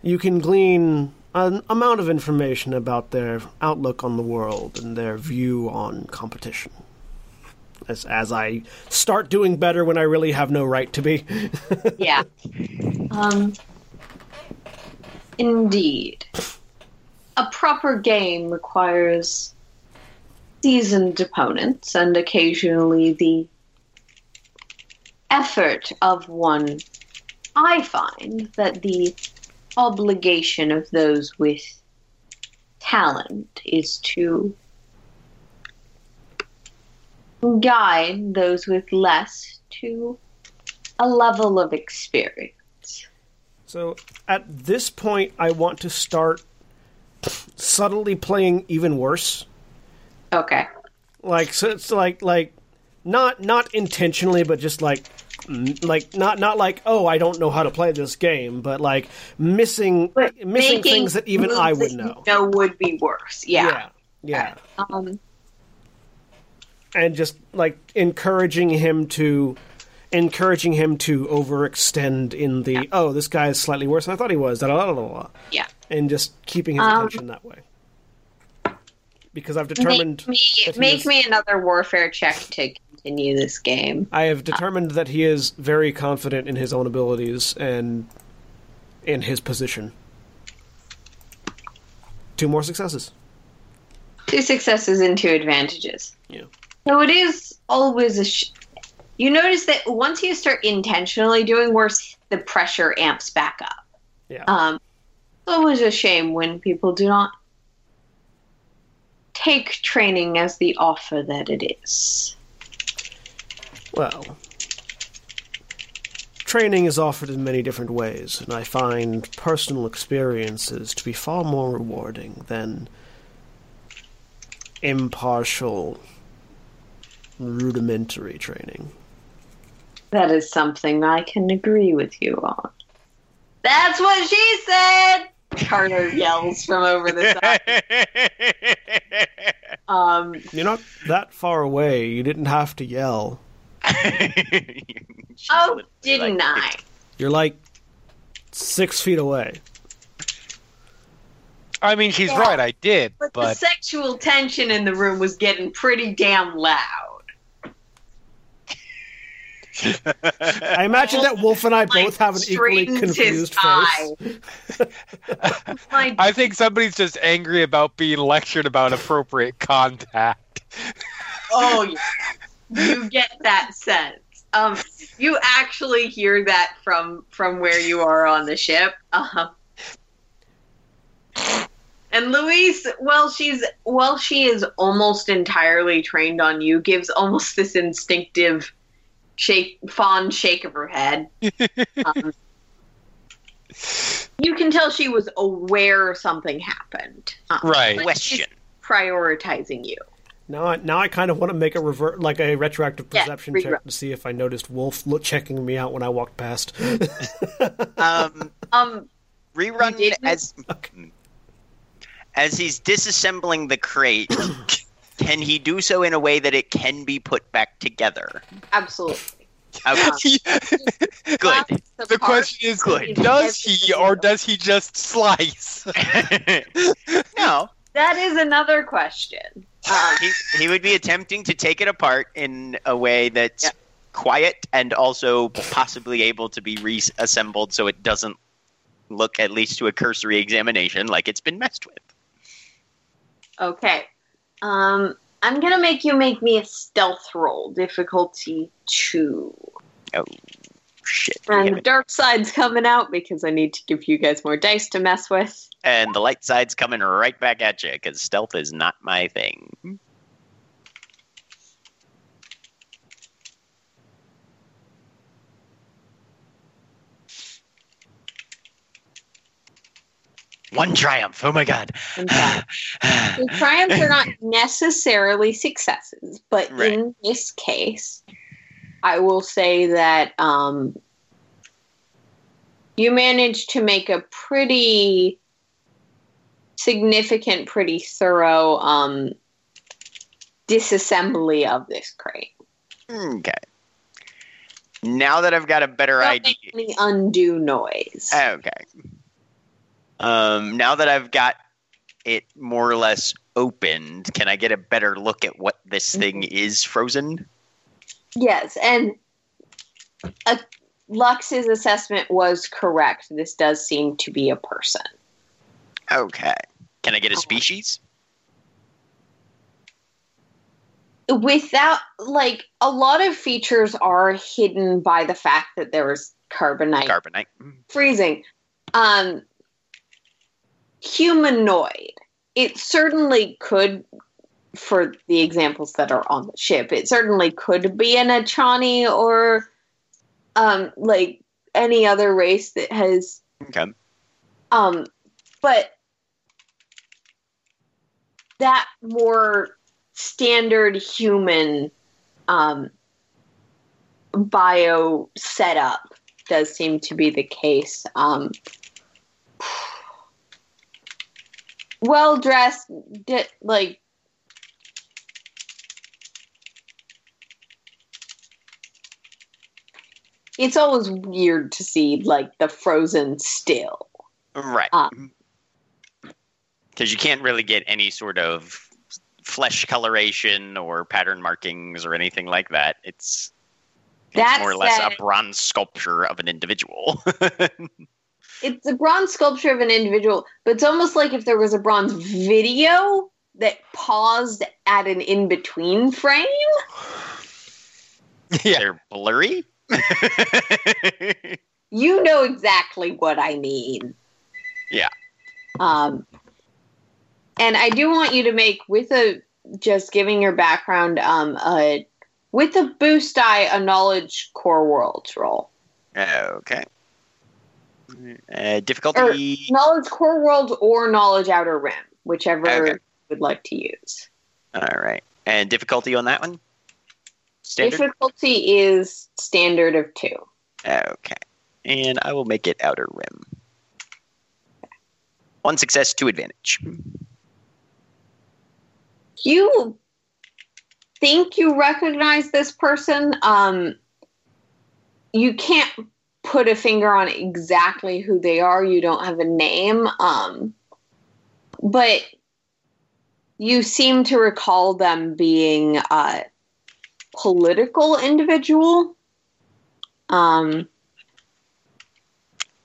you can glean an amount of information about their outlook on the world and their view on competition. As as I start doing better when I really have no right to be. *laughs* yeah um Indeed. A proper game requires seasoned opponents and occasionally the effort of one. I find that the obligation of those with talent is to guide those with less to a level of experience. So at this point, I want to start subtly playing even worse. Okay. Like so, it's like like not not intentionally, but just like like not not like oh I don't know how to play this game, but like missing But missing things that even I would you know. would be worse. Yeah. yeah, yeah. Um, and just like encouraging him to encouraging him to overextend in the oh this guy is slightly worse than I thought he was da, da, da, da, da, yeah. and just keeping his Um, attention that way because I've determined Make me make is- me another warfare check to continue this game. I have determined that he is very confident in his own abilities and in his position. Two more successes. Two successes and two advantages. Yeah. So it is always a. Sh- you notice that once you start intentionally doing worse, the pressure amps back up. Yeah. Um, it's always a shame when people do not take training as the offer that it is. Well, training is offered in many different ways, and I find personal experiences to be far more rewarding than impartial, rudimentary training. That is something I can agree with you on. That's what she said. Carter yells from over the side. *laughs* Um, You're not that far away. You didn't have to yell. *laughs* oh, didn't I? You're like six feet away. I mean, she's Yeah. right. I did, But, the sexual tension in the room was getting pretty damn loud. I imagine that Wolf and I Like, both have an equally confused *laughs* face. My I think somebody's just angry about being lectured about appropriate contact. Oh, *laughs* yeah. You get that sense. Um, you actually hear that from from where you are on the ship. Uh-huh. And Louise, well, she's well, she is almost entirely trained on you. Gives almost this instinctive shake, fond shake of her head. Um, *laughs* you can tell she was aware something happened. Um, Right. Question. prioritizing you. Now, I, now I kind of want to make a revert, like a retroactive perception reroll. check to see if I noticed Wolf look, checking me out when I walked past. *laughs* Um, Um, rerun You didn't? as as he's disassembling the crate. *coughs* can he do so in a way that it can be put back together? absolutely. Okay, *laughs* good. the question is, Good. does he or does he just slice? *laughs* no, That is another question. Um, he, he would be attempting to take it apart in a way that's Yeah. quiet and also possibly able to be reassembled so it doesn't look, at least to a cursory examination, like it's been messed with. okay. Um, I'm gonna make you make me a stealth roll, difficulty two. Oh, shit. And the dark side's coming out because I need to give you guys more dice to mess with. And the light side's coming right back at you because stealth is not my thing. One triumph. Oh my god. *sighs* Triumphs are not necessarily successes, but Right. in this case, I will say that um, you managed to make a pretty significant, pretty thorough um, disassembly of this crate. okay. Now that I've got a better Don't idea. any undue noise. Okay. Um, now that I've got it more or less opened, can I get a better look at what this thing is frozen? Yes, and uh, Lux's assessment was correct. This does seem to be a person. Okay. Can I get a species? Without like a lot of features are hidden by the fact that there was carbonite Carbonite. freezing. Um, humanoid. It certainly could, for the examples that are on the ship, it certainly could be an Echani or um, like any other race that has. Okay. Um, but that more standard human um, bio setup does seem to be the case. Um, *sighs* well dressed, di- like it's always weird to see like the frozen still. Right. Uh. Because you can't really get any sort of flesh coloration or pattern markings or anything like that. It's, it's more or less a bronze sculpture of an individual. *laughs* It's a bronze sculpture of an individual, but it's almost like if there was a bronze video that paused at an in between frame. yeah. *sighs* They're blurry. *laughs* You know exactly what I mean. Yeah. Um, and I do want you to make with a just giving your background um a with a boost die a knowledge core worlds roll. okay. Uh, difficulty. Knowledge core worlds or knowledge outer rim, whichever Okay. you would like to use. All right. And difficulty on that one? Standard? Difficulty is standard of two. Okay. And I will make it outer rim. One success, two advantage. you think you recognize this person um you can't put a finger on exactly who they are you don't have a name um but you seem to recall them being a political individual um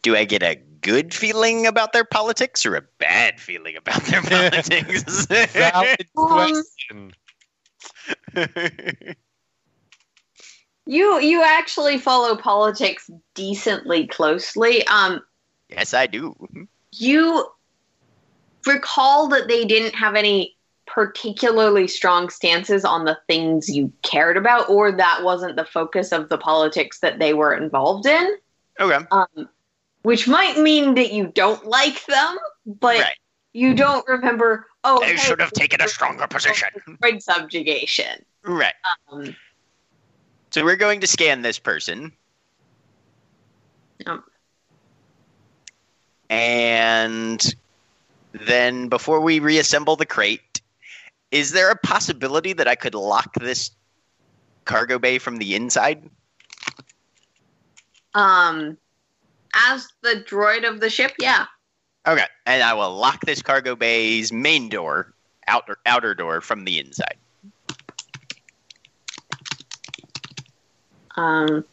Do I get a good feeling about their politics or a bad feeling about their *laughs* politics? Valid *laughs* Um, question. you you actually follow politics decently closely um yes, I do. you recall that they didn't have any particularly strong stances on the things you cared about, or that wasn't the focus of the politics that they were involved in, Okay. um, which might mean that you don't like them, but right. you don't remember. Oh, They hey, should have taken a stronger position. Destroyed subjugation. Right. Um, So we're going to scan this person. Yep. And then before we reassemble the crate, is there a possibility that I could lock this cargo bay from the inside? um, as the droid of the ship, yeah. Okay. And I will lock this cargo bay's main door, outer outer door from the inside. Um,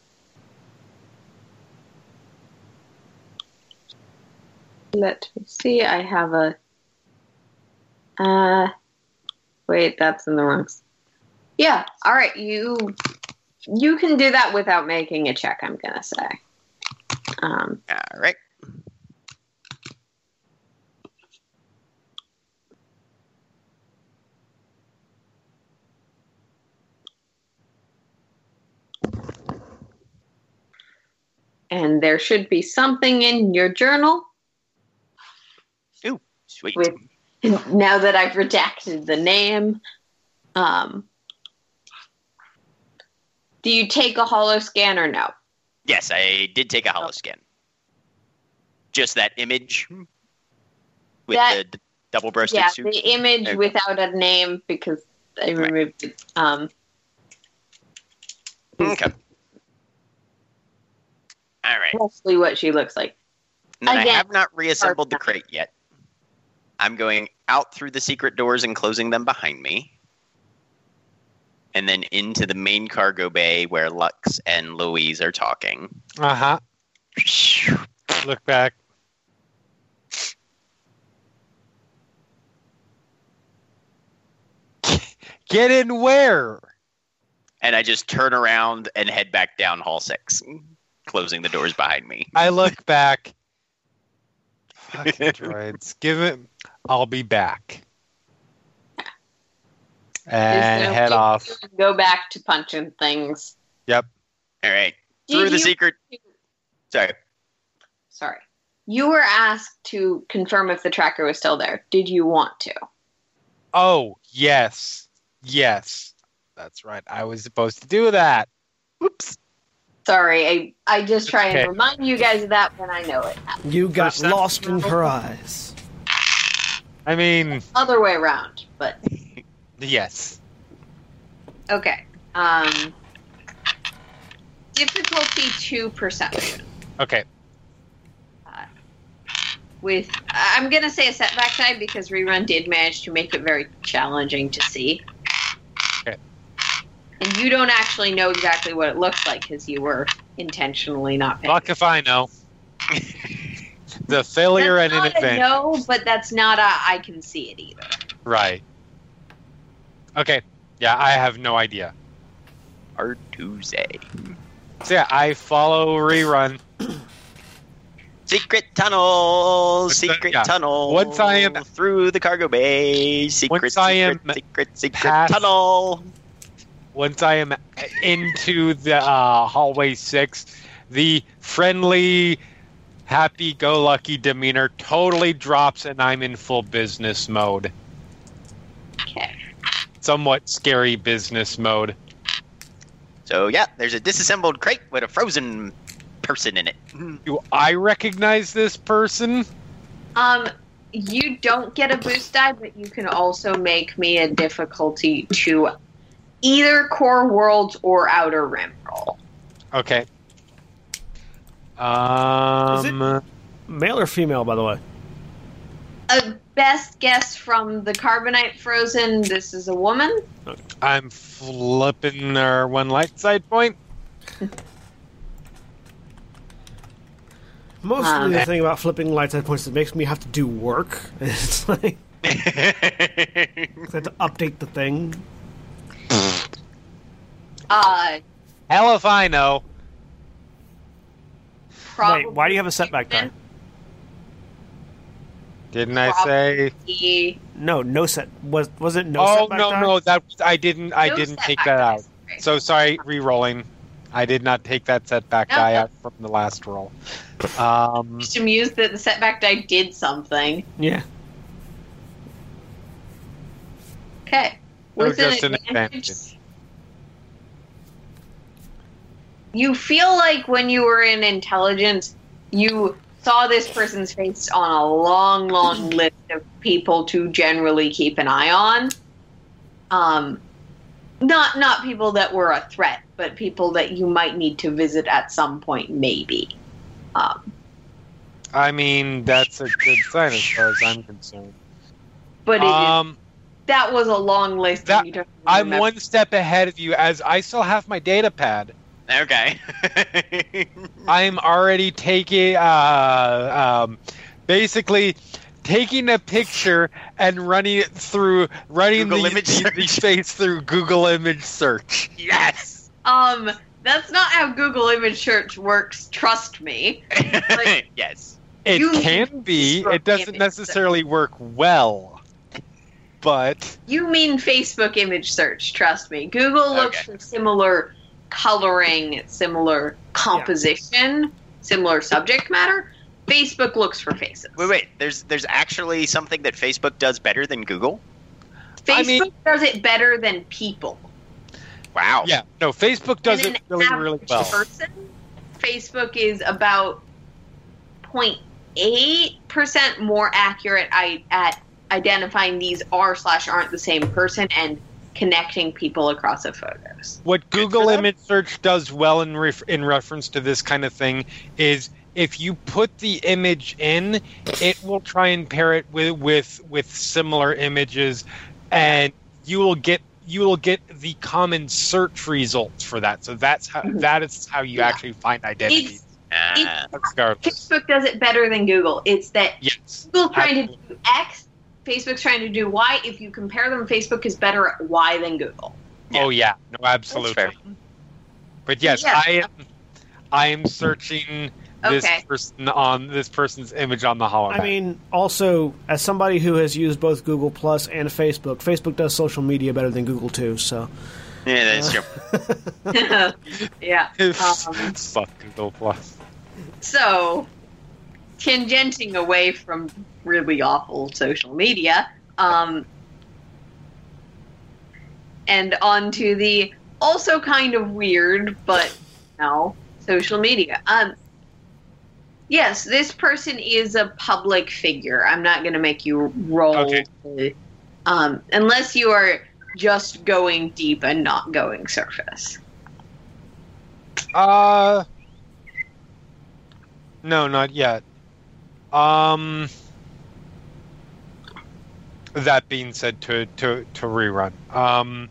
let me see. I have a. Uh, wait, that's in the wrong. Yeah. All right. You you can do that without making a check. I'm gonna say. Um, All right. and there should be something in your journal Ooh, Sweet. with *laughs* now that I've redacted the name. Um, do you take a holo scan or no? Yes, I did take a holo scan. Just that image with That- the d- double-breasted yeah, suit. the image without a name because I Right. removed it. Um, Okay. All right. mostly what she looks like. And then I have not reassembled the crate yet. I'm going out through the secret doors and closing them behind me. And then into the main cargo bay where Lux and Louise are talking. Uh huh. Look back. *laughs* Get in where? And I just turn around and head back down hall six, closing the doors behind me. I look back *laughs* Fucking droids. Give it I'll be back. And no head off. Go back to punching things. Yep. All right. Did Through the you- secret. Sorry. Sorry. You were asked to confirm if the tracker was still there. Did you want to? Oh, yes. Yes. That's right. I was supposed to do that. Oops. Sorry, I, I just try Okay. and remind you guys of that when I know it. You got First lost in her eyes. I mean, Other way around, but yes. okay. Um, difficulty two perception. Okay. With I'm gonna say a setback die because rerun did manage to make it very challenging to see. Okay. And you don't actually know exactly what it looks like because you were intentionally not paying. Fuck if I know. The failure that's and an not advantage. no, but that's not a I can see it either. Right. Okay. Yeah, I have no idea. Artuze. So yeah, I follow rerun. Secret tunnel, secret yeah. tunnel. Once I am- through the cargo bay, secret, Once I am secret, secret, secret past- tunnel. Once I am into the uh, hallway six, the friendly, happy-go-lucky demeanor totally drops, and I'm in full business mode. Okay. Somewhat scary business mode. So yeah, there's a disassembled crate with a frozen person in it. Do I recognize this person? Um, you don't get a boost die, but you can also make me a difficulty to either core worlds or outer rim roll. Okay. Um. Male or female, by the way? A best guess from the carbonite frozen. This is a woman. I'm flipping our one light side point. *laughs* Mostly Um, the thing about flipping lights at points that makes me have to do work. *laughs* It's like *laughs* I have to update the thing. Uh, Hell if I know. Probably. Wait, why do you have a setback die? Didn't I Probably. say? No, no set. Was was it no oh setback no die? no that I didn't I No didn't take that out. Right. So sorry, re-rolling. I did not take that setback No, die out from the last roll. Um, *laughs* Just amused that the setback die did something. Yeah. Okay. With just an an advantage, advantage. You feel like when you were in intelligence, you saw this person's face on a long, long *laughs* list of people to generally keep an eye on. Um, not not people that were a threat, but people that you might need to visit at some point, maybe. Um, I mean that's a good sign as far as I'm concerned. but it Um, that was a long list. that- you I'm one step ahead of you as I still have my data pad. Okay. *laughs* I'm already taking, uh, um, basically taking a picture and running it through, running Google the, image the, the search. face through Google image search. yes. Um, that's not how Google image search works. Trust me. *laughs* yes. It You can be. Facebook It doesn't image necessarily work well, but You mean Facebook image search, trust me. Google looks Okay. for similar coloring, similar composition, similar subject matter. Facebook looks for faces. Wait, wait. There's there's actually something that Facebook does better than Google. Facebook I mean- does it better than people. Wow. yeah, no, Facebook does And it really, really well. Person, Facebook is about 0.8% more accurate at identifying these are slash aren't the same person and connecting people across the photos. What Google image search does well in ref- in reference to this kind of thing is if you put the image in, it will try and pair it with with with similar images, and you will get you will get the common search results for that. So that's how Mhm. that is how you Yeah. actually find identity. It's. Facebook does it better than Google. It's that yes, Google trying to do X Facebook's trying to do why. If you compare them, Facebook is better at Y than Google. Oh yeah, no, absolutely. But yes, Yeah. I am. I am searching this Okay. person on this person's image on the hologram. I mean, also as somebody who has used both Google Plus and Facebook, Facebook does social media better than Google too. So Yeah, that's true. *laughs* *laughs* yeah. *laughs* Um, Fuck Google Plus. So, tangenting away from really awful social media, um, and onto the also kind of weird, but no, social media. Um, yes, this person is a public figure. I'm not going to make you roll, Okay. um, unless you are just going deep and not going surface. Uh, no, not yet. Um, that being said, to to to rerun. Um,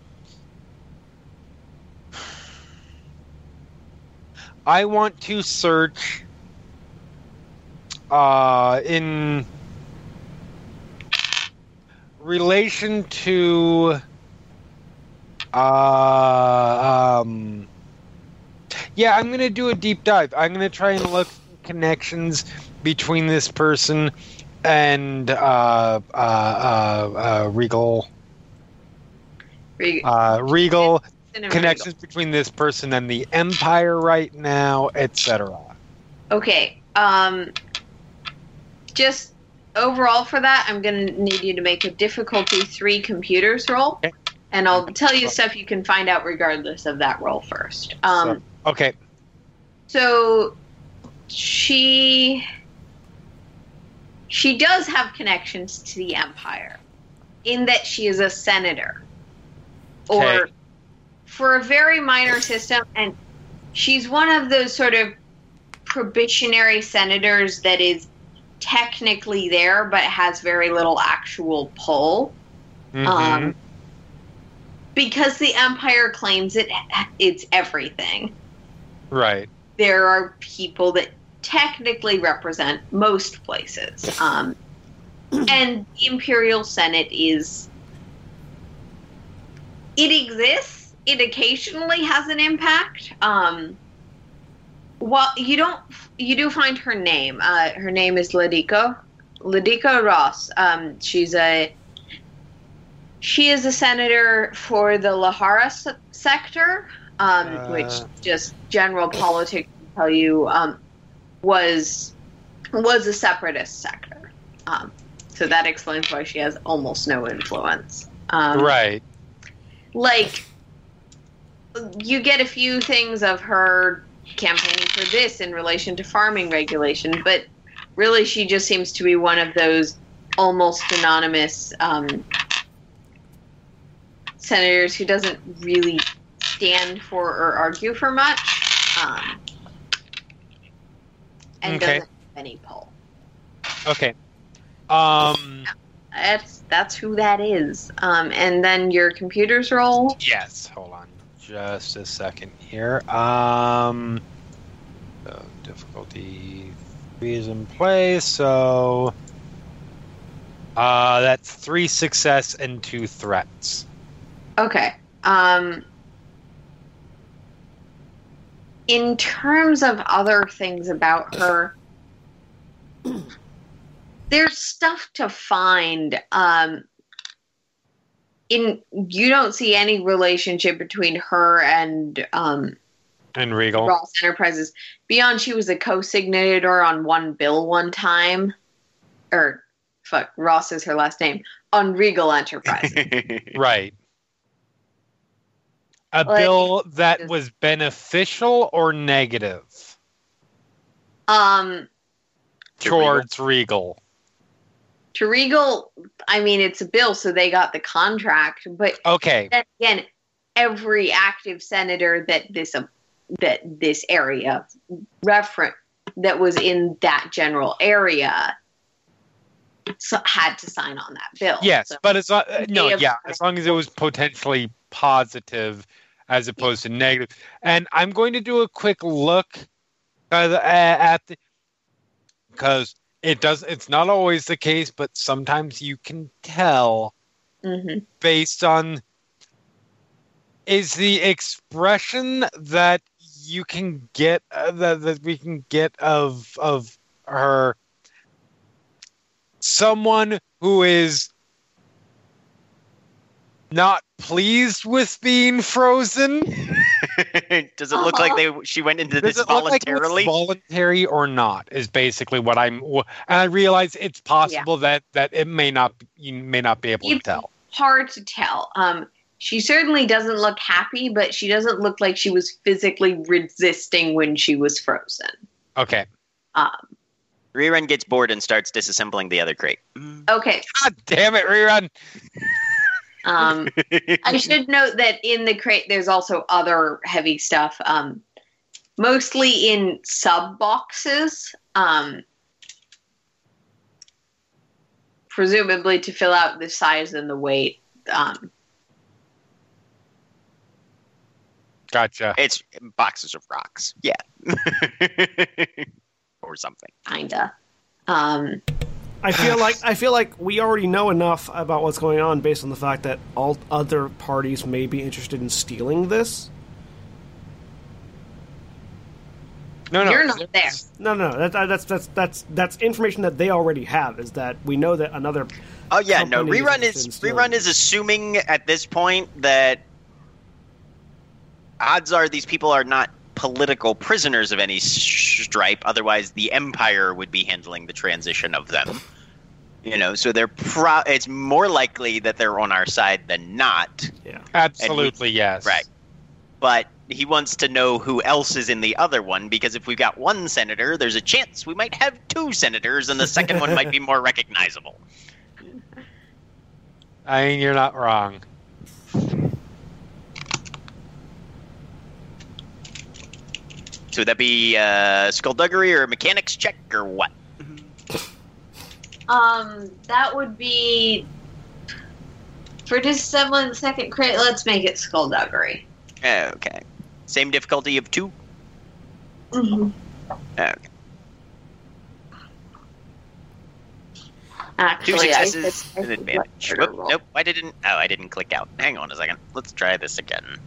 I want to search. Uh, in relation to. Uh, um. Yeah, I'm gonna do a deep dive. I'm gonna try and look connections between this person and uh, uh, uh, uh, Regal. Re- Uh, Regal connections between this person and the Empire right now, etc. Okay. Um just overall for that, I'm going to need you to make a difficulty 3 computers roll. Okay. And I'll tell you stuff you can find out regardless of that roll first. Um Okay, so she she does have connections to the empire in that she is a senator or for a very minor system and she's one of those sort of probationary senators that is technically there but has very little actual pull Mhm. um, because the empire claims it it's everything right. there are people that technically represent most places. Um, *clears throat* and the Imperial Senate is. It exists. It occasionally has an impact. Um, well, you don't. You do find her name. Uh, her name is Ladiko. Ladiko Ross. Um, she's a. She is a senator for the Lahara se- sector, um, Uh. which just general politics will tell you um, was was a separatist sector. Um, so that explains why she has almost no influence. Um, right. like you get a few things of her campaigning for this in relation to farming regulation, but really she just seems to be one of those almost anonymous um, senators who doesn't really stand for or argue for much, um, and Okay. doesn't have any pull. Okay. Um. That's that's who that is. Um, and then your computers roll. Yes. Hold on, just a second here. Um. So difficulty three is in place. So. Uh, that's three success and two threats. Okay. Um, in terms of other things about her, there's stuff to find. Um, in you don't see any relationship between her and um, And Regal. Ross Enterprises beyond she was a co-signator on one bill one time, or fuck, Ross is her last name on Regal Enterprises. *laughs* Right. A Like- bill that was beneficial or negative um. To towards Regal. to Regal, I mean, it's a bill, so they got the contract. But Okay. then again, every active senator that this uh, that this area reference that was in that general area so, had to sign on that bill. Yes, So- but as long, no, yeah, as long as it was potentially positive as opposed to negative. And I'm going to do a quick look uh, at the because it does. It's not always the case, but sometimes you can tell hmm based on is the expression that you can get uh, that, that we can get of of her someone who is not pleased with being frozen *laughs* Does it look like they she went into this Does it look like it's voluntarily? voluntary or not is basically what i'm and i realize it's possible that that it may not you may not be able to tell Hard to tell. Um, she certainly doesn't look happy, but she doesn't look like she was physically resisting when she was frozen. okay Um, Rerun gets bored and starts disassembling the other crate. okay. god damn it rerun Um, I *laughs* should note that in the crate, there's also other heavy stuff, um, mostly in sub boxes, um, presumably to fill out the size and the weight. Um, gotcha It's boxes of rocks. Yeah. *laughs* or something. kinda. I feel like *laughs* I feel like we already know enough about what's going on based on the fact that all other parties may be interested in stealing this. no no You're not there. No, no, that, that- that's that's that's that's information that they already have. Is that we know that another Oh yeah, no. Company is Rerun is rerun it. is assuming at this point that odds are these people are not political prisoners of any stripe. Otherwise, the Empire would be handling the transition of them. You know, so they're pro- it's more likely that they're on our side than not. yeah. Absolutely, yes. Right. But he wants to know who else is in the other one because if we've got one senator, there's a chance we might have two senators, and the second one might be more *laughs* recognizable. I mean, you're not wrong. So would that be uh, skullduggery or a mechanics check or what? um, that would be for just the second crate. Let's make it skullduggery. Okay. Same difficulty of two. Mm-hmm. Okay. Two Actually, I successes, said- an advantage. Whoop, nope, I didn't. Oh, I didn't click out. Hang on a second. Let's try this again.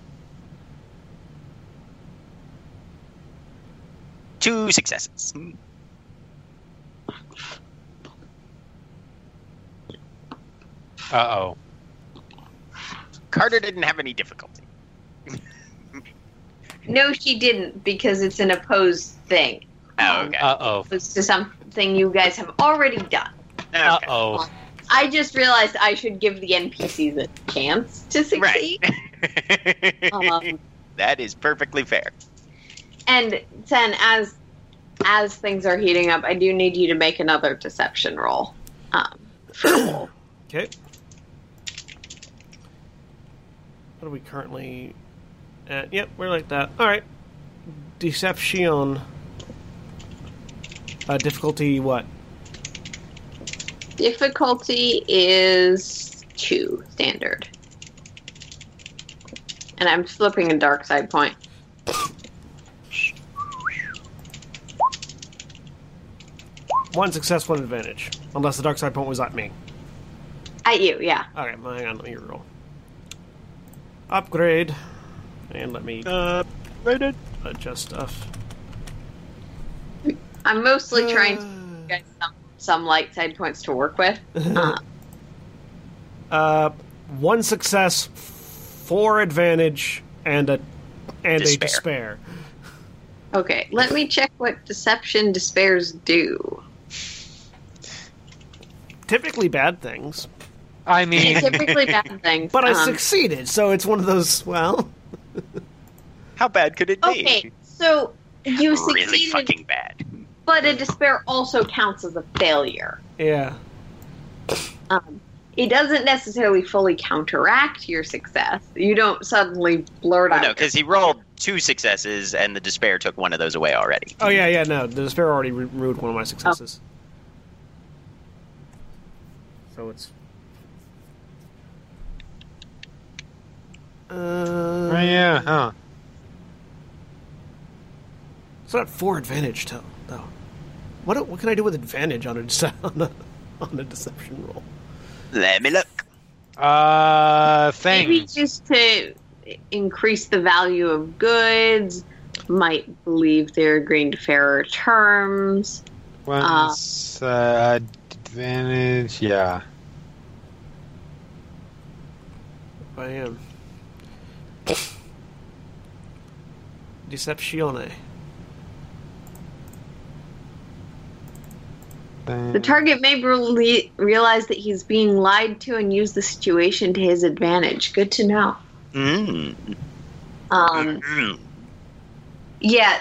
Two successes. Uh oh. Carter didn't have any difficulty. No, she didn't because it's an opposed thing. Oh, okay. Uh oh. It's to something you guys have already done. Uh oh. I just realized I should give the NPCs a chance to succeed. Right. *laughs* Um, that is perfectly fair. And Sen, as as things are heating up, I do need you to make another deception roll. Um, for *coughs* Okay. What are we currently at? Yep, we're like that. All right. Deception. Uh, difficulty what? Difficulty is two standard. And I'm flipping a dark side point. One success, one advantage. Unless the dark side point was at me. At you, yeah. Okay, well, hang on, let me roll. Upgrade. And let me Uh, rated. adjust stuff. I'm mostly trying to get some, some light side points to work with. Uh, *laughs* Uh, one success, four advantage, and a and a Despair. despair. okay, let me check what deception despairs do. Typically bad things, I mean, Typically *laughs* bad things. but I um, succeeded, so it's one of those. Well, *laughs* How bad could it be? Okay, so you Really succeeded, fucking bad. but a despair also counts as a failure. yeah. Um, it doesn't necessarily fully counteract your success. You don't suddenly blurt Oh, out. no, because he rolled two successes and the despair took one of those away already. Oh yeah, yeah. No, the despair already re- removed one of my successes. So it's. Uh, oh, yeah, huh? It's not four advantage, though. though. What what can I do with advantage on a *laughs* on a, on a deception roll? Let me look. Uh, Maybe things. just to increase the value of goods. Might believe they're agreeing to fairer terms. One's uh, advantage. Yeah. I am. Deceptione. The target may rele- realize that he's being lied to and use the situation to his advantage. Good to know. Mm. Um, Mm. yeah,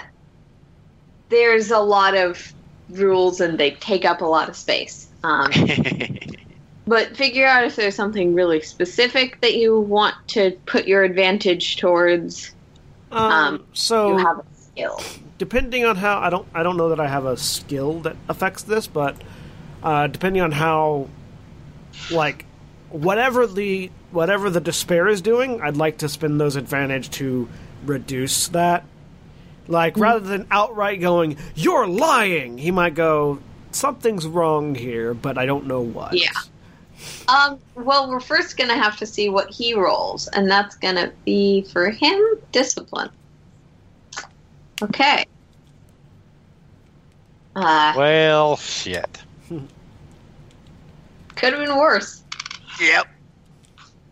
there's a lot of rules and they take up a lot of space. Um, *laughs* but figure out if there's something really specific that you want to put your advantage towards. Um, Um, so you have a skill. depending on how I don't I don't know that I have a skill that affects this, but uh, depending on how like whatever the whatever the despair is doing, I'd like to spend those advantage to reduce that. Like rather than outright going, "You're lying," he might go, "Something's wrong here, but I don't know what." Yeah. Um, well, we're first going to have to see what he rolls, and that's going to be for him discipline. Okay. Uh, Well, shit. could have been worse. Yep.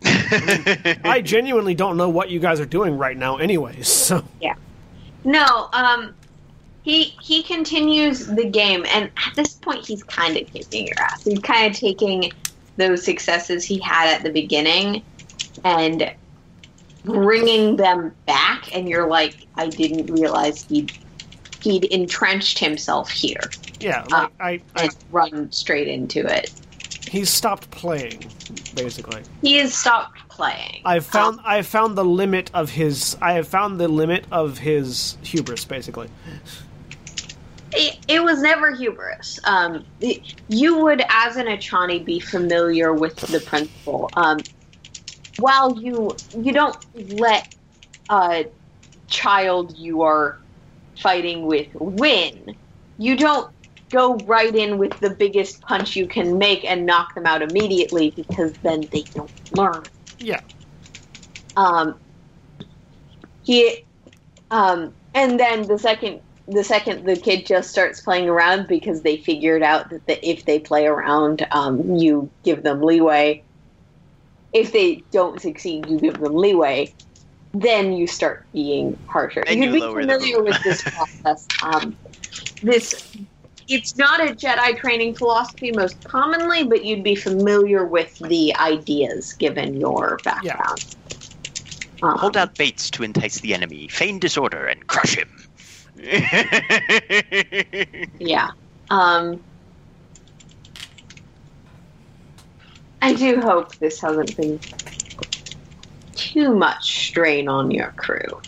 *laughs* I genuinely don't know what you guys are doing right now, anyways. So yeah. No, um, he he continues the game, and at this point, he's kind of kicking your ass. He's kind of taking those successes he had at the beginning and bringing them back. And you're like, I didn't realize he'd he'd entrenched himself here yeah, uh, like, I, I and run straight into it. he's stopped playing, basically. He has stopped playing. I've um, found I have found the limit of his I have found the limit of his hubris basically. It, it was never hubris. Um, it- you would, as an Echani, be familiar with the principle. Um, while you you don't let a child you are fighting with win, you don't go right in with the biggest punch you can make and knock them out immediately because then they don't learn. Yeah. Um, he, um, and then the second, the second the kid just starts playing around because they figured out that the, if they play around, um, you give them leeway. If they don't succeed, you give them leeway. Then you start being harsher. Then You'd you be familiar with this *laughs* process. Um, this it's not a Jedi training philosophy most commonly, but you'd be familiar with the ideas given your background. Um, Hold out baits to entice the enemy, feign disorder, and crush him. *laughs* Yeah. Um, I do hope this hasn't been too much strain on your crew.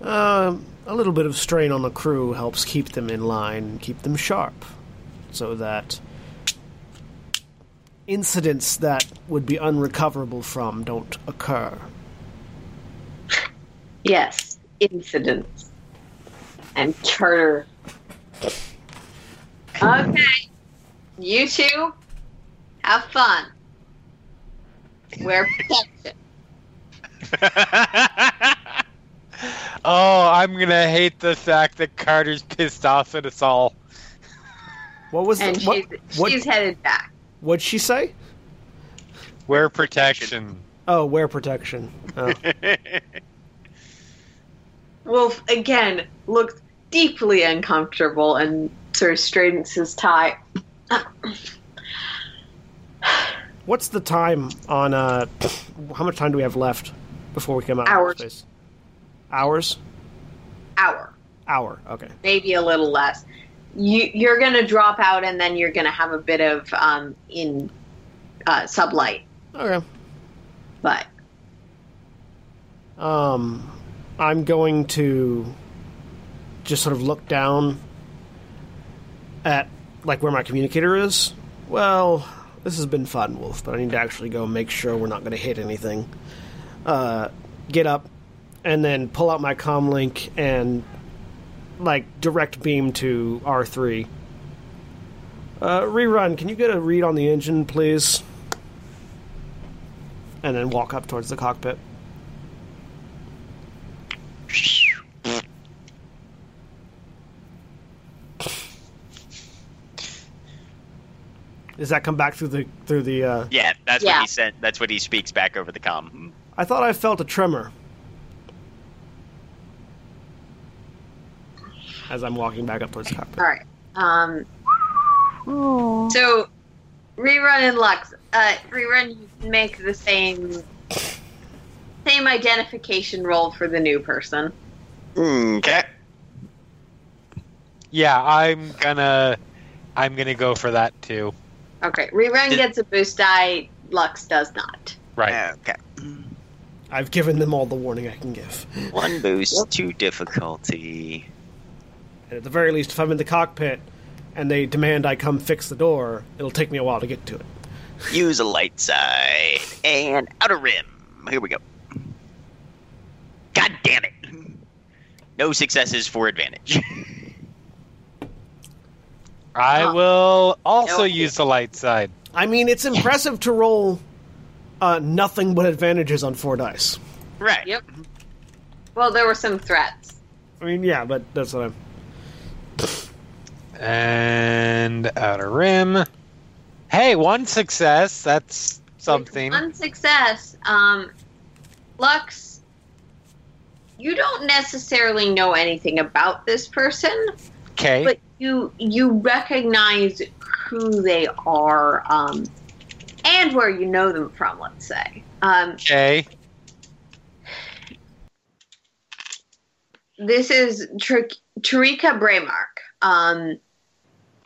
Um, a little bit of strain on the crew helps keep them in line, keep them sharp, so that incidents that would be unrecoverable from don't occur. Yes, incidents. And Charter. Okay. You two, have fun. Wear protection. *laughs* oh, I'm gonna hate the fact that Carter's pissed off at us all. What was And the, what, she's, what she's headed back. what'd she say? Wear protection. Oh, wear protection. Oh. *laughs* Wolf again looks deeply uncomfortable and sort of straightens his tie. What's the time on uh how much time do we have left before we come out Hours. of space? Hours? Hour, Hour. Okay. maybe a little less. You, you're going to drop out, and then you're going to have a bit of um, in uh, sublight. Okay. But Um I'm going to just sort of look down at like where my communicator is. Well, this has been fun, Wolf, but I need to actually go make sure we're not going to hit anything. Uh, get up and then pull out my comm link and like direct beam to R three. Uh, rerun. Can you get a read on the engine, please? And then walk up towards the cockpit. Does that come back through the through the? Uh... Yeah, that's Yeah. what he sent. That's what he speaks back over the com. I thought I felt a tremor as I'm walking back up towards the cockpit. All right. Um, so, rerun and Lux. Uh, rerun, you can make the same same identification roll for the new person. Okay. Yeah, I'm gonna I'm gonna go for that too. Okay, rerun Did- gets a boost die. Lux does not. Right. Okay. I've given them all the warning I can give. One *laughs* boost to difficulty. And at the very least, if I'm in the cockpit and they demand I come fix the door, it'll take me a while to get to it. Use a light side and outer rim. Here we go. God damn it! No successes for advantage. *laughs* I Uh, will also no. use the light side. I mean, it's impressive to roll uh, nothing but advantages on four dice. right. Yep. Well, there were some threats. I mean, yeah, but that's what I'm. And outer rim. Hey, one success. That's something. One success. Um, Lux, you don't necessarily know anything about this person, Okay. but you you recognize who they are um, and where you know them from. Let's say. Um, Okay. this is Tr- Tarika Braymark, um,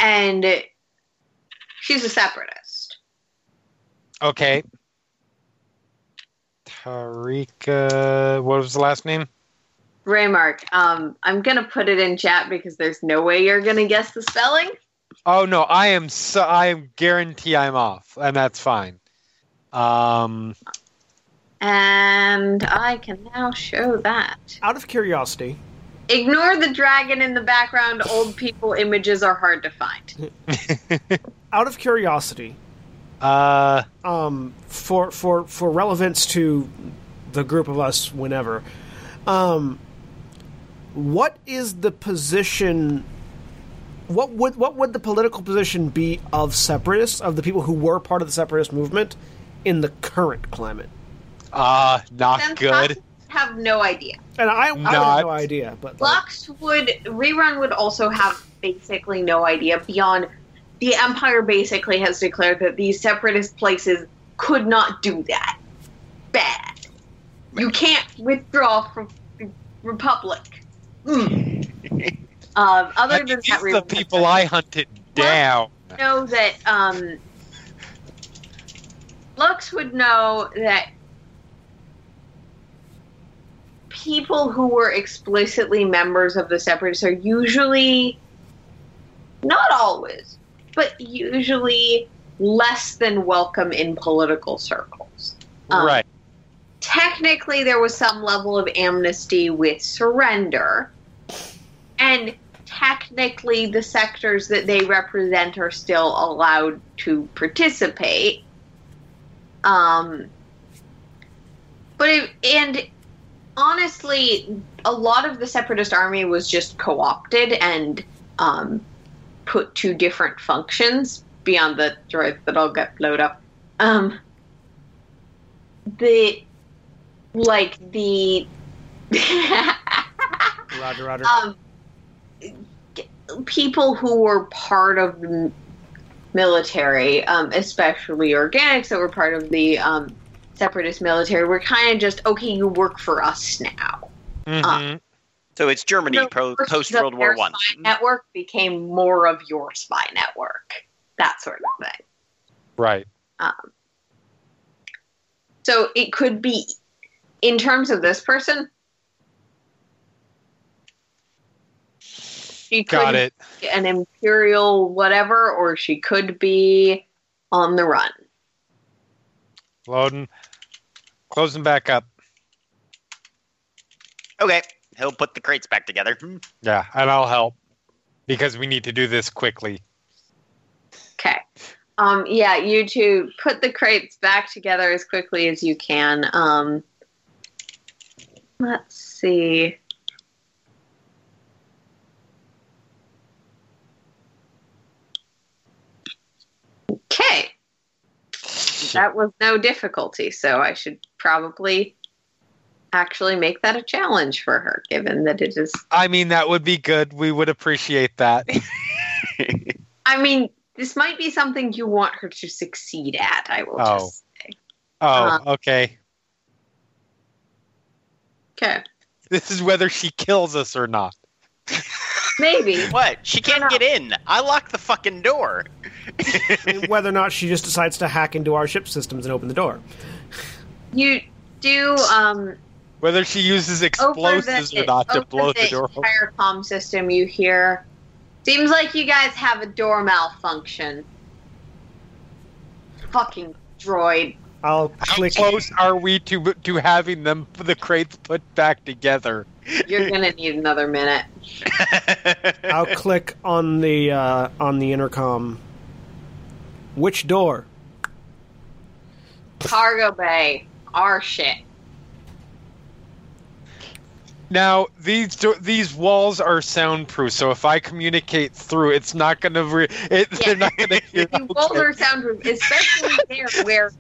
and she's a separatist. Okay. Tarika. What was the last name? Braymark. Um, I'm gonna put it in chat because there's no way you're gonna guess the spelling. Oh no, I am so I am guarantee I'm off, and that's fine. Um. And I can now show that. Out of curiosity, Ignore the dragon in the background. Old people images are hard to find. *laughs* *laughs* out of curiosity, uh. um, for for for relevance to the group of us, whenever, um, what is the position? What would what would the political position be of separatists of the people who were part of the separatist movement in the current climate? Uh. Not Then good. Have no idea. And I, I have no idea, but like, Lux would rerun would also have basically no idea beyond the Empire basically has declared that these separatist places could not do that. Bad. You can't withdraw from the Republic. Mm. Um, other I than mean, that, these are the Rerun people I hunted down. know that um, Lux would know that people who were explicitly members of the Separatists are usually, not always, but usually less than welcome in political circles. Um, right. technically there was some level of amnesty with surrender and technically the sectors that they represent are still allowed to participate um but it, and honestly a lot of the separatist army was just co-opted and um put to different functions beyond the droids that all get blowed up um the like the *laughs* Roger, Roger. um people who were part of the military, um, especially organics that were part of the um, separatist military, were kind of just okay. You work for us now. Mhm. So it's Germany So pro- post World War One. network became more of your spy network, that sort of thing. Right. So it could be, in terms of this person, she could Got it. be an imperial whatever, or she could be on the run. Loading. Closing back up. Okay, he'll put the crates back together. Yeah, and I'll help because we need to do this quickly. Okay. Um, yeah, you two put the crates back together as quickly as you can. Um, let's see. Okay. That was no difficulty, so I should probably actually make that a challenge for her, given that it is. I mean, that would be good. We would appreciate that. *laughs* *laughs* I mean, this might be something you want her to succeed at, I will Oh. just say. Oh, Uh, okay. Okay. This is whether she kills us or not. Maybe. *laughs* what? She can't No, no. get in. I locked the fucking door. Whether or not she just decides to hack into our ship systems and open the door. You do um Whether she uses explosives the, or not to blow the the door open. entire comm system you hear seems like you guys have a door malfunction. Fucking droid. I'll How click. close are we to to having them the crates put back together? You're *laughs* gonna need another minute. I'll *laughs* click on the uh, on the intercom. Which door? Cargo bay. Our shit. Now these do- these walls are soundproof, so if I communicate through, it's not going to. Re- it, Yeah. They're not going to hear. *laughs* The walls are soundproof, especially there where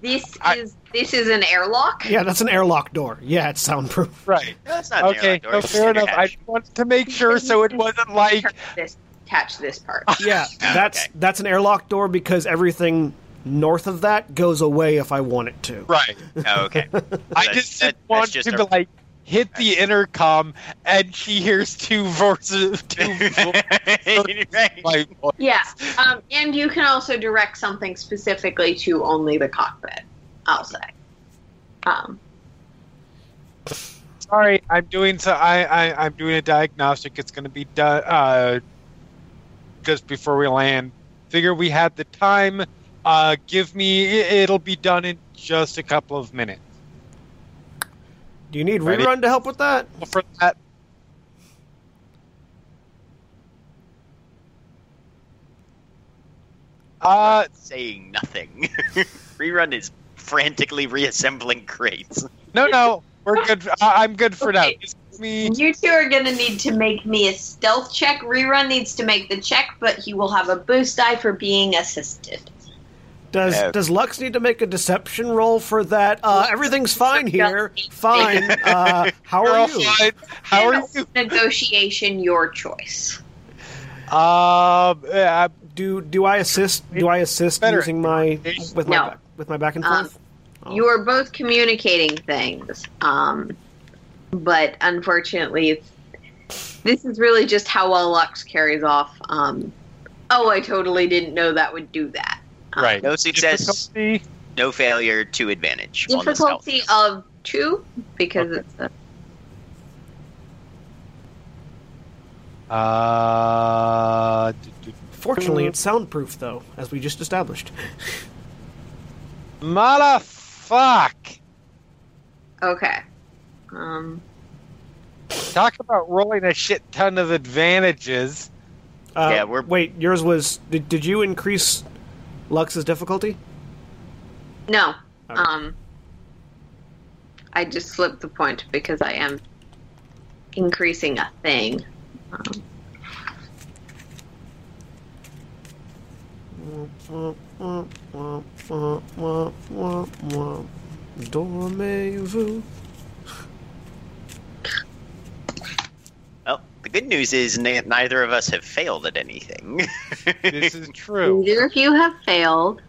this I- is this is an airlock. Yeah, that's an airlock door. Yeah, it's soundproof. right. That's not Okay, near no, our door. fair enough. I just wanted to make sure, so it wasn't like Attach this attach this part. *laughs* Yeah, that's Okay. that's an airlock door because everything north of that goes away if I want it to. right. Oh, okay. *laughs* I That's- just that- didn't want just to a- like hit the intercom, and she hears two voices, two *laughs* voices. right. voice. Yeah, um, and you can also direct something specifically to only the cockpit. I'll say. Um, Sorry, I'm doing so. I, I I'm doing a diagnostic. It's going to be done uh, just before we land. Figure we had the time. Uh, give me. it- It'll be done in just a couple of minutes. Do you need Ready? rerun to help with that? For that, uh, saying nothing. *laughs* Rerun is frantically reassembling crates. no, no, we're good. I, I'm good for now. Okay. Just give me. you two are going to need to make me a stealth check. Rerun needs to make the check, but he will have a boost die for being assisted. Does Okay. does Lux need to make a deception roll for that? Uh, everything's fine here. Fine. Uh, how You're you? fine. How are you? Negotiation, your choice. Um, uh, Do do I assist? Do I assist Better. using my with my back, with my back and Um, forth? Oh. You are both communicating things, um, but unfortunately, this is really just how well Lux carries off. Um, oh, I totally didn't know that would do that. Um, right. No success, Difficulty? no failure, to advantage. on. Difficulty of two because it's a, Uh, d- d- Fortunately, it's soundproof though, as we just established. *laughs* motherfuck! okay. Um, Talk about rolling a shit ton of advantages. Uh, Yeah, we're- Wait, yours was. Did, did you increase Lux's difficulty? no. Okay. Um, I just slipped the point because I am increasing a thing. Um, Dormez-vous. Well, the good news is n- neither of us have failed at anything. *laughs* This is true. Neither of you have failed.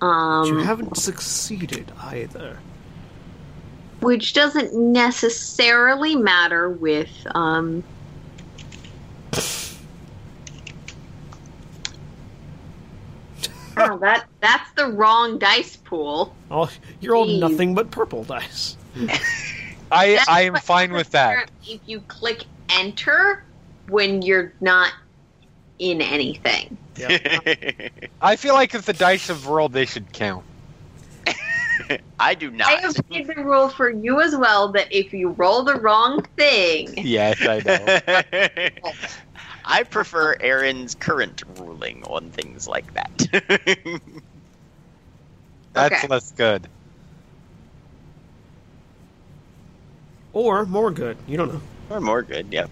Um, You haven't succeeded either. which doesn't necessarily matter with um Oh, that that's the wrong dice pool. Oh, you're all Jeez. nothing but purple dice. I I am fine with that. If you click enter when you're not in anything. *laughs* I feel like if the dice have rolled, they should count. *laughs* I do not. I have made the rule for you as well that if you roll the wrong thing, Yes, I know. *laughs* I prefer Erin's current ruling on things like that. *laughs* That's Okay. less good. Or more good. You don't know. or more good, yeah.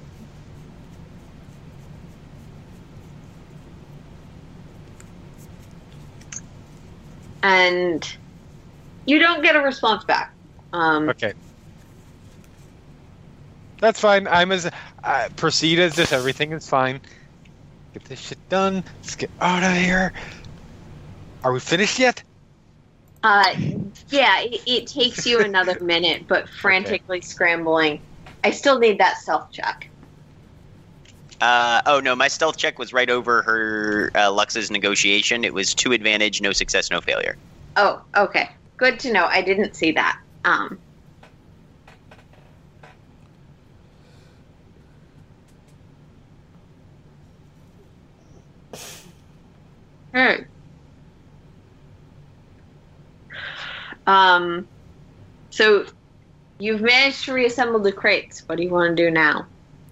and you don't get a response back. Um, Okay. That's fine. I'm as uh, proceed as if everything is fine. Get this shit done. Let's get out of here. Are we finished yet? Uh, yeah, it, it takes you another *laughs* minute, but frantically scrambling. I still need that stealth check. Uh, oh no, my stealth check was right over her uh, Lux's negotiation. It was two advantage, no success, no failure. Oh, okay. Good to know. I didn't see that. Um, hmm. Um, so you've managed to reassemble the crates. What do you want to do now?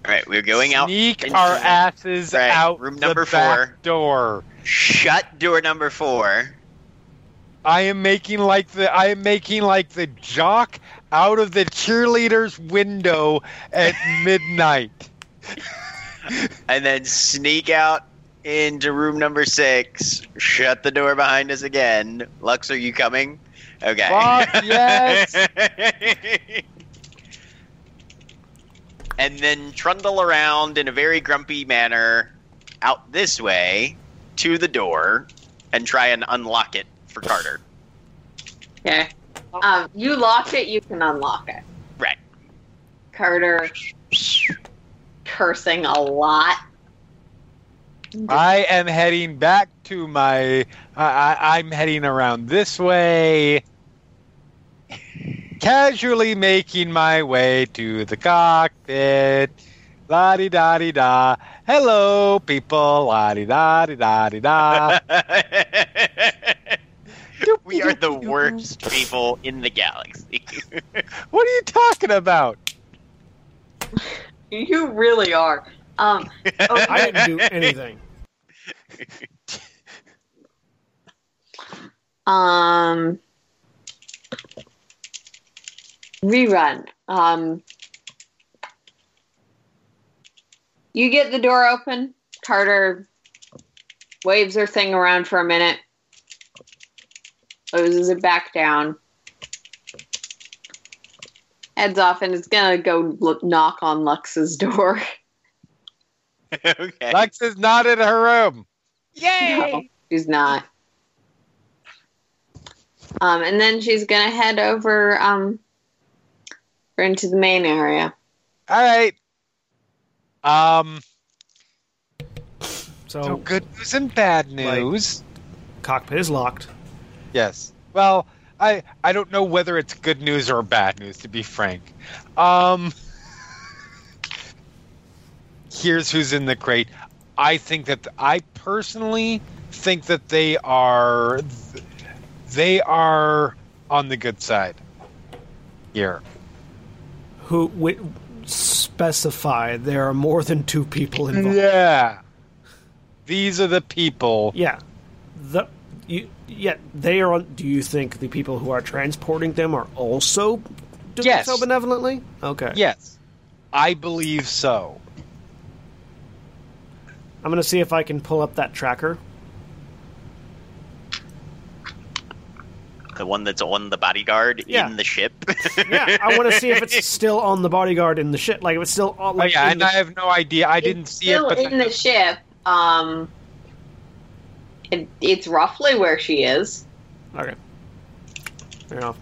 All right, we're going out. Sneak into- our asses Right, out room the number back four. door. Shut door number four. I am making like the I am making like the jock out of the cheerleader's window at *laughs* midnight. and then sneak out into room number six. Shut the door behind us again. Lux, are you coming? Okay. Fuck *laughs* yes. and then trundle around in a very grumpy manner out this way to the door and try and unlock it for Carter. Okay. Um, you lock it. You can unlock it. Right. Carter cursing a lot. I am heading back to my. I I, I'm heading around this way, casually making my way to the cockpit. La di da di da. Hello, people. La di da di da di da. we are the worst people in the galaxy. *laughs* What are you talking about? You really are. Um, okay. *laughs* I didn't do anything. Um, rerun. Um, you get the door open. Carter waves her thing around for a minute, closes it back down, heads off, and is gonna go look, knock on Lux's door. *laughs* *laughs* okay. Lex is not in her room. No, she's not. Um, and then she's gonna head over um into the main area. All right. Um. So, So good news and bad news. cockpit is locked. Yes. Well, I I don't know whether it's good news or bad news to be frank. Um Here's who's in the crate. I think that I personally think that they are they are on the good side here. Who specify there are more than two people involved? Yeah. These are the people. Yeah. The you, yeah, they are. Do you think the people who are transporting them are also doing Yes. so benevolently? Okay. Yes. I believe so. I'm going to see if I can pull up that tracker. The one that's on the bodyguard Yeah. in the ship. *laughs* Yeah, I want to see if it's *laughs* still on the bodyguard in the ship. Like if it's still on. Oh, Like, yeah, and the- I have no idea. I didn't It's see it, still but in the ship. Um, it, it's roughly where she is. okay. Fair enough.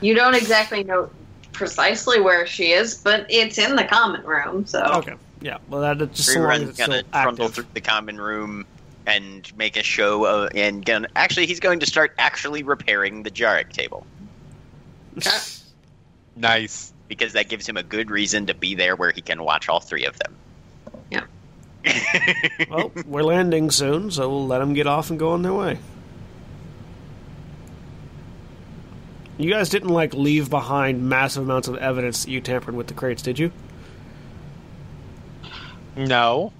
You don't exactly know precisely where she is, but it's in the common room. So Okay. Yeah. Well, that that's just so long as Rerun's it's gonna trundle through the common room and make a show of, and gonna actually he's going to start actually repairing the Jarek table nice. because that gives him a good reason to be there where he can watch all three of them. Yeah. *laughs* well, we're landing soon, so we'll let them get off and go on their way. You guys didn't like leave behind massive amounts of evidence that you tampered with the crates, did you? No.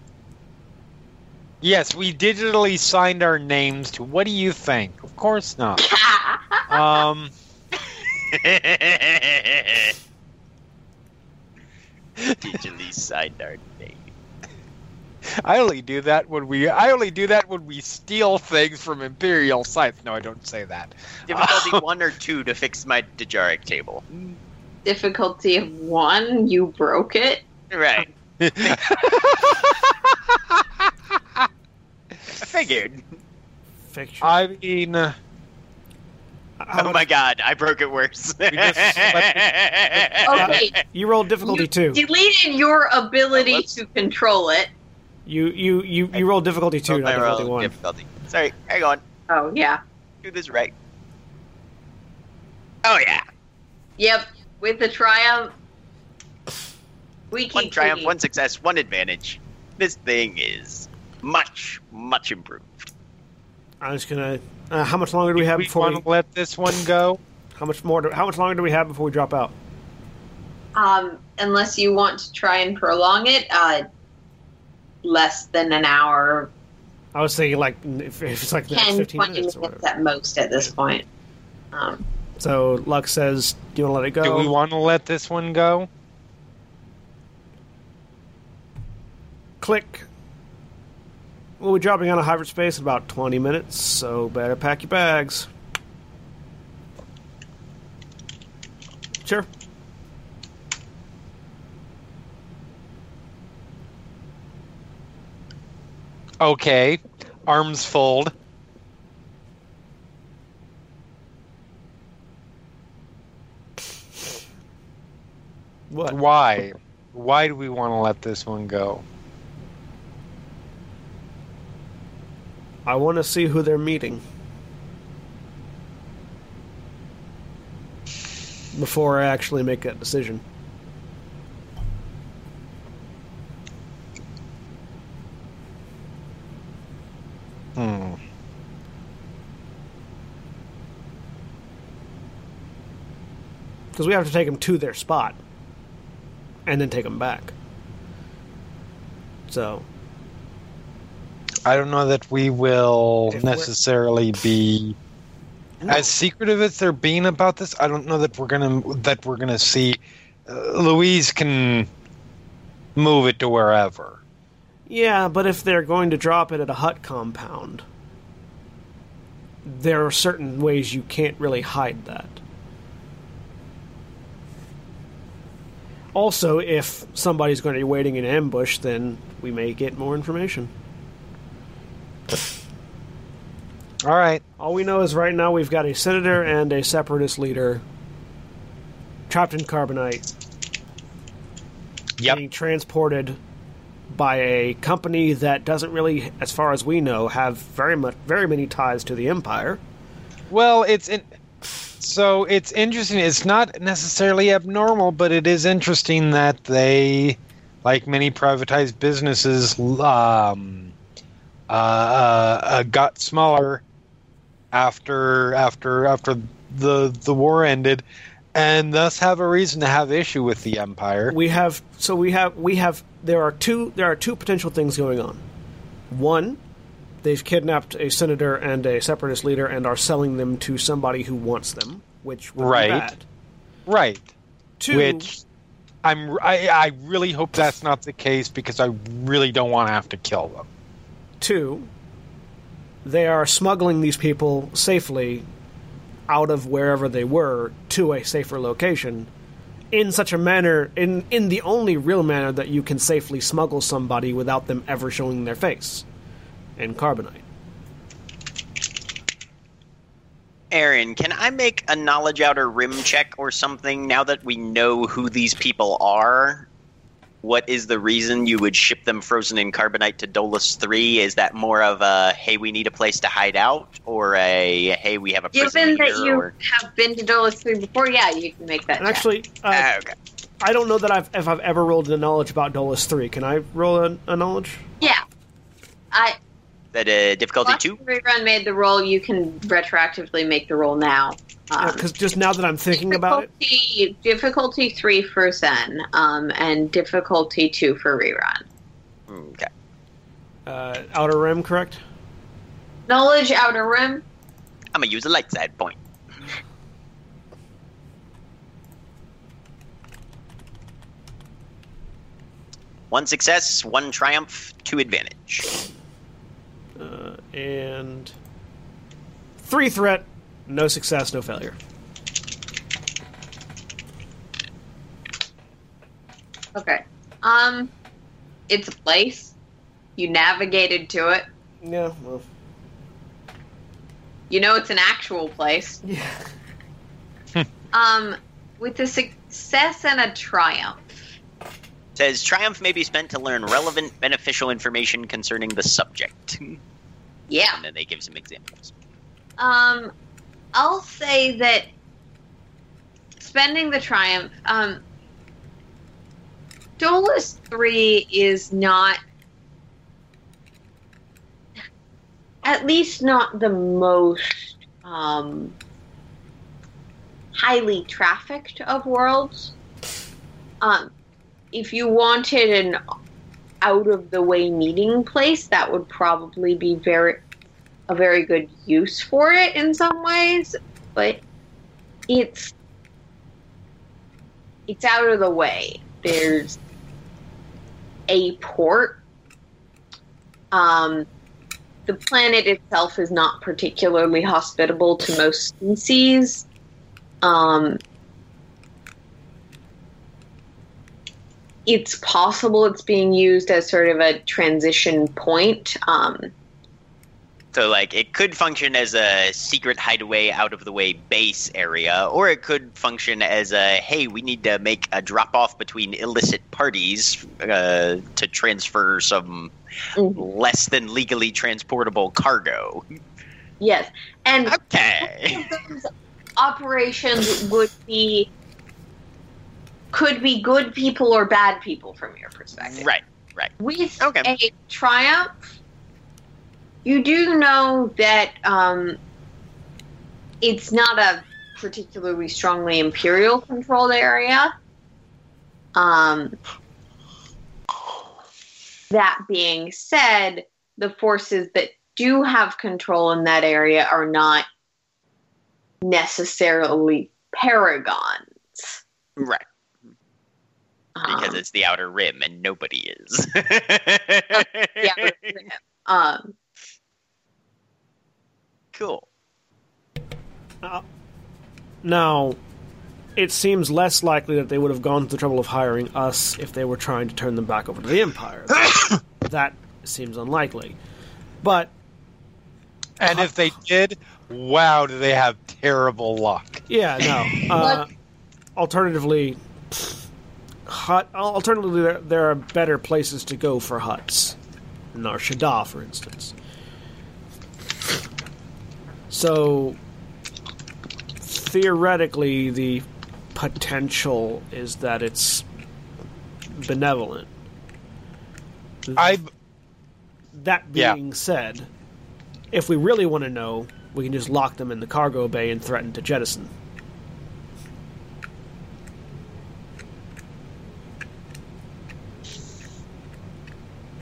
Yes, we digitally signed our names to. What do you think? Of course not. *laughs* Um, Digitally signed our name. I only do that when we. I only do that when we steal things from Imperial sites. No, I don't say that. Difficulty *laughs* one or two to fix my Dejarik table. Difficulty of one, you broke it. Right. *laughs* Figured. Fiction. I mean, uh, oh much- my god, I broke it worse. *laughs* just *laughs* Okay, You rolled difficulty you two. deleted your ability Let's- to control it. You you you you rolled difficulty two, not I rolled difficulty one. difficulty. Sorry, hang on. Oh yeah, Do this right. Oh yeah. yep. With the triumph, we keep One triumph, one success, one advantage. This thing is much, much improved. I'm just gonna. Uh, how much longer do we have we before want we? let this one go. How much more? Do, how much longer do we have before we drop out? Um, unless you want to try and prolong it, uh, less than an hour, I was thinking like if, if it's like the next 10, 15 20 minutes minutes, or at most at this point. Um, So Lux says, "Do you want to let it go?" Do we want to let this one go? Click. We'll be dropping out of hyperspace in about 20 minutes, so better pack your bags. Sure. Okay. Arms fold. What? Why? Why do we want to let this one go? I want to see who they're meeting. Before I actually make that decision. Hmm. Because we have to take them to their spot. And then take them back. So, I don't know that we will If necessarily be as secretive as they're being about this. I don't know that we're gonna that we're gonna see. Uh, Louise can move it to wherever. Yeah, but if they're going to drop it at a Hutt compound, there are certain ways you can't really hide that. Also, if somebody's going to be waiting in ambush, then we may get more information. All right. All we know is right now we've got a senator and a separatist leader trapped in carbonite Yep. being transported by a company that doesn't really, as far as we know, have very much very many ties to the Empire. Well, it's in, so it's interesting. It's not necessarily abnormal, but it is interesting that they, like many privatized businesses, um, uh, uh, uh, got smaller after after after the the war ended, and thus have a reason to have issue with the empire. We have so we have we have there are two there are two potential things going on. One, they've kidnapped a senator and a separatist leader and are selling them to somebody who wants them, which would Right. be bad. Right. Two, Which I'm I, I really hope that's not the case because I really don't want to have to kill them. Two, they are smuggling these people safely out of wherever they were to a safer location in such a manner, in, in the only real manner that you can safely smuggle somebody without them ever showing their face in carbonite. Erin, can I make a knowledge outer rim check or something now that we know who these people are? What is the reason you would ship them frozen in carbonite to Dolus 3? Is that more of a, hey, we need a place to hide out? Or a, hey, we have a prison given that here? you or... have been to Dolus 3 before, yeah, you can make that And actually, uh, Ah, okay. I don't know that I've if I've ever rolled a knowledge about Dolus three. Can I roll a, a knowledge? Yeah. I That uh, difficulty once 2? the rerun made the roll, you can retroactively make the roll now. Um, Because just now that I'm thinking about it, difficulty, difficulty three for Sen, um, and difficulty two for rerun. Okay. uh, Outer Rim, correct? Knowledge outer rim. I'm gonna use a light side point. One success, one triumph, two advantage. Uh, and three threat, no success, no failure. Okay. Um, it's a place. You navigated to it. Yeah, well, You know it's an actual place. *laughs* yeah. Um, with a success and a triumph. Says triumph may be spent to learn relevant, beneficial information concerning the subject. Yeah. And then they give some examples. Um, I'll say that spending the triumph, um, Dolus 3 is not, at least not the most, um, highly trafficked of worlds. Um, if you wanted an out of the way meeting place, that would probably be very a very good use for it in some ways, but it's it's out of the way. There's a port. Um, the planet itself is not particularly hospitable to most species. Um, it's possible it's being used as sort of a transition point. Um, So, like, it could function as a secret hideaway, out of the way base area, or it could function as a hey, we need to make a drop off between illicit parties uh, to transfer some Mhm. less than legally transportable cargo. yes, and Okay. operations would be could be good people or bad people from your perspective. Right? Right. With Okay. a triumph, you do know that um, it's not a particularly strongly imperial controlled area. Um, that being said, the forces that do have control in that area are not necessarily paragons. Right. Because Um, it's the outer rim and nobody is. *laughs* yeah, um, cool. Now, it seems less likely that they would have gone to the trouble of hiring us if they were trying to turn them back over to the Empire. *coughs* that seems unlikely. But And if they did, wow, do they have terrible luck. yeah, no. *coughs* Uh, alternatively, Hutt. Alternatively, there, there are better places to go for Hutts. Nar Shaddaa, for instance. So, theoretically, the potential is that it's benevolent. I That Yeah. being said, if we really want to know, we can just lock them in the cargo bay and threaten to jettison.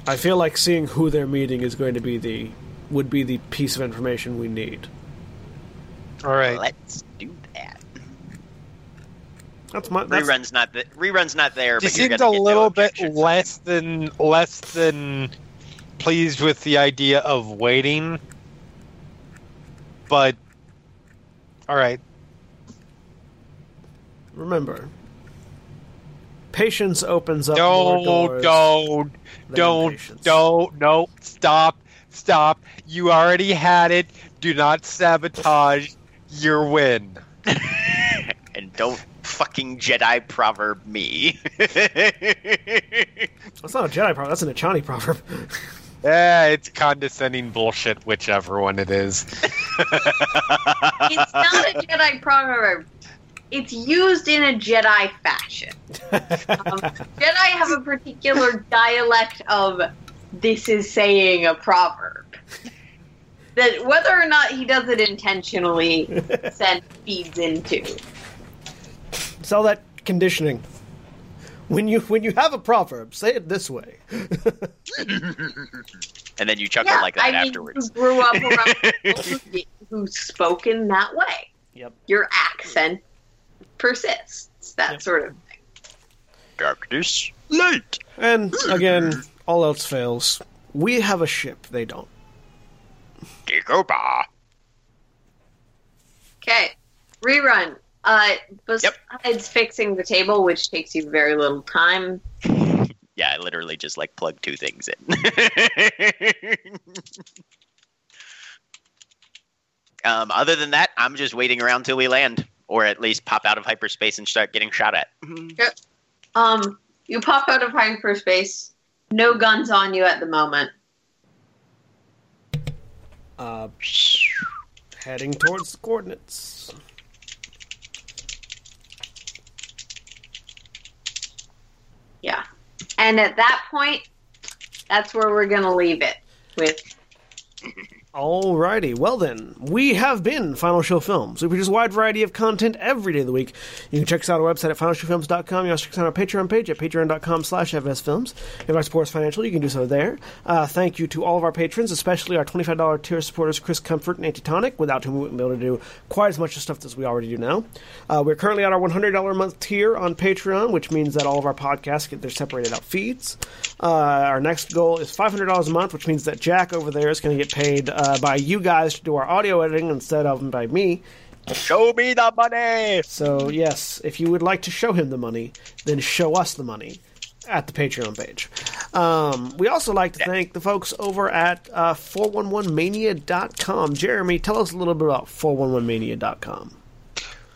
I feel like seeing who they're meeting is going to be the would be the piece of information we need. all right. Let's do that. That's my that's, Rerun's not the rerun's not there, This but you're seems a get no little bit less than less than pleased with the idea of waiting. But all right. remember. Patience opens up more Don't doors. don't than don't impatience. don't no stop stop. You already had it. Do not sabotage your win. *laughs* and don't fucking Jedi proverb me. *laughs* That's not a Jedi proverb. That's an Echani proverb. *laughs* Eh, it's condescending bullshit, whichever one it is. It's not a Jedi proverb. It's used in a Jedi fashion. Um, Jedi have a particular dialect of this is saying a proverb. that whether or not he does it intentionally, *laughs* Sen feeds into. It's all that conditioning. When you when you have a proverb, say it this way. *laughs* And then you chuckle like that I mean, afterwards. you grew up around *laughs* people who, who spoke in that way. Yep. Your accent persists. That Yep. sort of thing. Darkness, light. And again, all else fails. We have a ship. They don't. Dagobah. Okay, rerun. Uh, besides fixing the table, which takes you very little time, *laughs* Yeah, I literally just like plug two things in. *laughs* um, other than that, I'm just waiting around till we land, or at least pop out of hyperspace and start getting shot at. Yep. um, you pop out of hyperspace. No guns on you at the moment. Uh, heading towards the coordinates. Yeah, and at that point, that's where we're gonna leave it with Alrighty, well then, we have been Final Show Films. We produce a wide variety of content every day of the week. You can check us out on our website at finalshowfilms.com. You can also check us out on our Patreon page at patreon.com slash fsfilms. If you support us financially, you can do so there. Uh, thank you to all of our patrons, especially our $25 tier supporters, Chris Comfort and Antitonic, without whom we wouldn't be able to do quite as much of stuff as we already do now. Uh, we're currently at our $100 a month tier on Patreon, which means that all of our podcasts get their separated out feeds. Uh, our next goal is $500 a month, which means that Jack over there is going to get paid uh, by you guys to do our audio editing instead of by me. Show me the money. So, yes, if you would like to show him the money, then show us the money at the Patreon page. Um, we also like to thank the folks over at uh, 411mania.com. Jeremy, tell us a little bit about 411mania.com.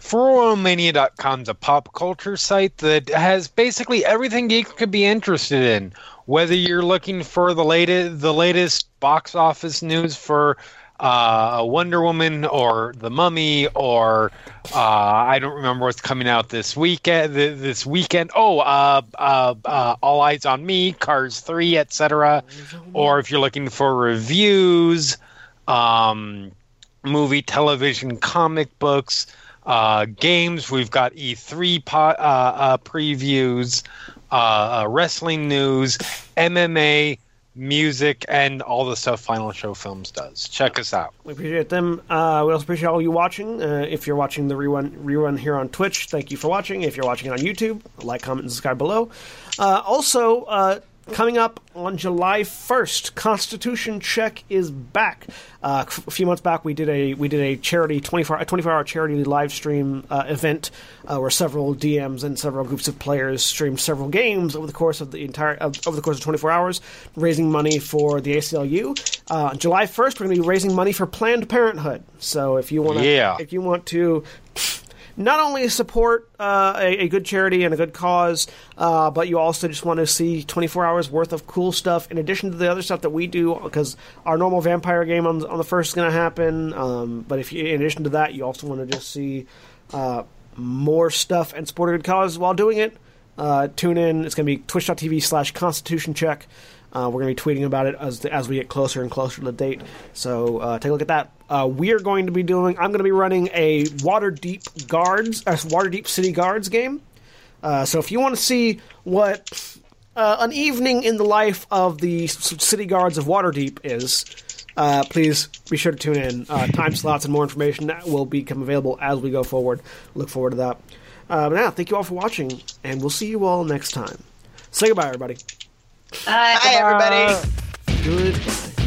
401mania.com is a pop culture site that has basically everything geeks could be interested in. Whether you're looking for the latest, the latest box office news for uh, Wonder Woman or The Mummy or uh, I don't remember what's coming out this weekend. This weekend, oh, uh, uh, uh, All Eyez on Me, Cars Three, etc. Or if you're looking for reviews, um, movie, television, comic books, uh, games. We've got E3 po- previews, uh, uh, wrestling news, MMA, music, and all the stuff Final Show Films does. Check us out. We appreciate them. Uh, we also appreciate all you watching. Uh, if you're watching the rerun, rerun here on Twitch, thank you for watching. If you're watching it on YouTube, like, comment, and subscribe below. Uh, also, uh, coming up on July 1st, Constitution Check is back. Uh, a few months back, we did a we did a charity 24 a 24 hour charity live stream uh, event uh, where several DMs and several groups of players streamed several games over the course of the entire of, over the course of 24 hours, raising money for the ACLU. Uh, July 1st, we're going to be raising money for Planned Parenthood. So if you want to Yeah. if you want to not only support uh, a, a good charity and a good cause, uh, but you also just want to see 24 hours worth of cool stuff in addition to the other stuff that we do. Because our normal vampire game on, on the first is going to happen, um, but if you, in addition to that, you also want to just see uh, more stuff and support a good cause while doing it. Uh, tune in. It's going to be twitch.tv slash constitution check. Uh, we're going to be tweeting about it as as we get closer and closer to the date. So uh, take a look at that. Uh, we are going to be doing. I'm going to be running a Waterdeep Guards, uh, Waterdeep City Guards game. Uh, so if you want to see what uh, an evening in the life of the city guards of Waterdeep is, uh, please be sure to tune in. Uh, time slots and more information will become available as we go forward. Look forward to that. Uh, but now, thank you all for watching, and we'll see you all next time. Say goodbye, everybody. Uh, Hi, everybody. Good